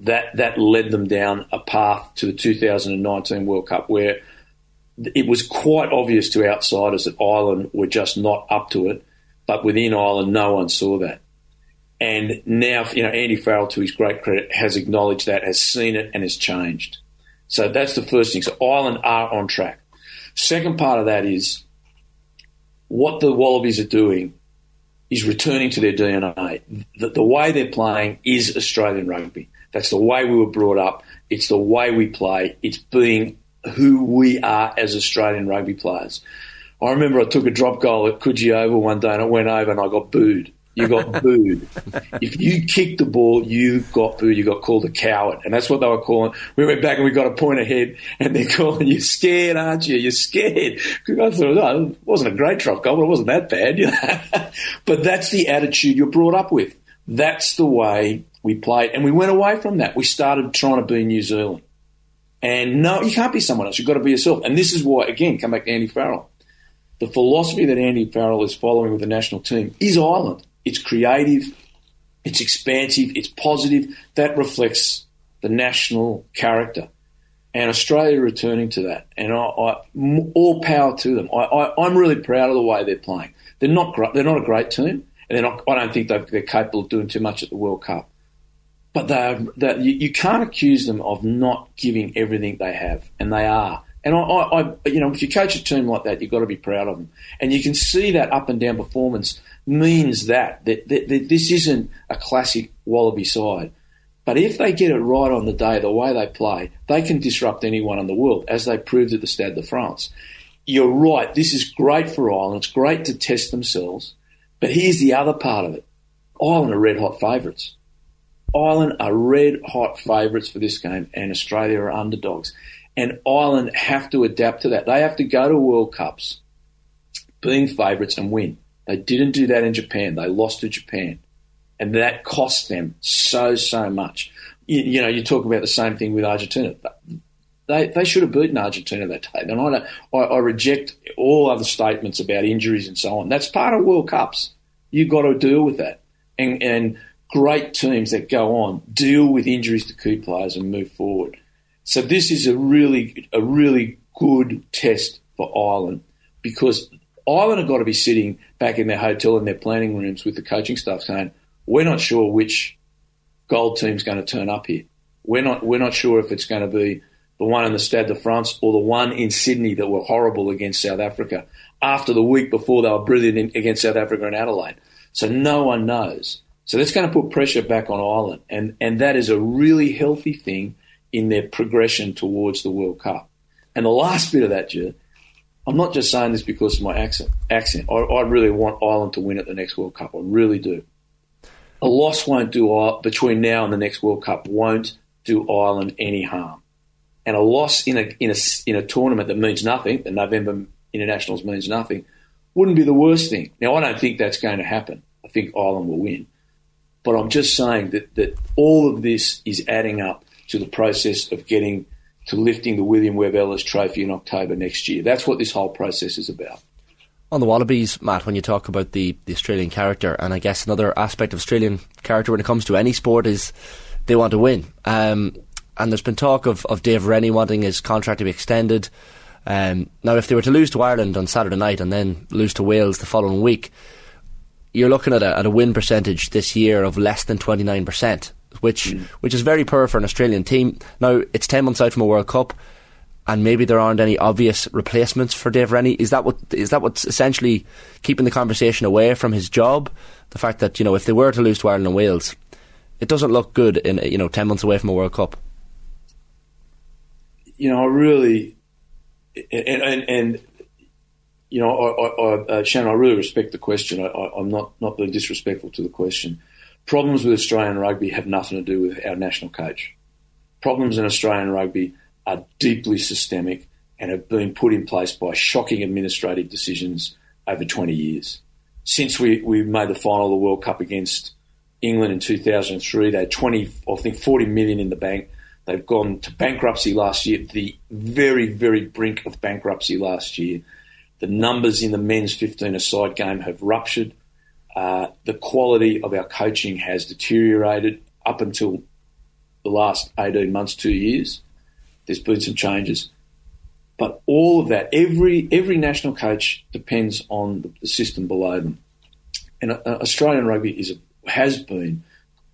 that that led them down a path to the 2019 World Cup where it was quite obvious to outsiders that Ireland were just not up to it. But within Ireland, no one saw that. And now, you know, Andy Farrell, to his great credit, has acknowledged that, has seen it, and has changed. So that's the first thing. So Ireland are on track. Second part of that is what the Wallabies are doing is returning to their DNA. The, the way they're playing is Australian rugby. That's the way we were brought up. It's the way we play. It's being who we are as Australian rugby players. I remember I took a drop goal at Coogee Oval one day and I went over and I got booed you got booed. if you kicked the ball, you got booed. You got called a coward, and that's what they were calling. We went back and we got a point ahead, and they're calling you scared, aren't you? You're scared. I thought oh, it wasn't a great drop goal, but it wasn't that bad. You know? but that's the attitude you're brought up with. That's the way we played, and we went away from that. We started trying to be New Zealand. And no, you can't be someone else. You've got to be yourself. And this is why, again, come back to Andy Farrell. The philosophy that Andy Farrell is following with the national team is Ireland. It's creative, it's expansive, it's positive. That reflects the national character. And Australia returning to that. And I, I, all power to them. I, am really proud of the way they're playing. They're not they're not a great team, and they're not, I don't think they're capable of doing too much at the World Cup. But they are, you, can't accuse them of not giving everything they have, and they are. And I, I, you know, if you coach a team like that, you've got to be proud of them. And you can see that up and down performance means that, that, that, that this isn't a classic Wallaby side. But if they get it right on the day, the way they play, they can disrupt anyone in the world, as they proved at the Stade de France. You're right, this is great for Ireland. It's great to test themselves. But here's the other part of it Ireland are red hot favourites. Ireland are red hot favourites for this game, and Australia are underdogs. And Ireland have to adapt to that. They have to go to World Cups being favourites and win. They didn't do that in Japan. They lost to Japan. And that cost them so, so much. You, you know, you talk about the same thing with Argentina. They, they should have beaten Argentina that day. And I, I, I reject all other statements about injuries and so on. That's part of World Cups. You've got to deal with that. And, and great teams that go on deal with injuries to key players and move forward. So this is a really, a really good test for Ireland because Ireland have got to be sitting back in their hotel in their planning rooms with the coaching staff saying, "We're not sure which gold team's going to turn up here. We're not. We're not sure if it's going to be the one in the Stade de France or the one in Sydney that were horrible against South Africa after the week before they were brilliant in, against South Africa and Adelaide." So no one knows. So that's going to put pressure back on Ireland. And, and that is a really healthy thing in their progression towards the World Cup. And the last bit of that, Joe, I'm not just saying this because of my accent. Accent. I, I, really want Ireland to win at the next World Cup. I really do. A loss won't do between now and the next World Cup won't do Ireland any harm. And a loss in a in a in a tournament that means nothing, the November internationals means nothing, wouldn't be the worst thing. Now I don't think that's going to happen. I think Ireland will win. But I'm just saying that, that all of this is adding up to the process of getting to lifting the William Webb Ellis Trophy in October next year. That's what this whole process is about. On the Wallabies, Matt, when you talk about the, the Australian character, and I guess another aspect of Australian character when it comes to any sport is they want to win. Um, and there's been talk of, of Dave Rennie wanting his contract to be extended. Um, now, if they were to lose to Ireland on Saturday night and then lose to Wales the following week, you're looking at a, at a win percentage this year of less than 29%, which mm. which is very poor for an Australian team. Now, it's 10 months out from a World Cup, and maybe there aren't any obvious replacements for Dave Rennie. Is that what is that what's essentially keeping the conversation away from his job? The fact that you know if they were to lose to Ireland and Wales, it doesn't look good in you know 10 months away from a World Cup. You know, I really and, and, and you know, I, I, uh, Shannon, I really respect the question. I, am not, not being disrespectful to the question. Problems with Australian rugby have nothing to do with our national coach. Problems in Australian rugby are deeply systemic and have been put in place by shocking administrative decisions over 20 years. Since we, we made the final of the World Cup against England in 2003, they had 20, I think 40 million in the bank. They've gone to bankruptcy last year, the very, very brink of bankruptcy last year. The numbers in the men's 15 a side game have ruptured. Uh, the quality of our coaching has deteriorated up until the last 18 months, two years. There's been some changes. But all of that, every every national coach depends on the system below them. And uh, Australian rugby is has been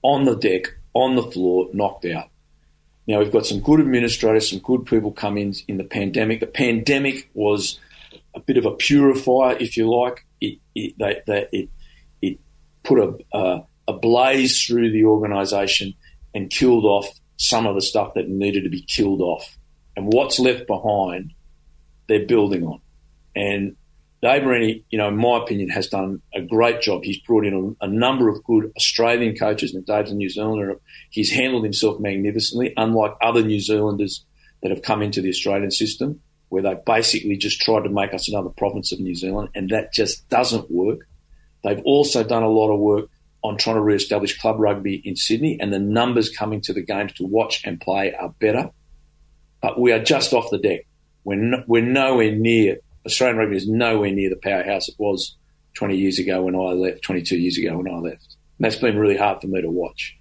on the deck, on the floor, knocked out. Now we've got some good administrators, some good people come in in the pandemic. The pandemic was a bit of a purifier, if you like. It it they, they, it, it put a, a, a blaze through the organisation and killed off some of the stuff that needed to be killed off. And what's left behind, they're building on. And Dave Rennie, you know, in my opinion, has done a great job. He's brought in a, a number of good Australian coaches, and Dave's a New Zealander. He's handled himself magnificently, unlike other New Zealanders that have come into the Australian system where they basically just tried to make us another province of New Zealand, and that just doesn't work. They've also done a lot of work on trying to re-establish club rugby in Sydney, and the numbers coming to the games to watch and play are better. But we are just off the deck. We're, no, we're nowhere near, Australian rugby is nowhere near the powerhouse it was 20 years ago when I left, 22 years ago when I left. And that's been really hard for me to watch.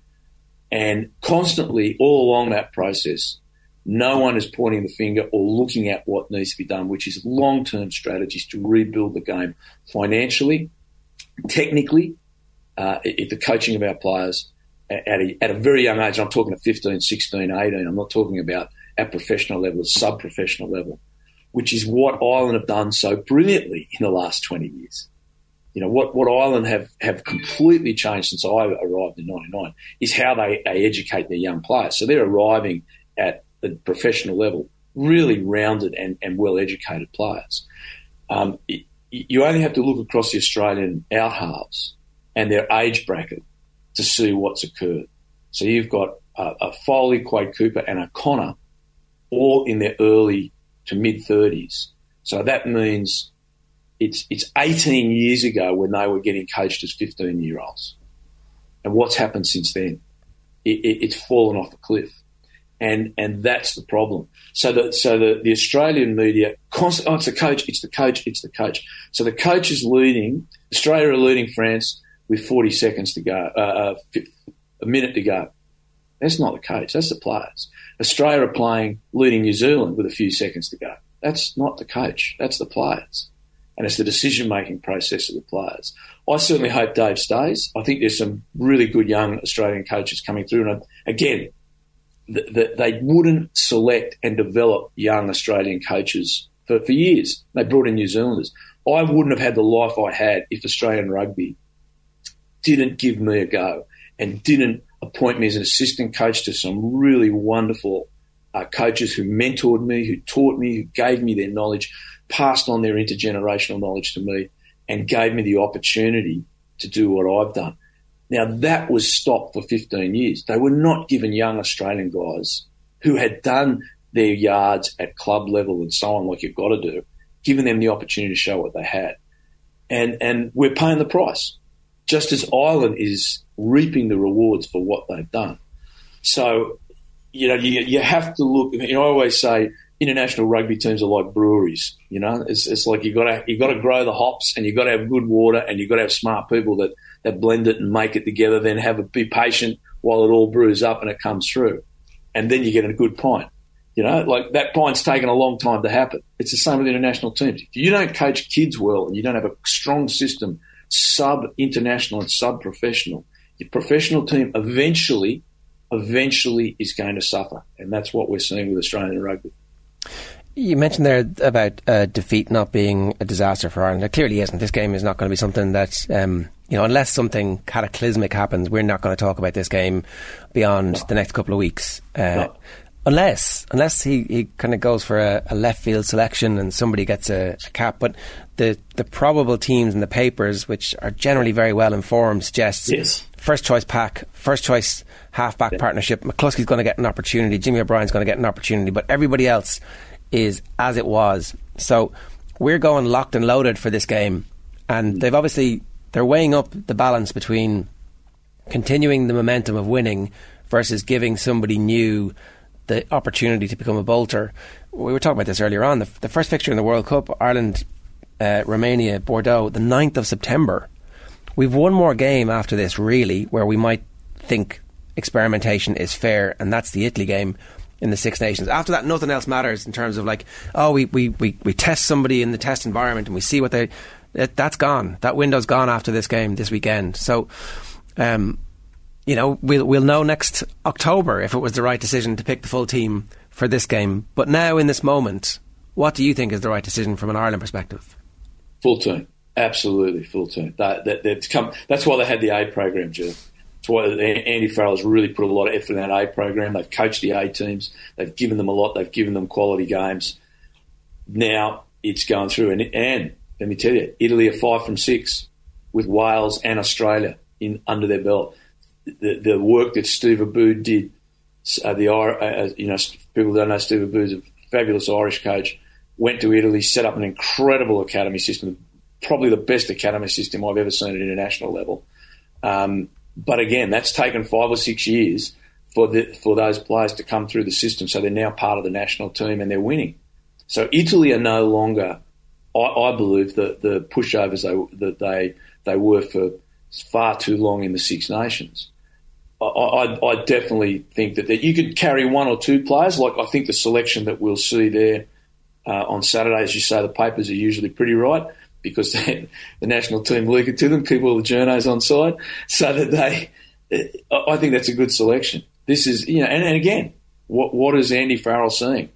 And constantly, all along that process, no one is pointing the finger or looking at what needs to be done, which is long term strategies to rebuild the game financially, technically, uh, the coaching of our players at a, at a very young age. I'm talking at 15, 16, 18. I'm not talking about at professional level, at sub professional level, which is what Ireland have done so brilliantly in the last 20 years. You know, what, what Ireland have, have completely changed since I arrived in 99 is how they, they educate their young players. So they're arriving at the professional level, really rounded and, and well educated players. Um, it, you only have to look across the Australian out halves and their age bracket to see what's occurred. So you've got a, a Foley, Quade Cooper, and a Connor all in their early to mid 30s. So that means it's, it's 18 years ago when they were getting coached as 15 year olds. And what's happened since then? It, it, it's fallen off a cliff and and that's the problem. So the so the, the Australian media constantly, oh, it's the coach, it's the coach, it's the coach. So the coach is leading. Australia are leading France with 40 seconds to go, uh, uh a minute to go. That's not the coach. That's the players. Australia are playing leading New Zealand with a few seconds to go. That's not the coach. That's the players. And it's the decision making process of the players. I certainly hope Dave stays. I think there's some really good young Australian coaches coming through. And again, that they wouldn't select and develop young Australian coaches for, for years. They brought in New Zealanders. I wouldn't have had the life I had if Australian rugby didn't give me a go and didn't appoint me as an assistant coach to some really wonderful uh, coaches who mentored me, who taught me, who gave me their knowledge, passed on their intergenerational knowledge to me, and gave me the opportunity to do what I've done. Now, that was stopped for 15 years. They were not given young Australian guys who had done their yards at club level and so on, like you've got to do, giving them the opportunity to show what they had. And, and we're paying the price, just as Ireland is reaping the rewards for what they've done. So, you know, you, you have to look, you know, I always say international rugby teams are like breweries, you know, it's, it's like you've got to, you've got to grow the hops and you've got to have good water and you've got to have smart people that, that blend it and make it together, then have a, be patient while it all brews up and it comes through. And then you get a good pint. You know, like that pint's taken a long time to happen. It's the same with international teams. If you don't coach kids well and you don't have a strong system, sub international and sub professional, your professional team eventually, eventually is going to suffer. And that's what we're seeing with Australian rugby. You mentioned there about uh, defeat not being a disaster for Ireland. It clearly isn't. This game is not going to be something that, um, you know, unless something cataclysmic happens, we're not going to talk about this game beyond no. the next couple of weeks. Uh, no. Unless, unless he, he kind of goes for a, a, left field selection and somebody gets a, a, cap, but the the probable teams in the papers, which are generally very well informed, suggests yes. first choice pack, first choice halfback yeah. partnership. McCloskey's going to get an opportunity. Jimmy O'Brien's going to get an opportunity, but everybody else is as it was. So we're going locked and loaded for this game, and they've obviously they're weighing up the balance between continuing the momentum of winning versus giving somebody new the opportunity to become a bolter. We were talking about this earlier on. The, the first fixture in the World Cup, Ireland, uh, Romania, Bordeaux, the 9th of September. We've one more game after this, really, where we might think experimentation is fair, and that's the Italy game in the Six Nations. After that, nothing else matters in terms of like, oh, we, we, we, we test somebody in the test environment and we see what they. That's gone. That window's gone after this game this weekend. So, um, you know, we'll we'll know next October if it was the right decision to pick the full team for this game. But now, in this moment, what do you think is the right decision from an Ireland perspective? Full team, absolutely full team. That, that, that's come. That's why they had the A program, Joe. Why Andy Farrell's really put a lot of effort in that A program. They've coached the A teams. They've given them a lot. They've given them quality games. Now it's going through, and, and let me tell you, Italy are five from six with Wales and Australia in under their belt the, the work that Steve Aboud did, uh, the uh, you know people don't know Steve Aboud's a fabulous Irish coach. Went to Italy, set up an incredible academy system, probably the best academy system I've ever seen at international level. Um, but again, that's taken five or six years for the, for those players to come through the system. So they're now part of the national team and they're winning. So Italy are no longer, I, I believe, the, the pushovers they, that they they were for far too long in the Six Nations. I, I, definitely think that, that you could carry one or two players. Like I think the selection that we'll see there uh, on Saturday, as you say, the papers are usually pretty right because they, the national team leak it to them, keep all the journos on side, so that they. I think that's a good selection. This is you know, and, and again, what what is Andy Farrell seeing?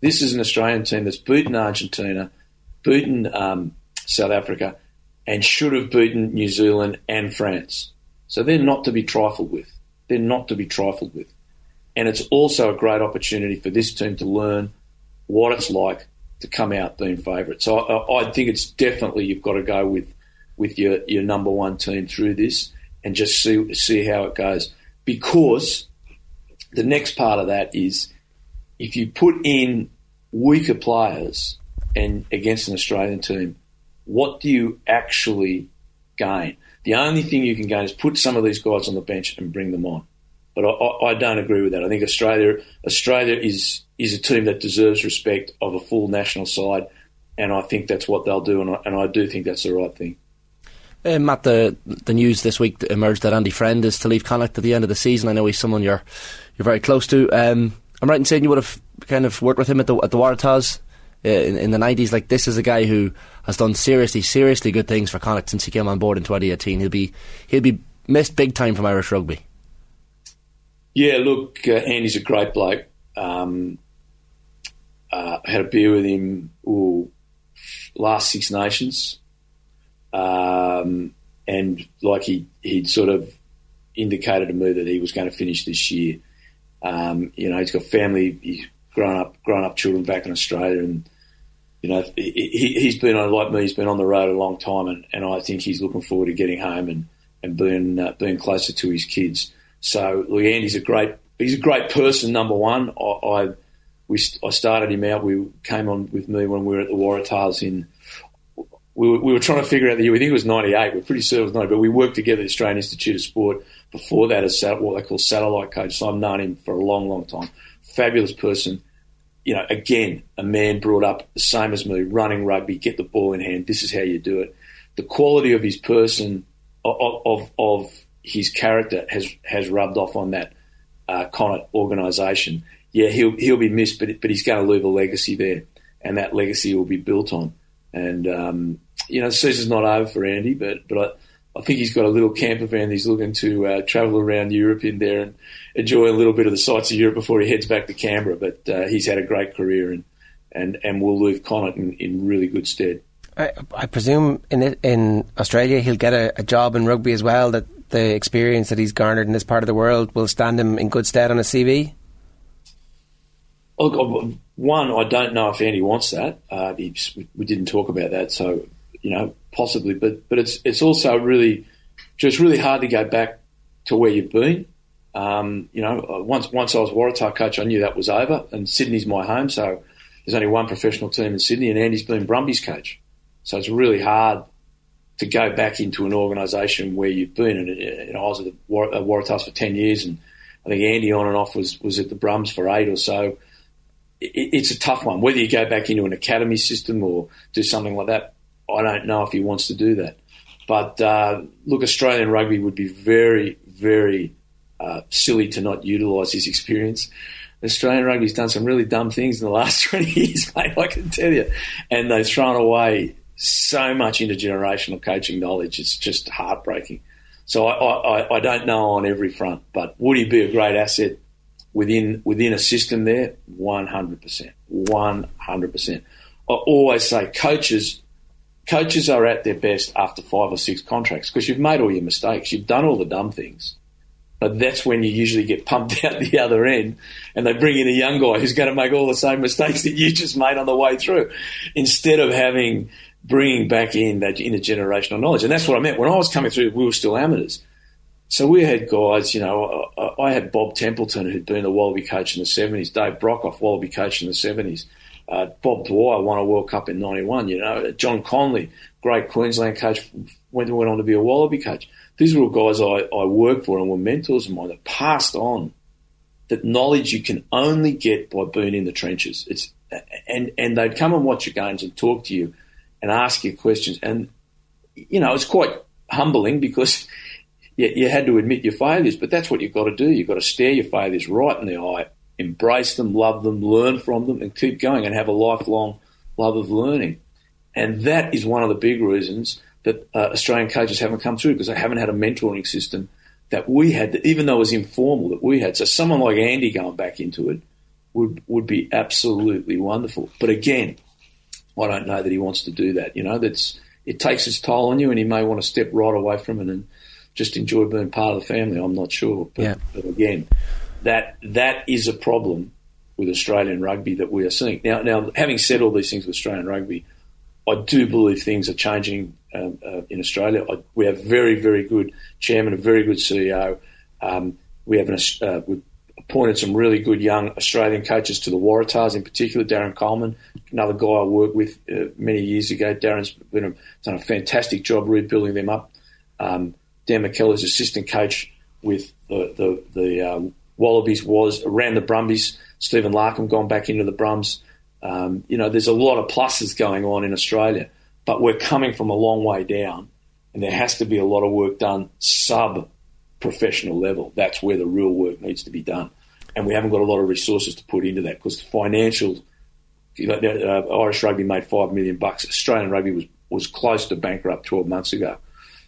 This is an Australian team that's beaten Argentina, beaten um, South Africa, and should have beaten New Zealand and France. So they're not to be trifled with. They're not to be trifled with. And it's also a great opportunity for this team to learn what it's like to come out being favourites. So I, I, think it's definitely you've got to go with with your, your number one team through this and just see see how it goes. Because the next part of that is if you put in weaker players and against an Australian team, what do you actually gain? The only thing you can gain is put some of these guys on the bench and bring them on. But I, I don't agree with that. I think Australia Australia is is a team that deserves respect of a full national side, and I think that's what they'll do, and I, and I do think that's the right thing. Uh, Matt, the the news this week emerged that Andy Friend is to leave Connacht at the end of the season. I know he's someone you're you're very close to. Um, I'm right in saying you would have kind of worked with him at the at the Waratahs uh, in, in, the 90s. Like this is a guy who has done seriously, seriously good things for Connacht since he came on board in 2018. He'll be he'll be missed big time from Irish rugby. Yeah, look, uh, Andy's a great bloke. Um, uh, had a beer with him ooh, last Six Nations, um, and like he he'd sort of indicated to me that he was going to finish this year. Um, you know, he's got family, he's grown up, grown up children back in Australia, and you know, he, has been on like me. He's been on the road a long time, and, and I think he's looking forward to getting home and and being uh, being closer to his kids. So, look, Andy's a great he's a great person. Number one, I, I we I started him out. We came on with me when we were at the Waratahs in. We were, we were trying to figure out the year. We think it was '98. We're pretty certain it was '90, but we worked together at the Australian Institute of Sport before that as what they call satellite coach. So I've known him for a long, long time. Fabulous person you know, again, a man brought up the same as me, running rugby, get the ball in hand. This is how you do it. The quality of his person, of of, of his character, has has rubbed off on that uh, organisation. Yeah, he'll he'll be missed, but but he's going to leave a legacy there, and that legacy will be built on. And um, you know, season's not over for Andy, but but I, I think he's got a little camper van. He's looking to uh, travel around Europe in there and enjoy a little bit of the sights of Europe before he heads back to Canberra. But uh, he's had a great career and and, and will leave Connacht in, in really good stead. I, I presume in in Australia he'll get a, a, job in rugby as well. That the experience that he's garnered in this part of the world will stand him in good stead on a CV. One, I don't know if Andy wants that. Uh, we didn't talk about that, so you know, possibly. But but it's it's also really just really hard to go back to where you've been. Um, you know, uh, once once I was Waratah coach, I knew that was over, and Sydney's my home, so there's only one professional team in Sydney, and Andy's been Brumbies coach, so it's really hard to go back into an organisation where you've been. And you know, I was at the uh, Waratahs for ten years, and I think Andy on and off was was at the Brums for eight or so. It, it's a tough one. Whether you go back into an academy system or do something like that, I don't know if he wants to do that. But uh, look, Australian rugby would be very, very uh, silly to not utilise his experience. Australian rugby's done some really dumb things in the last 20 years, mate, I can tell you. And they've thrown away so much intergenerational coaching knowledge. It's just heartbreaking. So I, I, I don't know on every front, but would he be a great asset within within a system there? 100%. 100%. I always say coaches coaches are at their best after five or six contracts because you've made all your mistakes, you've done all the dumb things. But that's when you usually get pumped out the other end, and they bring in a young guy who's going to make all the same mistakes that you just made on the way through, instead of having bringing back in that intergenerational knowledge. And that's what I meant when I was coming through. We were still amateurs, so we had guys. You know, I had Bob Templeton who'd been the Wallaby coach in the seventies, Dave Brockhoff, Wallaby coach in the seventies. Uh, Bob Dwyer won a World Cup in '91. You know, John Connolly, great Queensland coach, went went on to be a Wallaby coach. These were all guys I, I worked for and were mentors of mine that passed on that knowledge you can only get by being in the trenches. It's and and they'd come and watch your games and talk to you and ask you questions. And you know, it's quite humbling because you, you had to admit your failures, but that's what you've got to do. You've got to stare your failures right in the eye embrace them, love them, learn from them, and keep going and have a lifelong love of learning. And that is one of the big reasons that uh, Australian coaches haven't come through because they haven't had a mentoring system that we had, that, even though it was informal, that we had. So someone like Andy going back into it would would be absolutely wonderful. But again, I don't know that he wants to do that. You know, that's it takes its toll on you, and he may want to step right away from it and just enjoy being part of the family. I'm not sure. But, yeah. but again, that that is a problem with Australian rugby that we are seeing now. Now, having said all these things with Australian rugby, I do believe things are changing um, uh, in Australia. I, we have very, very good chairman, a very good CEO. Um, we have an, uh, we've appointed some really good young Australian coaches to the Waratahs, in particular Darren Coleman, another guy I worked with uh, many years ago. Darren's been a, done a fantastic job rebuilding them up. Um, Dan McKellar's assistant coach with the the, the um, Wallabies was around the Brumbies. Stephen Larkham gone back into the Brums. Um, you know, there's a lot of pluses going on in Australia, but we're coming from a long way down, and there has to be a lot of work done sub professional level. That's where the real work needs to be done, and we haven't got a lot of resources to put into that because the financial. You know, uh, Irish rugby made five million bucks. Australian rugby was was close to bankrupt 12 months ago.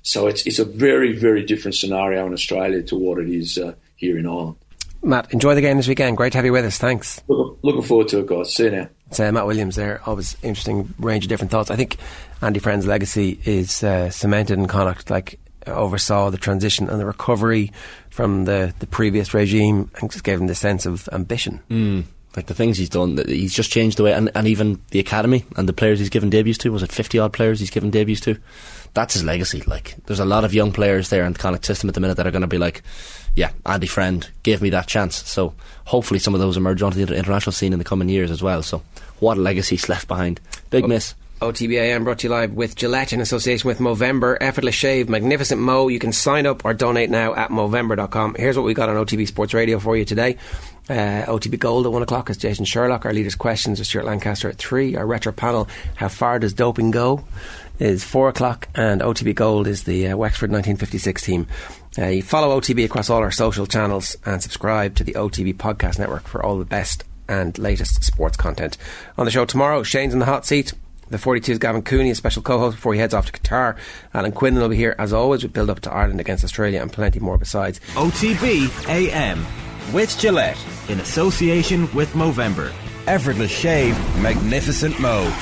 So it's it's a very very different scenario in Australia to what it is uh, here in Ireland. Matt, enjoy the game this weekend. Great to have you with us. Thanks. Looking forward to it, guys. See you now. It's uh, Matt Williams there. Always interesting range of different thoughts. I think Andy Friend's legacy is uh, cemented in Connacht. Like oversaw the transition and the recovery from the, the previous regime and just gave him the sense of ambition. Mm. Like the things he's done, that he's just changed the way, and, and even the academy and the players he's given debuts to. Was it fifty odd players he's given debuts to? That's his legacy. Like there's a lot of young players there in the Connacht system at the minute that are going to be like, yeah, Andy Friend gave me that chance. So hopefully some of those emerge onto the international scene in the coming years as well. So what a legacy he's left behind. Big miss. OTBAM brought to you live with Gillette in association with Movember. Effortless shave, magnificent Mo. You can sign up or donate now at Movember.com. Here's what we got on OTB Sports Radio for you today. Uh, OTB Gold at 1 o'clock is Jason Sherlock. Our leaders' questions with Stuart Lancaster at 3. Our retro panel, How Far Does Doping Go? Is 4 o'clock. And OTB Gold is the uh, Wexford 1956 team. Uh, you follow OTB across all our social channels and subscribe to the OTB Podcast Network for all the best and latest sports content. On the show tomorrow, Shane's in the hot seat. The 42's Gavin Cooney, a special co-host before he heads off to Qatar. Alan Quinlan will be here as always with build up to Ireland against Australia and plenty more besides. OTB AM with Gillette in association with Movember. Effortless shave, magnificent Mo.